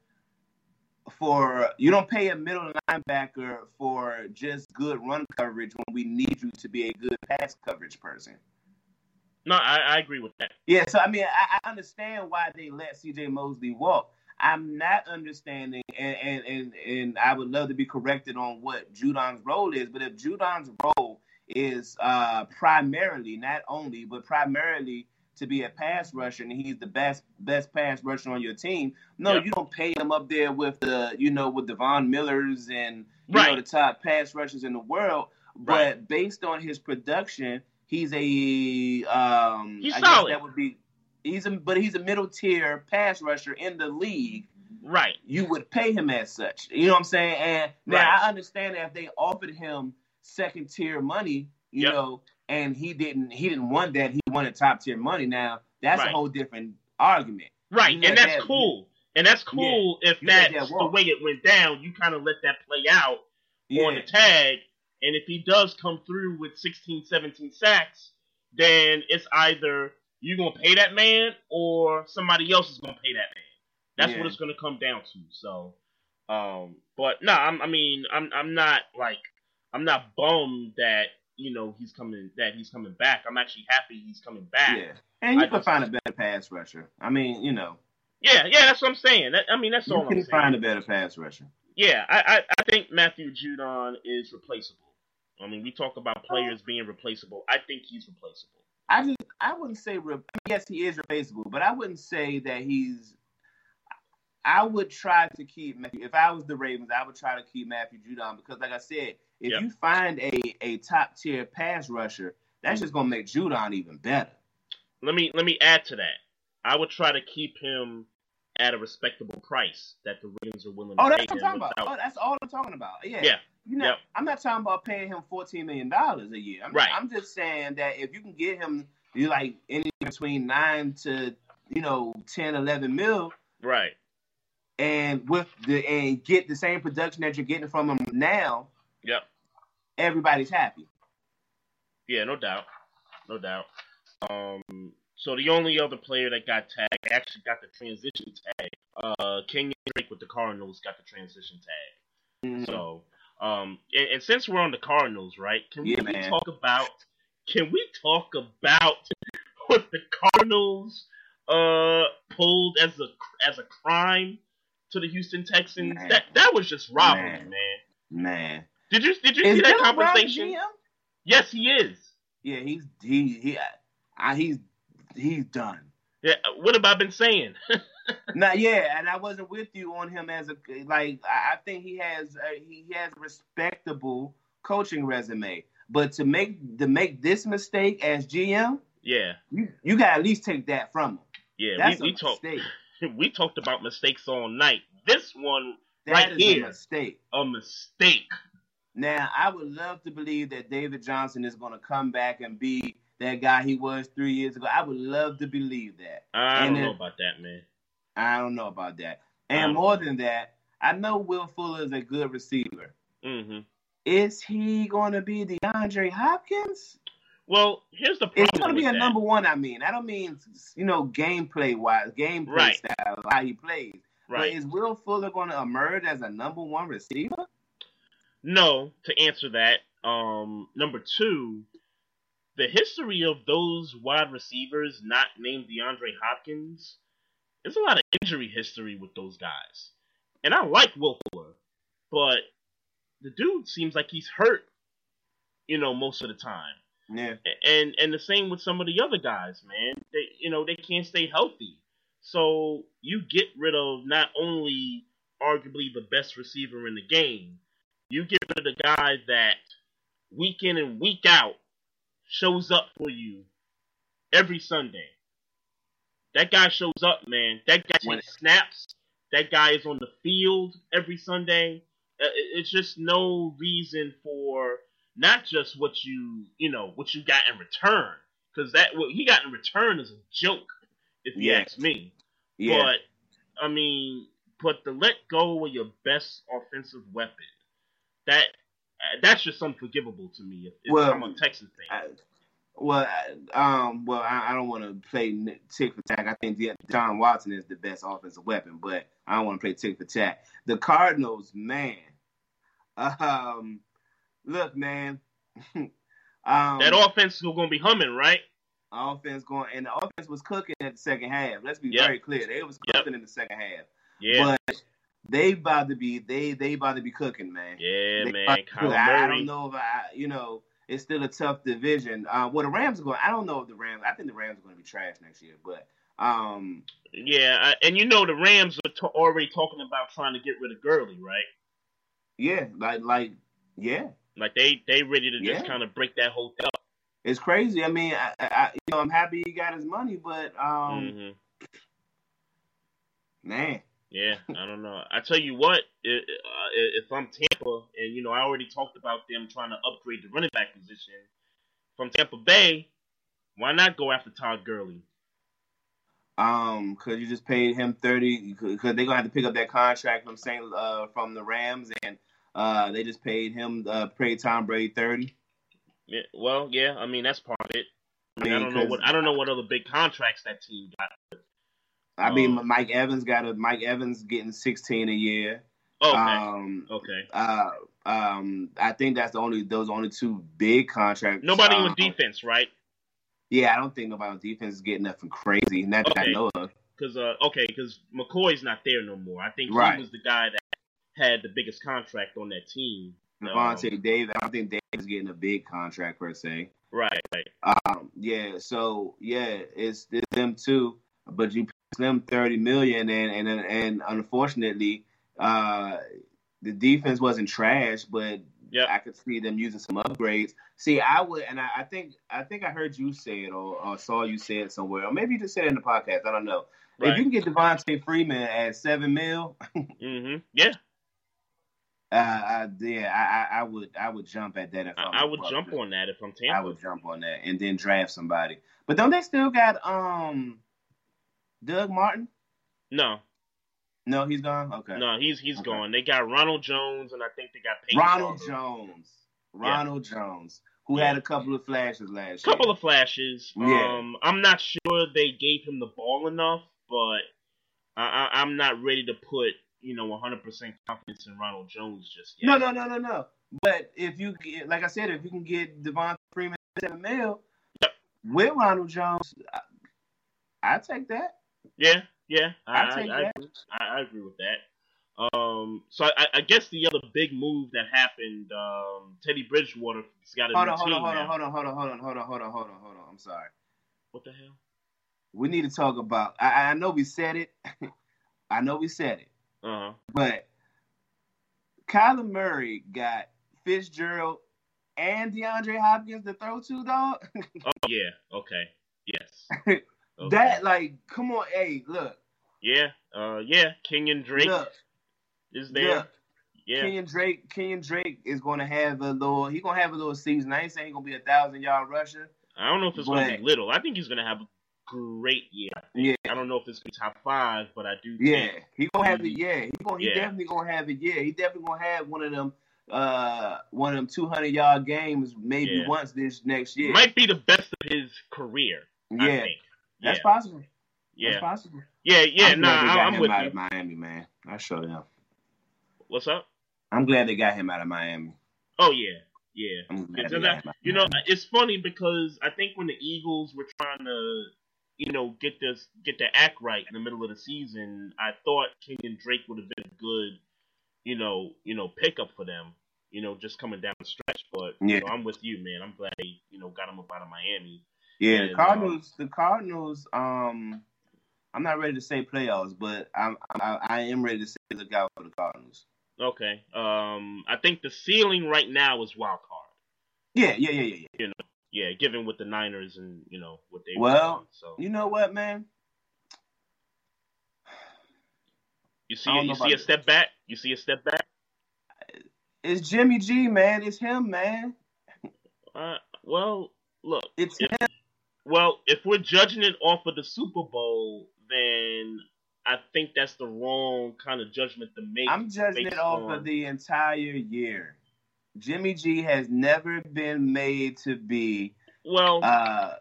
for you don't pay a middle linebacker for just good run coverage when we need you to be a good pass coverage person. No, I, I agree with that. Yeah, so I mean, I, I understand why they let C.J. Mosley walk. I'm not understanding, and, and and and I would love to be corrected on what Judon's role is. But if Judon's role is uh, primarily, not only, but primarily to be a pass rusher, and he's the best best pass rusher on your team, no, Yeah. you don't pay him up there with the you know with the Von Millers and you know Right. the top pass rushers in the world. But Right. based on his production, he's a um, He's I guess solid. that would be he's a but he's a middle tier pass rusher in the league. Right. You would pay him as such. You know what I'm saying? And now Right. I understand that if they offered him second tier money, you Yep. know, and he didn't he didn't want that. He wanted top tier money. Now that's Right. a whole different argument. Right, and that's that- cool. And that's cool if You that's that the way it went down. You kind of let that play out on the tag. And if he does come through with 16, 17 sacks, then it's either you're going to pay that man or somebody else is going to pay that man. That's Yeah. what it's going to come down to. So, um, but no, I'm, I mean, I'm, I'm not like, I'm not bummed that, you know, he's coming, that he's coming back. I'm actually happy he's coming back. Yeah. And you I can find a better pass rusher. I mean, you know, Yeah, yeah, that's what I'm saying. That, I mean, that's all you I'm can saying. find a better pass rusher. Yeah, I, I, I think Matthew Judon is replaceable. I mean, we talk about players being replaceable. I think he's replaceable. I just I wouldn't say re- yes he is replaceable, but I wouldn't say that he's. I would try to keep Matthew. If I was the Ravens, I would try to keep Matthew Judon because, like I said, if Yep. you find a a top tier pass rusher, that's just gonna make Judon even better. Let me let me add to that. I would try to keep him at a respectable price that the Ravens are willing to Oh, pay that's what I'm talking about. Oh, that's all I'm talking about. Yeah. Yeah. You know, Yep. I'm not talking about paying him fourteen million dollars a year. I'm, Right. I'm just saying that if you can get him, you like any between nine to you know 10, 11 mil, Right. and with the and get the same production that you're getting from him now, Yep. everybody's happy. Yeah, no doubt. No doubt. Um, so the only other player that got tagged actually got the transition tag. Uh, Kenyon Drake with the Cardinals got the transition tag. Mhm. So, um, and, and since we're on the Cardinals, right? Can Yeah, we man. talk about? Can we talk about what the Cardinals uh pulled as a as a crime to the Houston Texans? Man. That that was just robbery, Man. man. Man, Did you did you is see that conversation? Yes, he is. Yeah, he's he he I, he's he's done. Yeah, what have I been saying? Not yeah, and I wasn't with you on him as a like. I think he has a, he has a respectable coaching resume, but to make to make this mistake as GM, yeah, you you got to at least take that from him. yeah. That's we we talked we talked about mistakes all night. This one That Right is here. a mistake. a mistake. Now, I would love to believe that David Johnson is going to come back and be that guy he was three years ago. I would love to believe that. I And don't know about that, man. I don't know about that. And more know. than that, I know Will Fuller is a good receiver. hmm Is he going to be DeAndre Hopkins? Well, here's the problem. It's going to be a that. number one. I mean, I don't mean you know gameplay wise, gameplay Right. style, how he plays. right? But is Will Fuller going to emerge as a number one receiver? No, to answer that. Um, number two, the history of those wide receivers not named DeAndre Hopkins, there's a lot of injury history with those guys. And I like Will Fuller, but the dude seems like he's hurt, you know, most of the time. Yeah. And and the same with some of the other guys, man. They you know, they can't stay healthy. So you get rid of not only arguably the best receiver in the game, you get rid of the guy that week in and week out shows up for you every Sunday. That guy shows up, man. That guy When- takes snaps. That guy is on the field every Sunday. Uh, It's just no reason for not just what you you know what you got in return, because that what he got in return is a joke, if you Yeah. ask me. Yeah. But I mean, but to let go of your best offensive weapon, that uh, that's just unforgivable to me. If, if Well, I'm a Texans fan. Well, I- um, well, I, I don't want to play tick for tack. I think Deshaun Watson is the best offensive weapon, but I don't want to play tick for tack. The Cardinals, man. Um, look, man. um, that offense is gonna be humming, right? offense going, and the offense was cooking at the second half. Let's be Yep. very clear. They was Yep. cooking in the second half. Yeah, But they about to be they they about to be cooking, man. yeah, They man. about to be Kyler cooking. I, don't know if I, you know, it's still a tough division. Uh, well, the Rams are going. I don't know if the Rams. I think the Rams are going to be trash next year, but um, Yeah, and you know the Rams are to- already talking about trying to get rid of Gurley, right? yeah, like like yeah, Like they they ready to just kind of break that whole thing up. it's crazy. I mean, I, I you know I'm happy he got his money, but um, hmm man, Yeah, I don't know. I tell you what, i- uh, if I'm Tampa, and you know, I already talked about them trying to upgrade the running back position. From Tampa Bay, why not go after Todd Gurley? um, cause you just paid him thirty, cause they're gonna have to pick up that contract from Saint uh from the Rams, and uh they just paid him uh paid Tom Brady thirty. Yeah, well, yeah, I mean that's part of it. I, mean, I don't know what I don't know what other big contracts that team got. I mean, Oh. Mike Evans got a Mike Evans getting sixteen a year. Okay, Um, okay. uh, um, I think that's the only those only two big contracts. Nobody um, on defense, right? Yeah, I don't think nobody on defense is getting nothing crazy. Not that Okay. I know of. Because uh, okay, because McCoy's not there no more. I think Right. he was the guy that had the biggest contract on that team. Devontae Davis. I don't think Davis is getting a big contract per se. Right, right. Um, yeah, so yeah, it's, it's them too, but you them thirty million, and and and unfortunately, uh, the defense wasn't trash, but yeah, I could see them using some upgrades. See, I would, and I, I think I think I heard you say it or, or saw you say it somewhere, or maybe you just said it in the podcast. I don't know. Right. If you can get Devonta Freeman at seven mil, hmm Yeah, uh, I, yeah, I, I, would I would jump at that. If I'm I, I would jump on that if I'm I would jump on that and then draft somebody. But don't they still got um Doug Martin? No, No, he's gone. Okay. no, he's he's Okay. gone. They got Ronald Jones, and I think they got Peyton Ronald Barber. Jones. Ronald Jones, who Yeah. had a couple of flashes last year. couple of flashes. Yeah. Um, I'm not sure they gave him the ball enough, but I, I, I'm not ready to put you know 100% confidence in Ronald Jones just yet. No, no, no, no, no. But if you get, like I said, if you can get Devon Freeman seven mil Yep. with Ronald Jones, I, I take that. Yeah, yeah, I, I, I, agree. I, I agree with that. Um, so I, I guess the other big move that happened, um, Teddy Bridgewater's got a Hold new on, hold on, hold now. on, hold on, hold on, hold on, hold on, hold on, hold on, hold on. I'm sorry. What the hell? We need to talk about. I, I know we said it. I know we said it. Uh huh. But Kyler Murray got Fitzgerald and DeAndre Hopkins to throw to, dog. Oh yeah. Okay. Yes. Okay. That like, come on, hey, look, Yeah. Uh. Yeah. Kenyon Drake look, is there. look. Yeah. Kenyon Drake, Kenyon Drake is going to have a little. He gonna have a little season. I ain't saying he gonna be a thousand yard rusher. I don't know if it's going to be little. I think he's going to have a great year. Yeah, I don't know if it's going to be top five, but I do. yeah, Think, he gonna have it. Yeah, he gonna. He Yeah. definitely gonna have it. Yeah, he definitely gonna have one of them. Uh, one of them two hundred yard games maybe Yeah. once this next year. might be the best of his career. I yeah, think. That's yeah. possible. Yeah. That's possible. Yeah. Yeah. I'm Nah. glad they got I- I'm him with out you. of Miami, man. I sure am. What's up? I'm glad they got him out of Miami. Oh yeah. Yeah. I'm glad they that- got him out of you know, Miami. it's funny because I think when the Eagles were trying to, you know, get this get their act right in the middle of the season, I thought Kenyon Drake would have been a good, you know, you know, pickup for them. You know, just coming down the stretch. But Yeah. you know, I'm with you, man. I'm glad they, you know, got him up out of Miami. Yeah, and, the Cardinals. The Cardinals. Um, I'm not ready to say playoffs, but I'm I, I am ready to say look out for the Cardinals. Okay. Um, I think the ceiling right now is wild card. Yeah, yeah, yeah, yeah, yeah. You know, Yeah, given with the Niners and you know what they Well, doing. So You know what, man? you see, you see a step back. You see a step back. It's Jimmy G, man. It's him, man. Uh, well, look. It's if, him. Well, if we're judging it off of the Super Bowl, then I think that's the wrong kind of judgment to make. I'm judging it off on- of the entire year. Jimmy G has never been made to be. Well, Uh,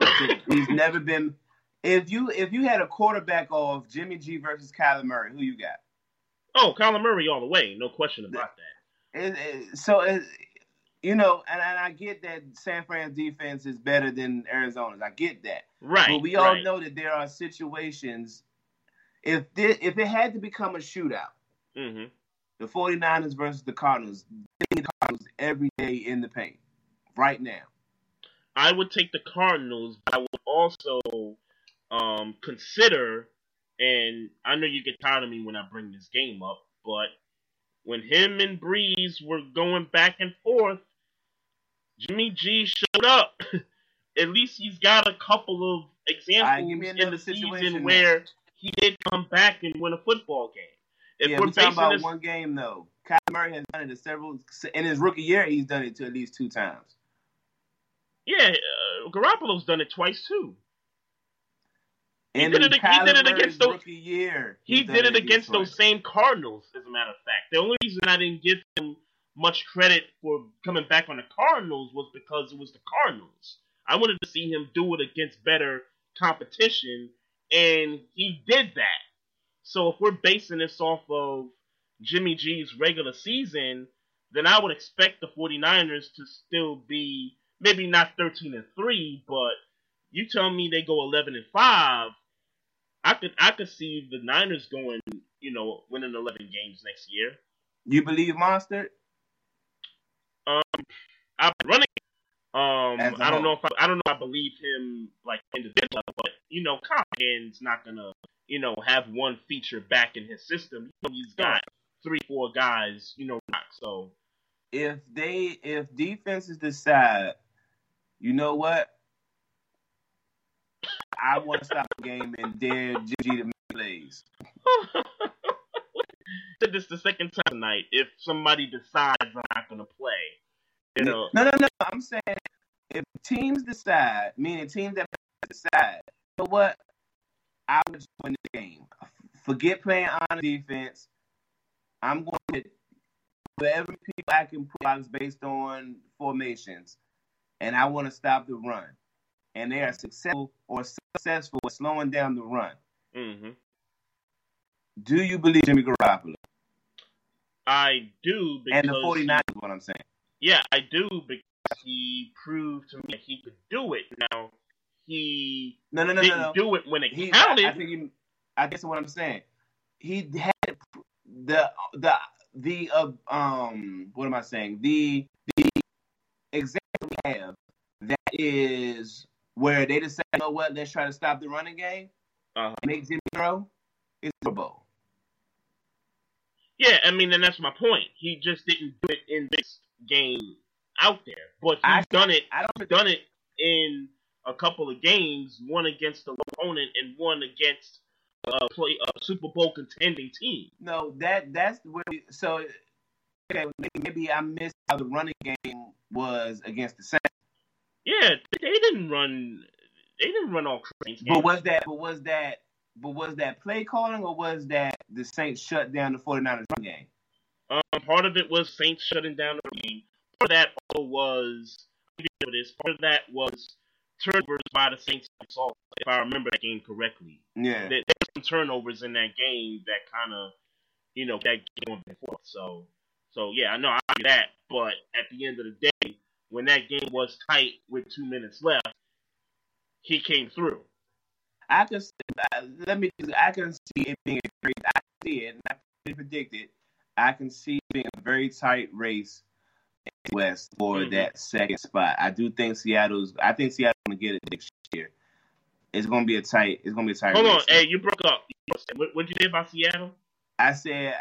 to- he's never been. If you if you had a quarterback off Jimmy G versus Kyler Murray, who you got? oh, Kyler Murray all the way, no question about that. It, it, so it, you know, and, and I get that San Fran's defense is better than Arizona's. I get that. Right. But we all right. know that there are situations. If this, if it had to become a shootout, hmm the 49ers versus the Cardinals, the Cardinals every day in the paint, right now. I would take the Cardinals, but I would also um, consider, and I know you get tired of me when I bring this game up, but when him and Brees were going back and forth, Jimmy G showed up. At least he's got a couple of examples me in the situation season where he did come back and win a football game. If yeah, we're we're talking about this, one game though. Kyler Murray has done it to several in his rookie year. He's done it to at least two times. yeah, uh, Garoppolo's done it twice too. He In did it- he did it against those- rookie year. He did it against those same Cardinals, as a matter of fact. The only reason I didn't give him much credit for coming back on the Cardinals was because it was the Cardinals. I wanted to see him do it against better competition, and he did that. So if we're basing this off of Jimmy G's regular season, then I would expect the 49ers to still be maybe not 13 and 3, but you tell me they go 11 and 5, I could I could see the Niners going, you know, winning 11 games next year. You believe Mostert? I'm running. Um, As a I don't know if I, I don't know. If I believe him like individually, but you know, Colin's not gonna, you know, have one feature back in his system. You know, he's got three, four guys, you know, rock. So If they if defenses decide, you know what? I want to stop the game and dare Jimmy to make plays. said this the second time tonight. If somebody decides I'm not gonna play, you know, No, no, no. I'm saying if teams decide, meaning teams that decide, you know what? I would just win the game. Forget playing on defense. I'm going to whatever people I can put box based on formations, and I want to stop the run. And they are successful or successful at slowing down the run. hmm Do you believe Jimmy Garoppolo? I do because And the 49ers is what I'm saying. Yeah, I do because he proved to me that he could do it. Now he No, no, no, didn't no, no. do it when it he, counted. I, I think he, I guess what I'm saying. He had the the the uh, um what am I saying? The the example we have that is where they decide, you know what, let's try to stop the running game, Uh-huh. make Jimmy throw. It's Super Bowl. Yeah, I mean, and that's my point. He just didn't do it in this game out there, but he's I- done it. I don't. Done it in a couple of games, one against the opponent and one against a play a Super Bowl contending team. No, that that's where. So okay, maybe I missed how the running game was against the Saints. Yeah, they didn't run. They didn't run all crazy. But was that but was that but was that play calling or was that the Saints shut down the 49ers run game? Um, part of it was Saints shutting down the game. Part of that was this. Part of that was turnovers by the Saints. If I remember that game correctly, Yeah. there, there were some turnovers in that game that kind of, you know, that game went forth. So, so yeah, I know I get that. But at the end of the day, when that game was tight with two minutes left, he came through. I can see, let me I can see it being a great I see it and I can predict it. I can see being a very tight race in the West for Mhm. that second spot. I do think Seattle's I think Seattle's gonna get it next year. It's gonna be a tight it's gonna be a tight Hold on, race. hey, you broke up. What would you say about Seattle? I said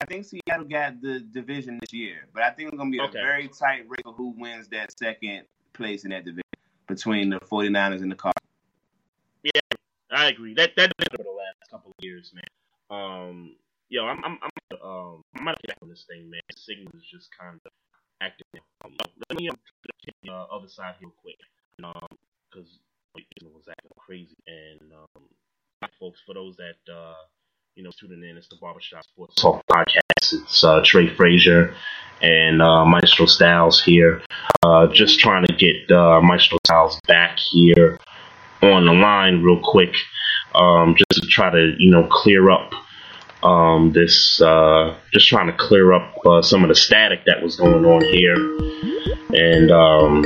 I think, Seattle got the division this year, but I think it's gonna be a very tight race for who wins that second place in that division between the 49ers and the Cardinals. I agree. That that been over the last couple of years, man. Um, yo, I'm I'm I'm um I'm gonna get back on this thing, man. Signal is just kind of acting. Um, let me um, the uh, other side real quick, um, because it was acting crazy. And um, folks, for those that uh, you know, tuning in, it's the Barbershop Sports Talk podcast. It's uh, Trey Frazier and uh, Maestro Styles here. Uh, just trying to get uh, Maestro Styles back here on the line real quick, um, just to try to you know clear up um, this, uh, just trying to clear up uh, some of the static that was going on here, and um,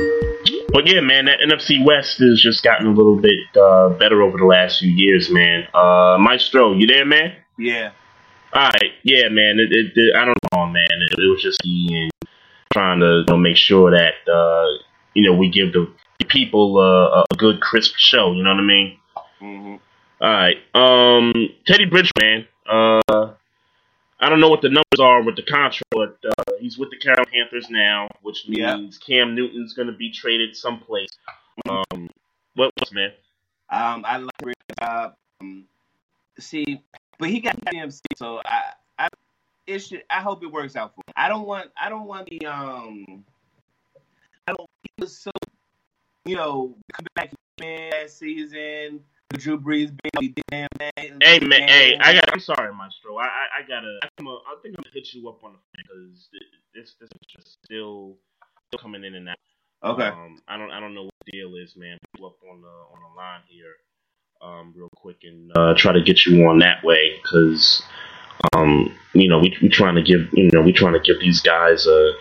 but yeah, man, that NFC West has just gotten a little bit uh, better over the last few years, man. Uh, Maestro, you there, man? Yeah. All right, yeah, man. It, it, it- I don't know, man. It, it was just me and trying to you know, make sure that uh, you know we give the people uh, a good, crisp show. You know what I mean? hmm All right. Um, Teddy Bridgeman. Uh, I don't know what the numbers are with the contract, but uh, he's with the Carolina Panthers now, which means Yeah. Cam Newton's going to be traded someplace. Um, what else, man? Um, I like Rick job. Um, see, but he got CMC, so I, I, it should. I hope it works out for him. I don't want. I don't want the um. I don't. He was so, you know, come back that season. The Drew Brees being damn. Hey man, hey, I got. I'm sorry, Maestro. I, I, I gotta. I'm a, I think I'm gonna hit you up on the because this, this is just still, still coming in and out. Okay. Um, I don't, I don't know what the deal is, man. Up on the on the line here, um, real quick and uh, try to get you on that way because, um, you know, we we trying to give, you know, we trying to give these guys a,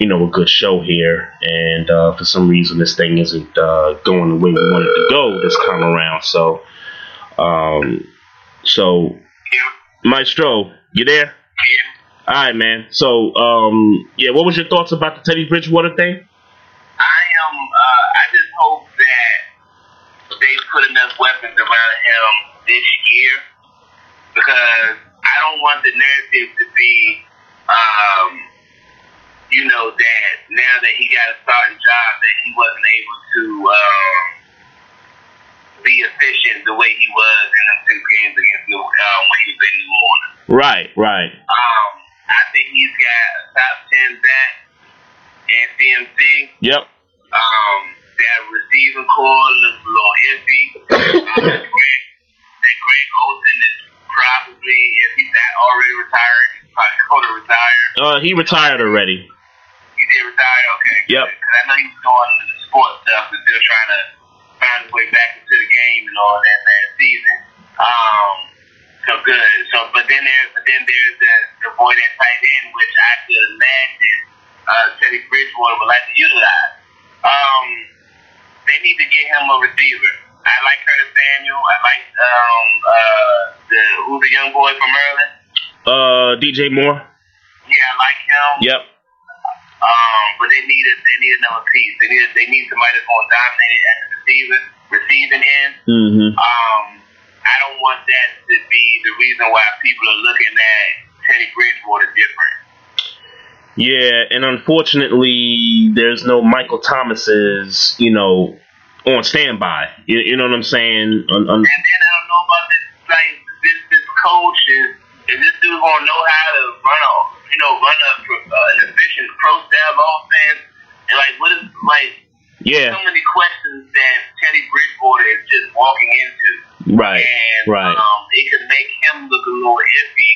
you know, a good show here, and uh, for some reason this thing isn't uh, going the way we wanted to go this time around. So, um, so, Maestro, you there? All right, man. So, um, yeah, what was your thoughts about the Teddy Bridgewater thing? I am. Uh, I just hope that they put enough weapons around him this year because I don't want the narrative to be, um, you know, that now that he got a starting job, that he wasn't able to um, be efficient the way he was in them two games against New uh, when he was in New Orleans. Right, right. Um, I think he's got a top ten back in CMC. Yep. Um, that receiving corps looks a little iffy. Um, that Greg, that Greg Olsen is probably, if he's not already retired, he's probably going to retire. Uh, he retired already. He did retire, okay. Yep. Because I know he was doing the sports stuff and still trying to find his way back into the game and all that last season. Um, so good. So, but then there, but then there's the the boy that tight end, which I could imagine uh, Teddy Bridgewater would like to utilize. Um, they need to get him a receiver. I like Curtis Samuel. I like um uh the who's the young boy from Maryland. Uh, DJ Moore. Yeah, I like him. Yep. Um, but they need a, they need another piece. They need they need somebody that's going to dominate it at the receiver receiving end. Mm-hmm. Um, I don't want that to be the reason why people are looking at Teddy Bridgewater different. Yeah, and unfortunately, there's no Michael Thomas's, you know, on standby. You, you know what I'm saying? Un, un, And then I don't know about this like this this coach is is this dude gonna know how to run a you know run a uh, an efficient pro style offense and like what is like yeah, so many questions that Teddy Bridgewater is just walking into. right, and right. um, it could make him look a little iffy,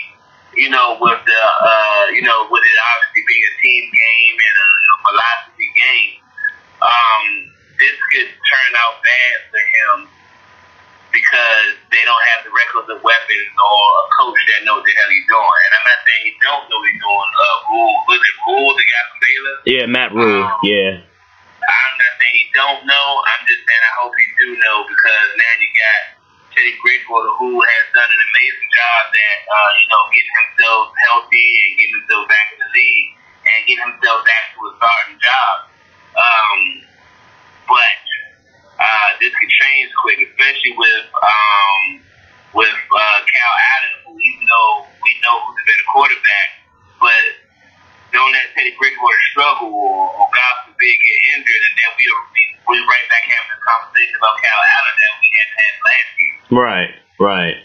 you know, with the uh, you know, with it obviously being a team game and a, a philosophy game. Um, this could turn out bad for him because they don't have the requisite weapons or a coach that knows the hell he's doing. And I'm not saying he don't know what he's doing. Uh, Rhule, was it Rhule, the guy from Baylor? Yeah, Matt Rhule. Yeah, I'm not saying he don't know. I'm just saying I hope he do know because now you got Teddy Bridgewater who has done an amazing job at uh, you know getting himself healthy and getting himself back in the league and getting himself back to a starting job. Um, but uh, this could change quick, especially with um, with uh, Kyle Allen, who even though we know who's the better quarterback, but don't let Teddy Bridgewater struggle or, or God forbid get injured, and then we are we, right back having this conversation about Kyle Allen that we had had last year. right, right.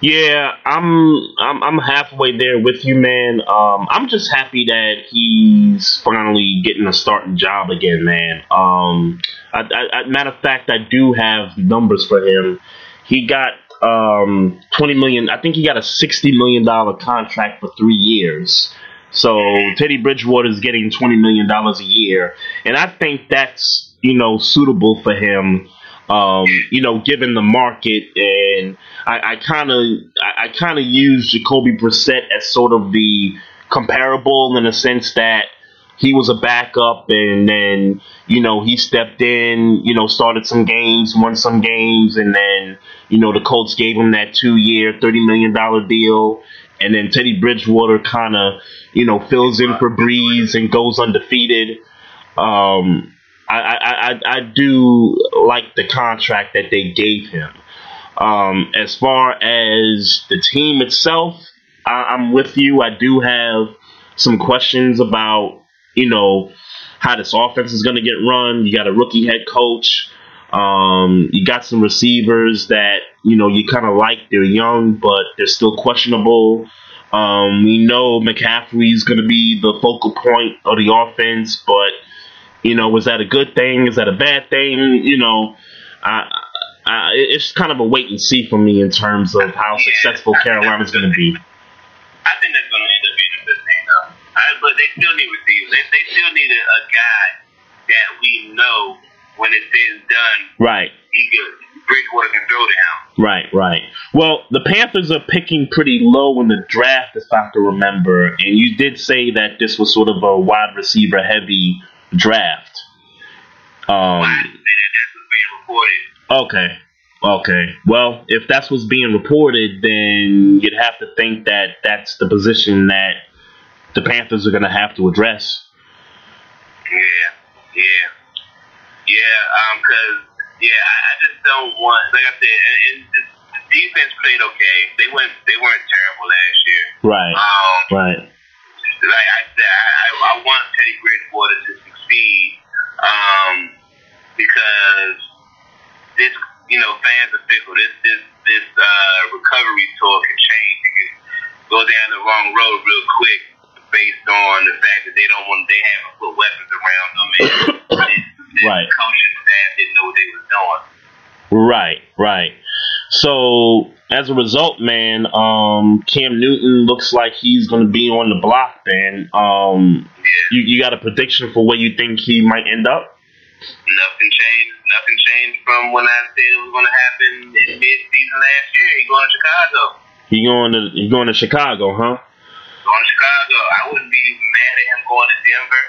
Yeah, I'm I'm I'm halfway there with you, man. Um, I'm just happy that he's finally getting a starting job again, man. Um, I, I, I, matter of fact, I do have numbers for him. He got um 20 million. I think he got a 60 million dollar contract for three years. So Teddy Bridgewater is getting 20 million dollars a year, and I think that's you know suitable for him. Um, you know, given the market, and I kind of I, kind of use Jacoby Brissett as sort of the comparable in the sense that he was a backup, and then you know he stepped in, you know, started some games, won some games, and then you know the Colts gave him that two-year, thirty million dollar deal, and then Teddy Bridgewater kind of you know fills in for Brees and goes undefeated. Um, I, I, I, do like the contract that they gave him. Um, as far as the team itself, I, I'm with you. I do have some questions about you know how this offense is going to get run. You got a rookie head coach. Um, you got some receivers that you know you kind of like. They're young, but they're still questionable. Um, we know McCaffrey is going to be the focal point of the offense, but you know, was that a good thing? Is that a bad thing? You know, I, I, it's kind of a wait and see for me in terms of how Yeah, successful I think Carolina's going to be. I think that's going to end up being a good thing, though. I, but they still need receivers. They, they still need a, a guy that we know when it's done, Right. he Bridgewater can throw him. Right, right. Well, the Panthers are picking pretty low in the draft, if I can remember. And you did say that this was sort of a wide receiver heavy draft. Um, Why? That's what's being reported. okay, okay. Well, if that's what's being reported, then you'd have to think that that's the position that the Panthers are going to have to address. Yeah, yeah, yeah. Um, cause yeah, I, I just don't want. Like I said, and, and the, the defense played okay. They went. They weren't terrible last year. Right, Um, right. like I said, I, I want Teddy Bridgewater to succeed. Um, because this, you know, fans are fickle. This, this, this uh, recovery tour can change. It can go down the wrong road real quick based on the fact that they don't want, they haven't put weapons around them, and the Right. coaching staff didn't know what they was doing. Right, right. So as a result, man, um, Cam Newton looks like he's going to be on the block. Then, um, you, you got a prediction for where you think he might end up? nothing changed. Nothing changed from when I said it was going to happen in mid-season last year. He going to Chicago. He going to he going to Chicago, huh? going to Chicago. I wouldn't be mad at him going to Denver,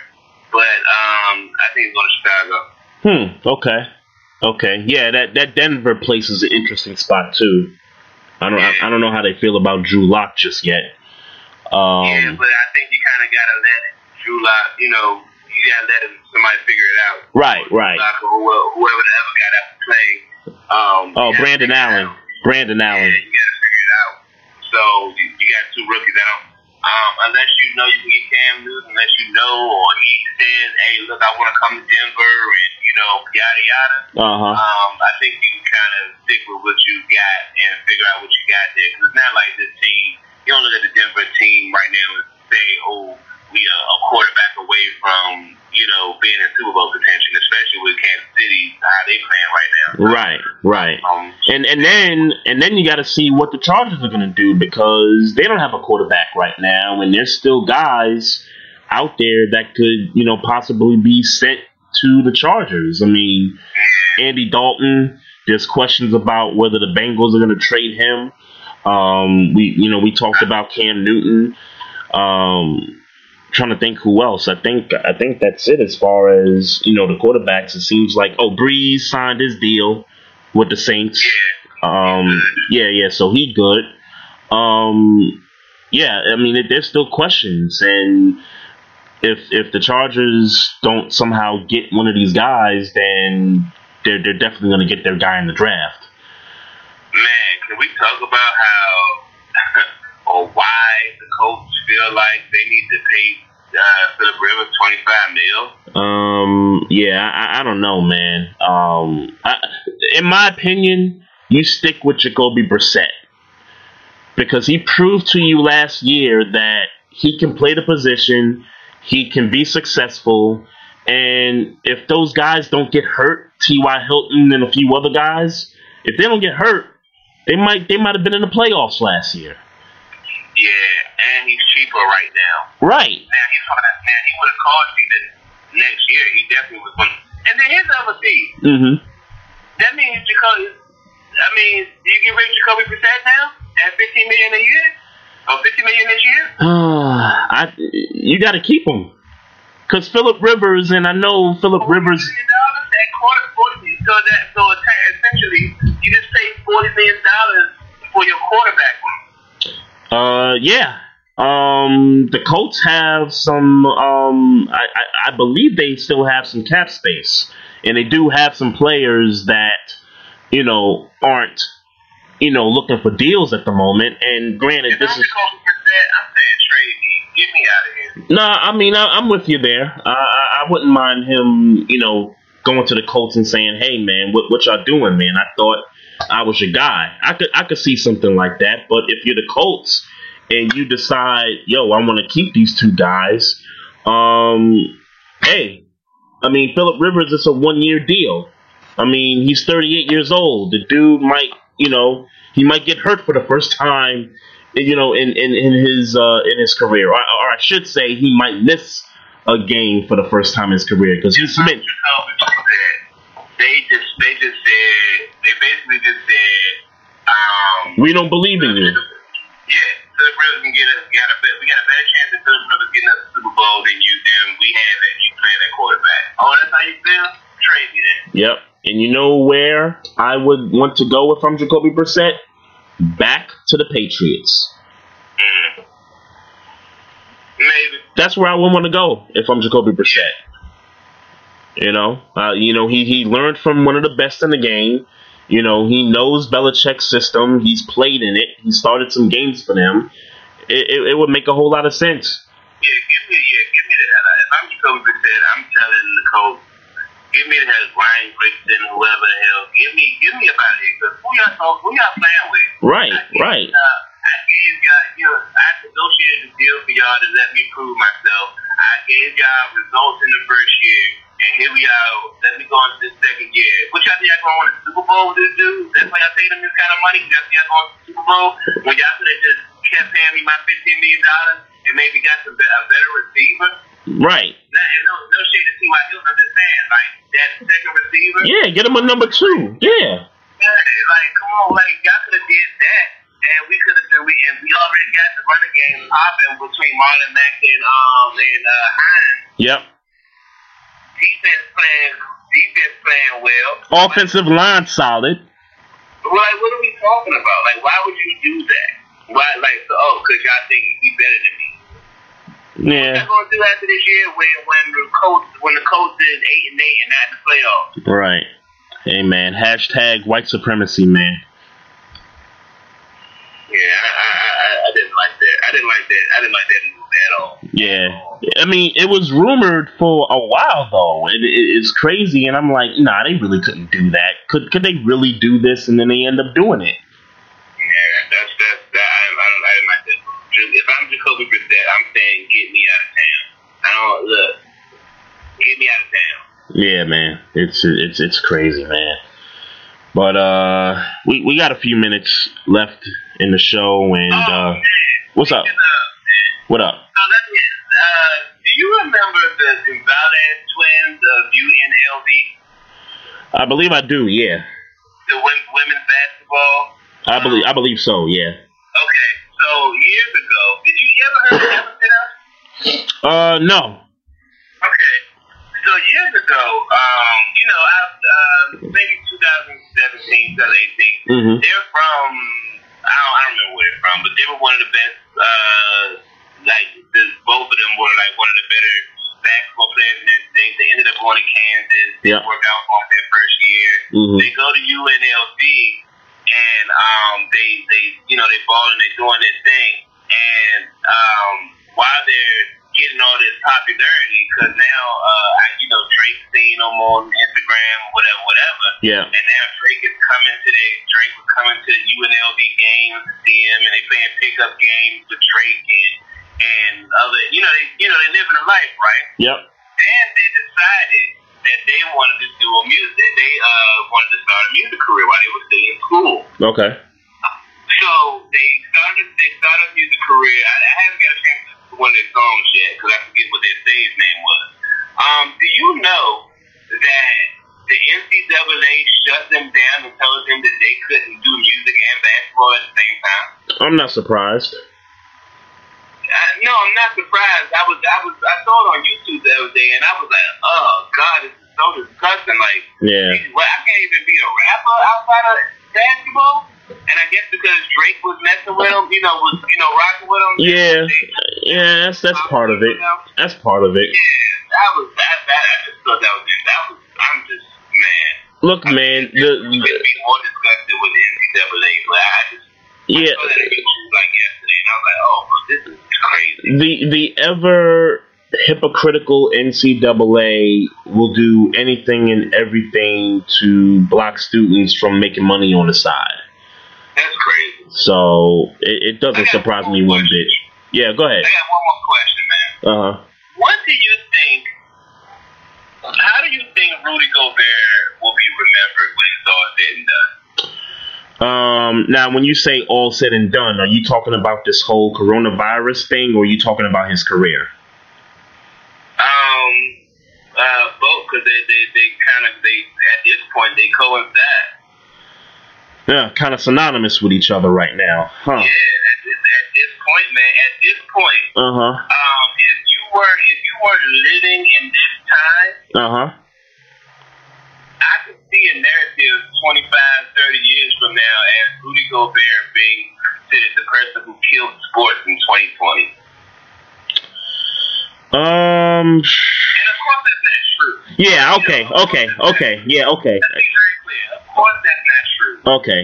but um, I think he's going to Chicago. Hmm. Okay. Okay. Yeah. That that Denver place is an interesting spot too. I don't I, I don't know how they feel about Drew Lock just yet. yeah, Um. but I think you kind of got to let Drew Lock, you know, you got to let him, somebody figure it out. Right. Right. Lock or whoever, whoever the ever got out to play. Um, Oh, you gotta Brandon Allen. Brandon Yeah, Allen. you got to figure it out. So you, you got two rookies out. Um, unless you know you can get Cam Newton, unless you know or he says, hey, look, I want to come to Denver and, you know, yada, yada. Uh huh. Um, I think you can kind of stick with what you got and figure out what you got there. Because it's not like this team. You don't look at the Denver team right now and say, "Oh, we are a quarterback away from you know being in Super Bowl contention," especially with Kansas City how they playing right now. So, Right. Right. Um, And and then and then you got to see what the Chargers are going to do because they don't have a quarterback right now, and there's still guys out there that could you know possibly be sent to the Chargers. I mean, Andy Dalton. There's questions about whether the Bengals are going to trade him. Um, we you know we talked about Cam Newton. Um, trying to think who else. I think I think that's it as far as you know the quarterbacks. It seems like oh Brees signed his deal with the Saints. Um, yeah, yeah. So he good. Um, yeah. I mean, there's still questions, and if if the Chargers don't somehow get one of these guys, then they're they're definitely going to get their guy in the draft. man, can we talk about how or why the coach feel like they need to pay uh, Philip Rivers twenty five mil? Um, yeah, I, I don't know, man. Um, I, in my opinion, you stick with Jacoby Brissett because he proved to you last year that he can play the position, he can be successful, and if those guys don't get hurt, T.Y. Hilton and a few other guys, if they don't get hurt, they might they might have been in the playoffs last year. Yeah, and he's cheaper right now. Right. Now he's now he would have cost you the next year. He definitely was going. And then here's the other thing. Mm-hmm. That means Jacoby. I mean, do you get rid of Jacoby Brissett now at 15 million a year or 50 million this year? I you got to keep him because Philip Rivers and I know Philip Rivers. At quarter 40. So that so essentially you just paid 40 million dollars for your quarterback. Uh, yeah. Um, the Colts have some. Um, I, I I believe they still have some cap space, and they do have some players that you know aren't you know looking for deals at the moment. And granted, If this I'm is Jacoby Brissett, I'm saying trade me. get me out of here. No, I mean I, I'm with you there. I, I I wouldn't mind him, you know, going to the Colts and saying, "Hey, man, what what y'all doing, man? I thought I was your guy." I could I could see something like that. But if you're the Colts and you decide, "Yo, I want to keep these two guys," um, hey, I mean Philip Rivers is a one year deal. I mean he's 38 years old. The dude might, you know, he might get hurt for the first time you know, in in, in his uh, in his career, or, or I should say, he might miss a game for the first time in his career because he's been. You know what you said. They just they just said they basically just said um We don't believe in you. yeah, Philip Rivers can get us got a bet we got a better chance of Philip Rivers getting us the Super Bowl than you than we have that you playing that quarterback. Oh, that's how you feel? Trade me then. Yep. And you know where I would want to go if I'm Jacoby Brissett? Back to the Patriots. Mm. Maybe. That's where I would want to go if I'm Jacoby Brissett. You know, uh, you know he he learned from one of the best in the game. You know, he knows Belichick's system. He's played in it. He started some games for them. It, it, it would make a whole lot of sense. Yeah, give me yeah, give me the out. If I'm Jacoby Brissett, I'm telling the coach, give me the hell Ryan Grigson, whoever the hell, give me give me about it. Cause who y'all talk, who y'all playing with? Right, I right. Uh, I gave y'all, you know, I negotiated a deal for y'all to let me prove myself. I gave y'all results in the first year, and here we are. Let me go into the second year. What y'all think y'all gonna win the Super Bowl with this dude? That's why y'all paid him this kind of money. Y'all think y'all going to the Super Bowl when y'all could have just kept paying me my fifteen million dollars and maybe got some a better receiver. Right. And no, no shade to T.Y. Hilton. I'm just saying, like that second receiver. Yeah, get him a number two. Yeah. Yeah, like come on, like y'all could have did that, and we could have we and we already got the running game popping between Marlon Mack and um and uh Hines. Yep. Defense playing, defense playing well. Offensive line solid. But like, what are we talking about? Like, why would you do that? Why, like, so, oh, because y'all think he's better than me. What Yeah. y'all gonna do after this year when when the coach when the coach is eight and eight and not in the playoffs? Right. Hey man. Hashtag white supremacy, man. Yeah, I, I, I, I didn't like that. I didn't like that. I didn't like that move at all. Yeah. I mean, it was rumored for a while though. It, it, it's crazy, and I'm like, nah, they really couldn't do that. Could could they really do this? And then they end up doing it. Yeah, that's that's that. I, I don't I that. move. If I'm Jacoby Brissett, I'm saying get me out of town. I don't look. Get me out of town. Yeah, man. It's it's it's crazy, man. But uh, we we got a few minutes left in the show, and oh uh, man. what's up? Speaking of, What up? So let me. Uh, do you remember the Gonzalez twins of UNLV, I believe I do. Yeah, the women's basketball? I believe I believe so. Yeah. Okay, so years ago, did you, you ever heard of Hamilton? Uh, no. Okay, so years ago, um, you know, I, uh, maybe 2017, 2018. Mhm. They're from. I don't, I don't remember where they're from, but they were one of the best. Uh, like the, both of them were like one of the better basketball players in their state. They ended up going to Kansas. They Yeah. worked out on their first year. Mhm. They go to UNLV, and um, they they you know they ball and they're doing their thing. And um, while they're getting all this popularity, because now uh, I, you know Drake's seeing them on Instagram, whatever, whatever. Yeah. And now Drake is coming to the Drake was coming to the UNLV games to see him, and they playing pickup games with Drake and and other. You know, they you know they living a life, right? Yep. Then they decided that they wanted to do a music. They uh wanted to start a music career while they were still in school. Okay. So they started they started a music career. I, I haven't got a chance to listen to one of their songs yet because I forget what their stage name was. Um, do you know that the NCAA shut them down and told them that they couldn't do music and basketball at the same time? I'm not surprised. I, no, I'm not surprised. I was, I was, I saw it on YouTube the other day, and I was like, "Oh God, this is so disgusting!" Like, Yeah. well, I can't even be a rapper outside of basketball. And I guess because Drake was messing with him, you know, was you know rocking with him. Yeah. they- Yeah. That's that's part of it. That's part of it. Yeah, that was that. That I just thought that was it. That was. I'm just man. Look, man. You The, could be more disgusted with the NCAA, but I just yeah. saw that on YouTube like yesterday, and I was like, oh, this is crazy. crazy. The the ever hypocritical NCAA will do anything and everything to block students from making money on the side. That's crazy. So it, it doesn't surprise me one question. bit. Yeah, go ahead. I got one more question, man. Uh huh. What do you think? How do you think Rudy Gobert will be remembered when it's all said and done? Um, now, when you say all said and done, are you talking about this whole coronavirus thing, or are you talking about his career? Um, uh, both because they, they, they kind of they at this point they coincide. Yeah, kind of synonymous with each other right now, huh? Yeah, at this, at this point, man. At this point, Uh huh. um, if you were if you were living in this time, Uh huh. I could see a narrative 25, 30 years from now as Rudy Gobert being considered the person who killed sports in 2020. Um. And of course, that's not true. Yeah. Okay. Okay. Okay. Yeah. Okay. Let's be very clear. Of course, that's not true. Okay.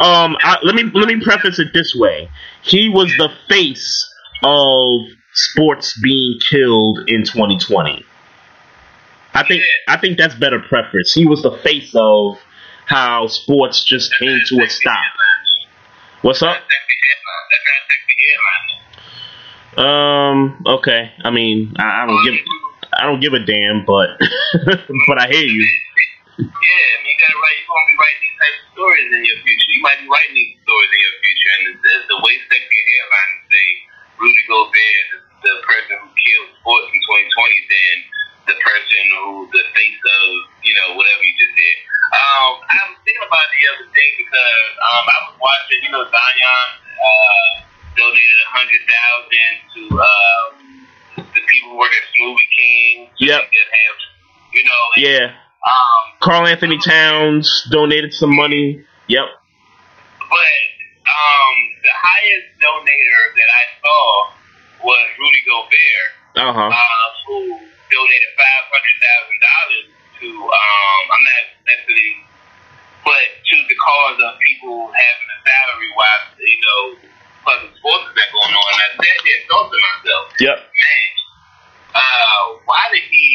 Um, Um. I, let me let me preface it this way. He was the face of sports being killed in 2020. I think I think that's better preference. He was the face of how sports just came to a stop. What's up? That's sexy headline. That's not sexy headline. Um. Okay. I mean, I, I don't give I don't give a damn, but but I hear you. Yeah, I mean, you gotta write. You're gonna be writing these types of stories in your future. You might be writing these stories in your future, and the, the, way sexy headline say Rudy Gobert is You know, Zion uh, donated a hundred thousand to um, the people who work at Smoothie King. so Yep. have, you know. and, Yeah. Um, Karl-Anthony Towns donated some money. Yep. But um, the highest donator that I saw was Rudy Gobert, Uh huh. uh, who donated five hundred thousand dollars to. Um, I'm not necessarily, but to the cause of people having a salary while you know, the sports that going on. And I sat there and thought to myself, Yep. man, uh, why did he?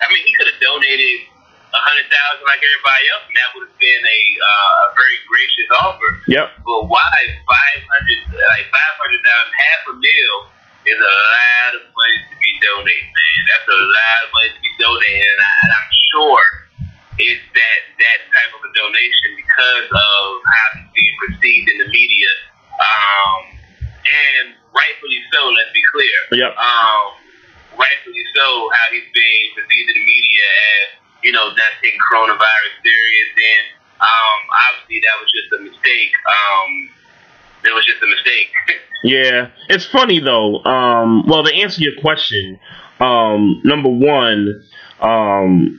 I mean, he could have donated a hundred thousand like everybody else, and that would have been a uh, a very gracious offer. Yep. But why five hundred, like five hundred thousand, half a mil is a lot of money to be donated, man. That's a lot of money to be donated, and, I, and I'm sure it's that that type of a donation because of how he's being perceived in the media, um, and rightfully so. Let's be clear. Yep. Um, rightfully so, how he's being perceived in the media as you know not taking coronavirus serious, and um, obviously that was just a mistake. Um, it was just a mistake. Yeah, it's funny though. Um, well, to answer your question, um, number one, um,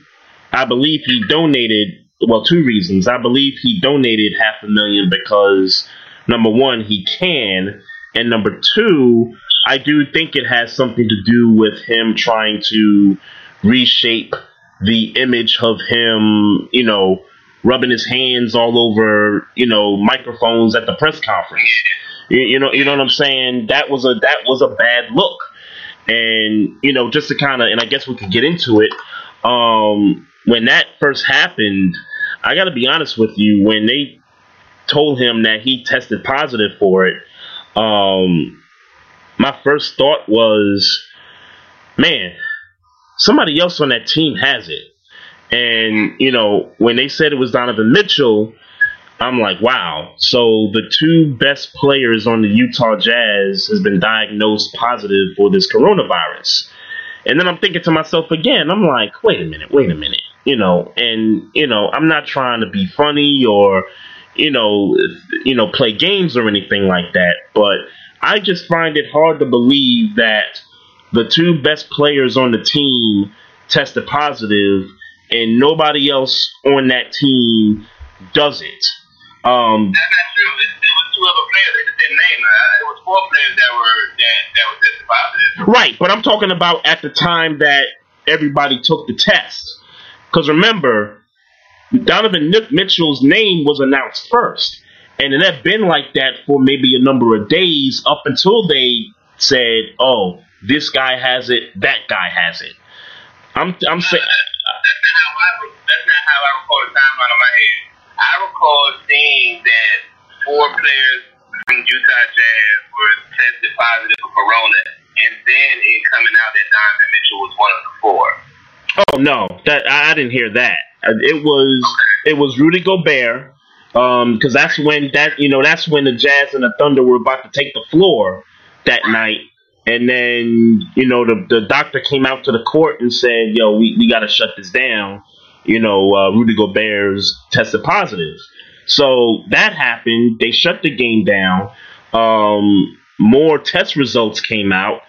I believe he donated. Well, two reasons. I believe he donated half a million because number one, he can, and number two, I do think it has something to do with him trying to reshape the image of him. You know, rubbing his hands all over, you know, microphones at the press conference. You, you know, you know what I'm saying? That was a that was a bad look, and you know, just to kind of, and I guess we could get into it. Um, when that first happened, I got to be honest with you. When they told him that he tested positive for it, um, my first thought was, man, somebody else on that team has it. And, you know, when they said it was Donovan Mitchell, I'm like, wow. So the two best players on the Utah Jazz has been diagnosed positive for this coronavirus. And then I'm thinking to myself again, I'm like, wait a minute, wait a minute. You know, and you know, I'm not trying to be funny or, you know, you know, play games or anything like that, but I just find it hard to believe that the two best players on the team tested positive and nobody else on that team does it. Um, That's not true. It, it was two other players. They just didn't name. Uh, It was four players that were that that were tested positive. right, but I'm talking about at the time that everybody took the test. Because remember, Donovan Mitchell's name was announced first. And it had been like that for maybe a number of days up until they said, "Oh, this guy has it, that guy has it." I'm I'm saying. That's not how I, recall the timeline in my head. I recall seeing that four players from Utah Jazz were tested positive for corona, and then it coming out that Donovan Mitchell was one of the four. Oh no, that I I didn't hear that. Uh, It was it was Rudy Gobert, because that's when that you know that's when the Jazz and the Thunder were about to take the floor that night, and then you know the the doctor came out to the court and said, "Yo, we we got to shut this down." You know, uh, Rudy Gobert's tested positive, so that happened. They shut the game down. Um, more test results came out,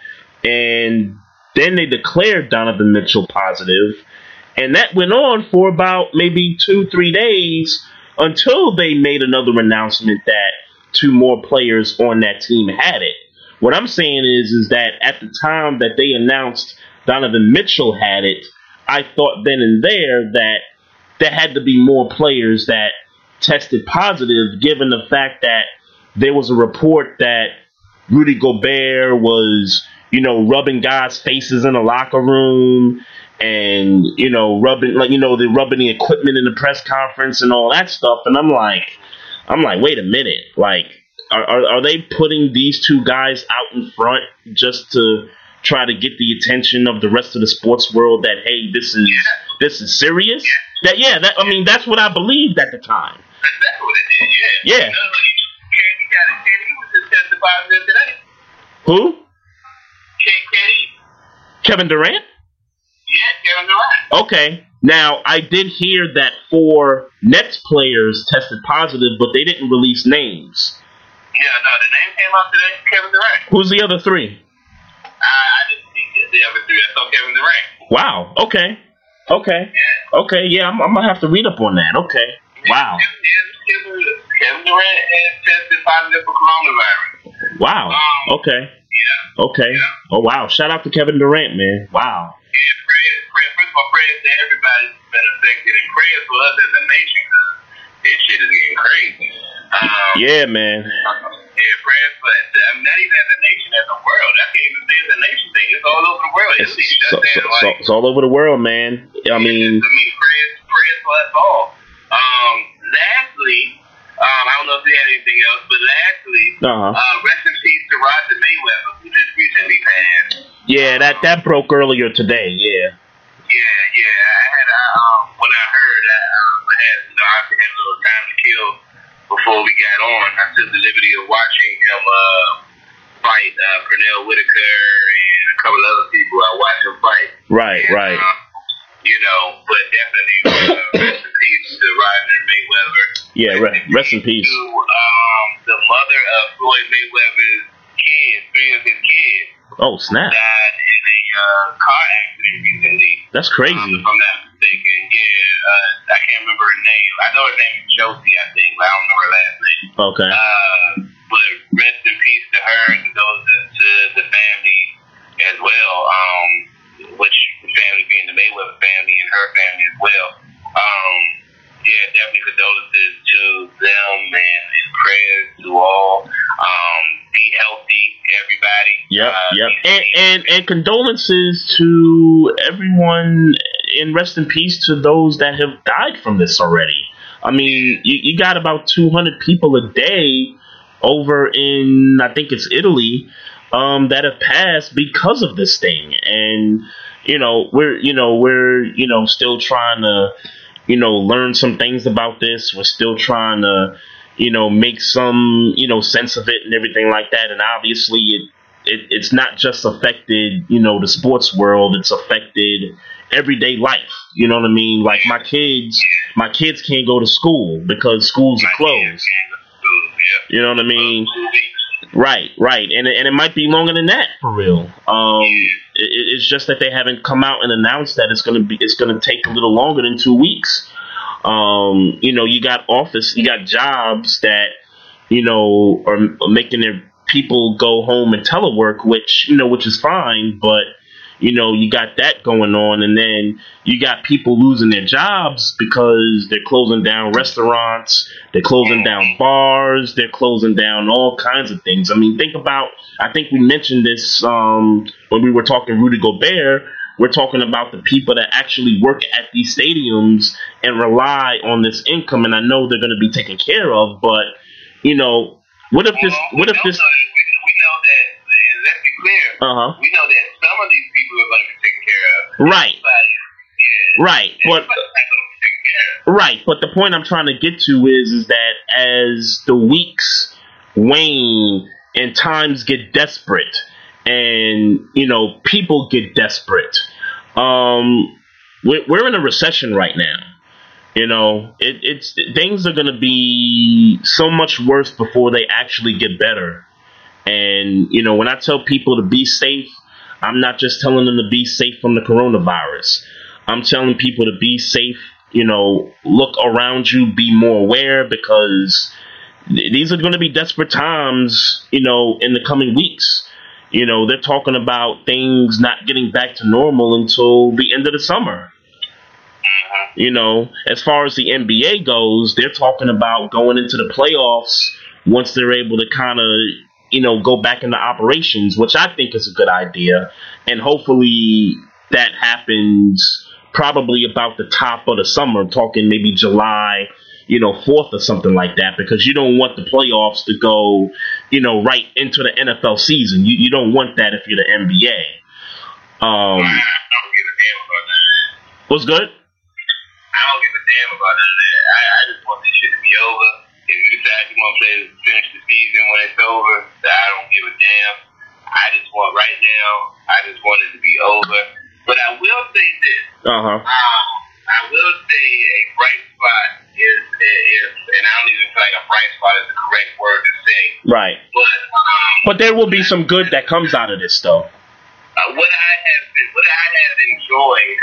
and then they declared Donovan Mitchell positive, and that went on for about maybe two, three days until they made another announcement that two more players on that team had it. What I'm saying is, is that at the time that they announced Donovan Mitchell had it, I thought then and there that there had to be more players that tested positive, given the fact that there was a report that Rudy Gobert was, you know, rubbing guys' faces in the locker room and, you know, rubbing like you know, the rubbing the equipment in the press conference and all that stuff. And I'm like I'm like, wait a minute, like are, are, are they putting these two guys out in front just to try to get the attention of the rest of the sports world that hey, this is this is serious? That yeah, that I mean that's what I believed at the time. That's exactly what it did. Yeah. Yeah. You know, like, KD got it. KD was just tested positive today. Who? Kevin Durant? Yeah, Kevin Durant. Okay. Now, I did hear that four Nets players tested positive, but they didn't release names. Yeah, no, the name came out today. Kevin Durant. Who's the other three? I, I didn't see the, the other three. I saw Kevin Durant. Wow. Okay. Okay. Yeah. Okay. Yeah, I'm, I'm gonna have to read up on that. Okay. Wow. Kevin, Kevin, Kevin Durant has tested positive for coronavirus. Wow. Um, okay. Yeah. Okay. Oh wow. Shout out to Kevin Durant, man. Wow. Yeah, prayers, prayers, first of all, prayers to everybody who's been affected, and prayers for us as a nation, because this shit is getting crazy. Um, Yeah, man. Yeah, prayers for I mean, not even as a nation, as a world. I can't even say it's a nation thing. It's all over the world. It's, It's, it's so, so, so, it's all over the world, man. I mean, I mean, prayers, prayers for us all. Um, lastly, um, I don't know if you had anything else, but lastly, uh-huh. uh, rest in peace to Roger Mayweather, who just recently passed. yeah, that that broke earlier today. Yeah. Yeah, yeah. I had uh, um, when I heard, I, um, I had you know, I had a little time to kill before we got on. I took the liberty of watching him uh, fight uh, Pernell Whitaker and a couple other people. I watched him fight. Right. And, Right. Uh, you know, but definitely uh, rest in peace to Roger Mayweather. Yeah. Re- rest in peace. To um, the mother of Floyd Mayweather's kids, three of his kids, Oh snap. died in a uh, car accident recently. That's Um, crazy. if I'm not mistaken, yeah, uh, I can't remember her name. I know her name is Josie, I think, but I don't know her last name. Okay. Uh, but rest in peace to her and to to the family as well. Um, which family being the Mayweather family and her family as well. Um, yeah, definitely condolences to them and, and prayers to all. Um, be healthy, everybody. Yep, Uh, yep. And, and and condolences to everyone and rest in peace to those that have died from this already. I mean, you, you got about 200 people a day over in, I think it's Italy, um, that have passed because of this thing. And, you know, we're, you know, we're, you know, still trying to, you know, learn some things about this. We're still trying to, you know, make some, you know, sense of it and everything like that. And obviously it, it, it's not just affected, you know, the sports world. It's affected everyday life. You know what I mean? Like my kids, my kids can't go to school because schools are closed. You know what I mean? Right, right, and it- and it might be longer than that for real. Um, it, it's just that they haven't come out and announced that it's gonna be it's gonna take a little longer than two weeks. Um, you know, you got office, you got jobs that you know are, are making their people go home and telework, which you know, which is fine, but You know, you got that going on, and then you got people losing their jobs because they're closing down restaurants, they're closing down bars, they're closing down all kinds of things. I mean, think about. I think we mentioned this um, when we were talking Rudy Gobert. We're talking about the people that actually work at these stadiums and rely on this income, and I know they're going to be taken care of. But you know, what if this? What we if know this? that- We, we know that, and let's be clear, Uh huh. we know that of these people are going to be taken care of. Right. Yeah. Right. But Everybody's not going to be taken care of. Right, but the point I'm trying to get to is is that as the weeks wane and times get desperate and you know people get desperate, um, we're, we're in a recession right now. You know, it, it's things are going to be so much worse before they actually get better. And you know, when I tell people to be safe, I'm not just telling them to be safe from the coronavirus. I'm telling people to be safe. You know, look around you, be more aware because th- these are going to be desperate times. You know, in the coming weeks. You know, they're talking about things not getting back to normal until the end of the summer. Mm-hmm. You know, as far as the NBA goes, they're talking about going into the playoffs once they're able to kind of, you know, go back into operations, which I think is a good idea. And hopefully that happens probably about the top of the summer, talking maybe July, you know, 4th or something like that, because you don't want the playoffs to go, you know, right into the NFL season. You, you don't want that if you're the NBA. Um, I don't give a damn about that. what's good? I don't give a damn about none of that. I, I just want this shit to be over. If you want to finish the season when it's over, then I don't give a damn. I just want right now. I just want it to be over. But I will say this. Uh huh. Um, I will say a bright spot is, is, and I don't even feel like a bright spot is the correct word to say. Right. But um, But there will be some good that comes out of this, though. uh, what I have been, what I have enjoyed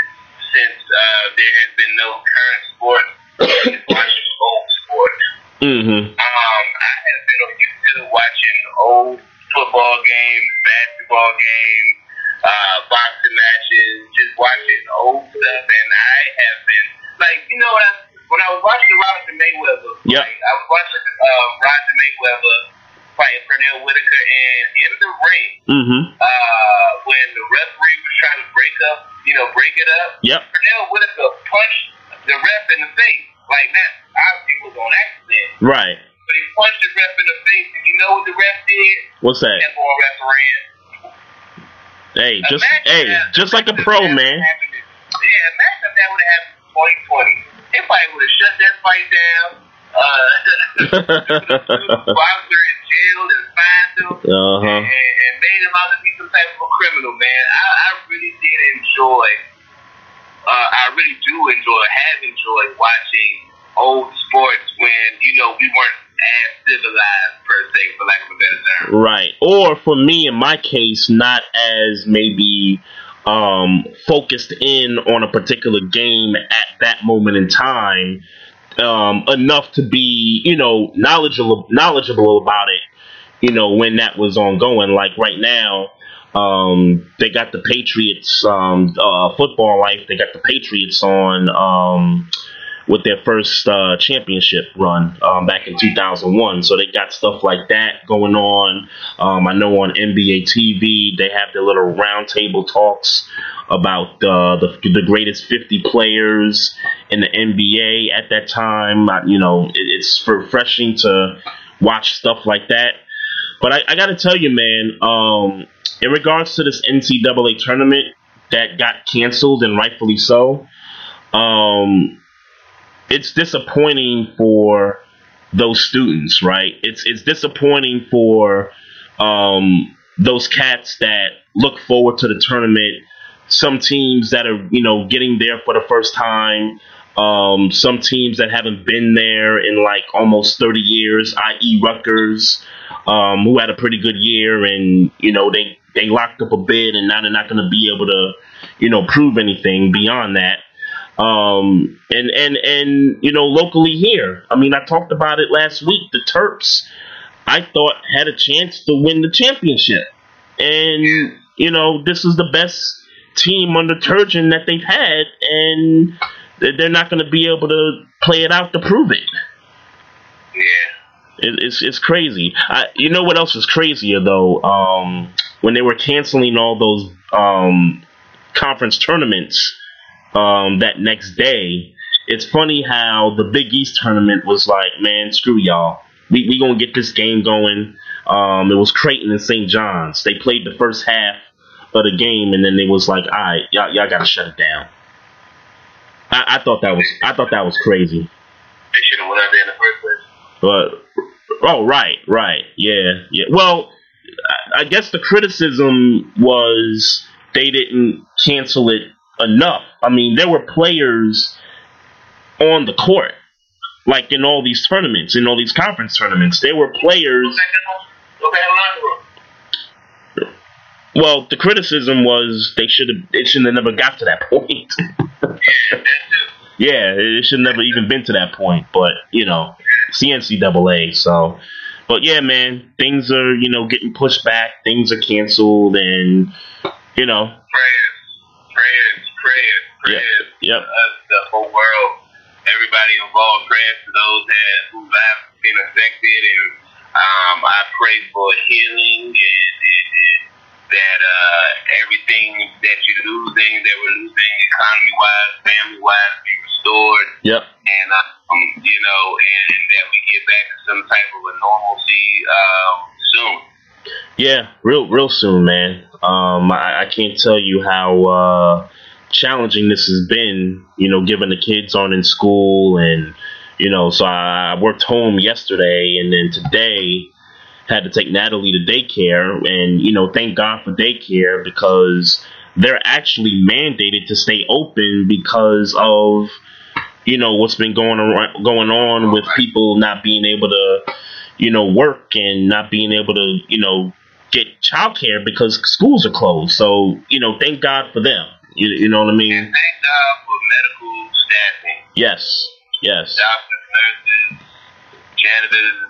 since uh, there has been no current sports is watching old sports. Mm-hmm. Um, I have been used to watching old football games, basketball games, uh, boxing matches, just watching old stuff, and I have been like, you know, when I, when I was watching Roger Mayweather, Yep. like, I was watching uh, Roger Mayweather fighting Pernell Whitaker, and in the ring, Mm-hmm. uh, when the referee was trying to break up, you know, break it up, Yep. Pernell Whitaker punched the ref in the face. Like that, obviously was on accident. Right. But he punched the ref in the face, and you know what the ref did? What's that? Kept on refereeing. Hey, just Imagine hey, that- just like a pro, man. happened Yeah, imagine if that would have happened in 2020. They probably would have shut that fight down. Uh, boxer in jail and fined him. Uh-huh. and, and made him out to be some type of a criminal, man. I, I really did enjoy. Uh, I really do enjoy, have enjoyed watching old sports when you know we weren't as civilized per se, for lack of a better term. Right. Or for me, in my case, not as maybe um, focused in on a particular game at that moment in time um, enough to be, you know, knowledgeable knowledgeable about it. You know, when that was ongoing. Like right now, um, they got the Patriots um, uh, football life. They got the Patriots on. Um, with their first uh, championship run um, back in 2001. So they got stuff like that going on. Um, I know on NBA TV they have their little roundtable talks about uh, the the greatest 50 players in the NBA at that time. I, you know, it, it's refreshing to watch stuff like that. But I, I got to tell you, man, um, in regards to this NCAA tournament that got canceled and rightfully so, um, it's disappointing for those students, right? It's it's disappointing for um, those cats that look forward to the tournament. Some teams that are you know getting there for the first time. Um, some teams that haven't been there in like almost 30 years, i.e. Rutgers, um, who had a pretty good year, and you know they they locked up a bid, and now they're not going to be able to you know prove anything beyond that um, and and and you know locally here. I mean, I talked about it last week. The Terps, I thought had a chance to win the championship, and you know this is the best team under Turgeon that they've had, and they're not going to be able to play it out to prove it. Yeah. It, it's it's crazy. I, you know what else is crazier though? Um, when they were canceling all those um, conference tournaments um, that next day, it's funny how the Big East tournament was like, man, screw y'all. We we gonna get this game going. Um, it was Creighton and St. John's. They played the first half of the game, and then it was like, all right, y'all, y'all gotta shut it down. I, I thought that was I thought that was crazy. They should have went out there in the first place. But oh, right, right, yeah, yeah. Well, I, I guess the criticism was they didn't cancel it enough. I mean, there were players on the court, like in all these tournaments, in all these conference tournaments. There were players. Go back to the locker room. Well, the criticism was they should have. It should have never got to that point. Yeah, that too. yeah, it should never even been to that point. But you know, it's the NCAA. So, but yeah, man, things are you know getting pushed back. Things are canceled, and you know, Prayers, prayers, prayers, Yeah. prayers. Yep. Us, the whole world, everybody involved. Prayers to those that who have been affected, and um, I pray for healing and that uh, everything that you're losing, that we're losing, economy wise, family wise, be restored. yep, and um, you know, and that we get back to some type of a normalcy um, soon. yeah, real, real soon, man. Um, I, I can't tell you how uh, challenging this has been. You know, given the kids aren't in school, and you know, so I worked home yesterday, and then today had to take Natalie to daycare, and you know, thank God for daycare because they're actually mandated to stay open because of you know what's been going on going on with people not being able to you know work and not being able to you know get childcare because schools are closed. So you know, thank God for them. You, you know what I mean? And thank God for medical staffing, Yes, yes, doctors, nurses, janitors,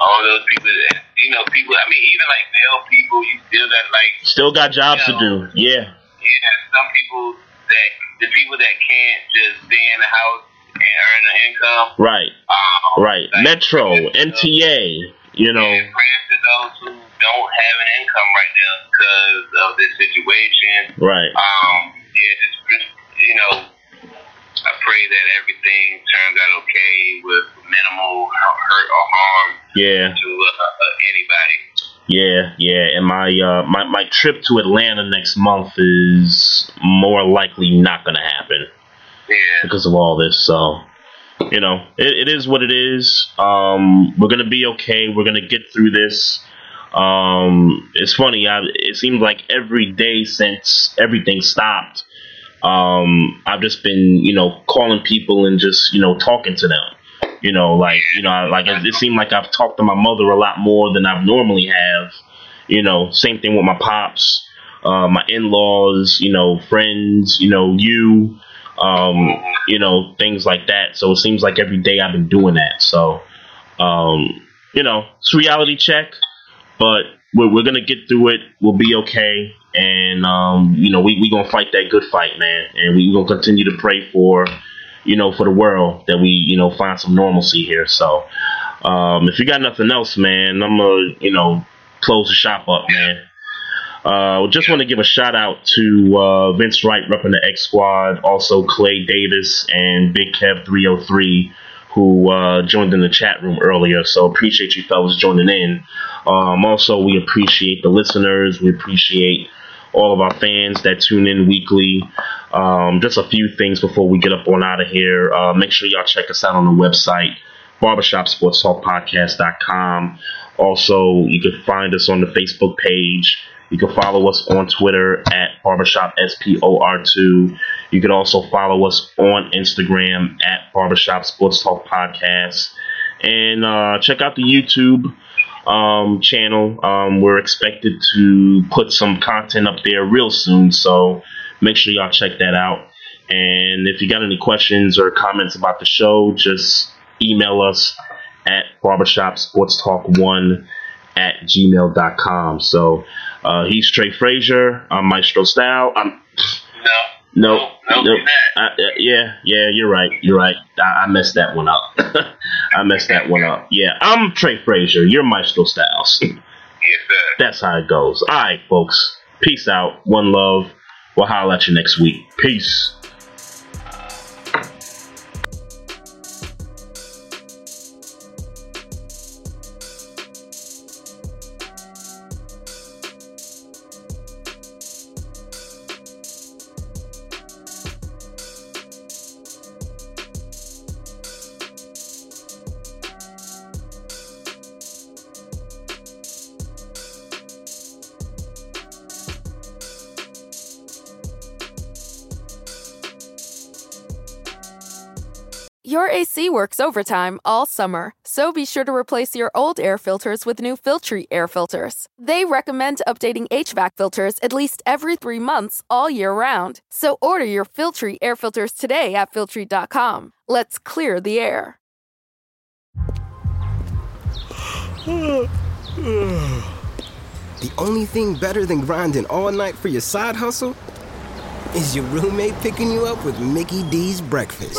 all those people. That, you know, people. I mean, even like male people, you still got like still got jobs to do. Yeah, yeah, some people that the people that can't just stay in the house and earn an income. right, Um, right. like, Metro, prayers to those- MTA. You know, And prayers to those who don't have an income right now because of this situation. right. Um, yeah, just, just you know, I pray that everything turns out okay with minimal hurt or harm Yeah. to uh, uh, anybody. Yeah, yeah, and my uh my, my trip to Atlanta next month is more likely not gonna happen Yeah, because of all this. So, you know, it, it is what it is. Um, we're gonna be okay. We're gonna get through this. Um, it's funny. I, it seems like every day since everything stopped, um, I've just been you know calling people and just you know talking to them. You know, like you know, I- like it, it seemed like I've talked to my mother a lot more than I've normally have. You know, same thing with my pops, uh, my in-laws, you know, friends, you know, you, um, you know, things like that. So it seems like every day I've been doing that. So, um, you know, it's reality check, but we're, we're gonna get through it. We'll be okay, and um, you know, we we gonna fight that good fight, man, and we gonna continue to pray for, you know, for the world that we you know find some normalcy here. So, um, if you got nothing else, man, I'm gonna you know close the shop up, man. Uh, just want to give a shout out to uh, Vince Wright repping the X Squad, also Clay Davis and Big Kev 303 who uh, joined in the chat room earlier. So appreciate you fellas joining in. Um, also, we appreciate the listeners. We appreciate all of our fans that tune in weekly. Um, just a few things before we get up on out of here. Uh, make sure y'all check us out on the website, barbershopsportstalkpodcast.com. Also, you can find us on the Facebook page. You can follow us on Twitter at Barbershop SPOR2. You can also follow us on Instagram at Barbershop Sports Talk Podcast. And uh, check out the YouTube um, channel. Um, we're expected to put some content up there real soon, so make sure y'all check that out. And if you got any questions or comments about the show, just email us at barbershopsportstalk1 at gmail.com. So uh, he's Trey Frazier. I'm Maestro Style. I'm Nope. Nope, nope. I, uh, yeah, yeah, you're right. You're right. I, I messed that one up. I messed that one up. Yeah, I'm Trey Frazier. You're Maestro Styles. Yes, sir. That's how it goes. All right, folks. Peace out. One love. We'll holler at you next week. Peace. Overtime all summer, so be sure to replace your old air filters with new Filtrete air filters. They recommend updating HVAC filters at least every three months all year round. So order your Filtrete air filters today at Filtrete.com. Let's clear the air. The only thing better than grinding all night for your side hustle is your roommate picking you up with Mickey D's breakfast.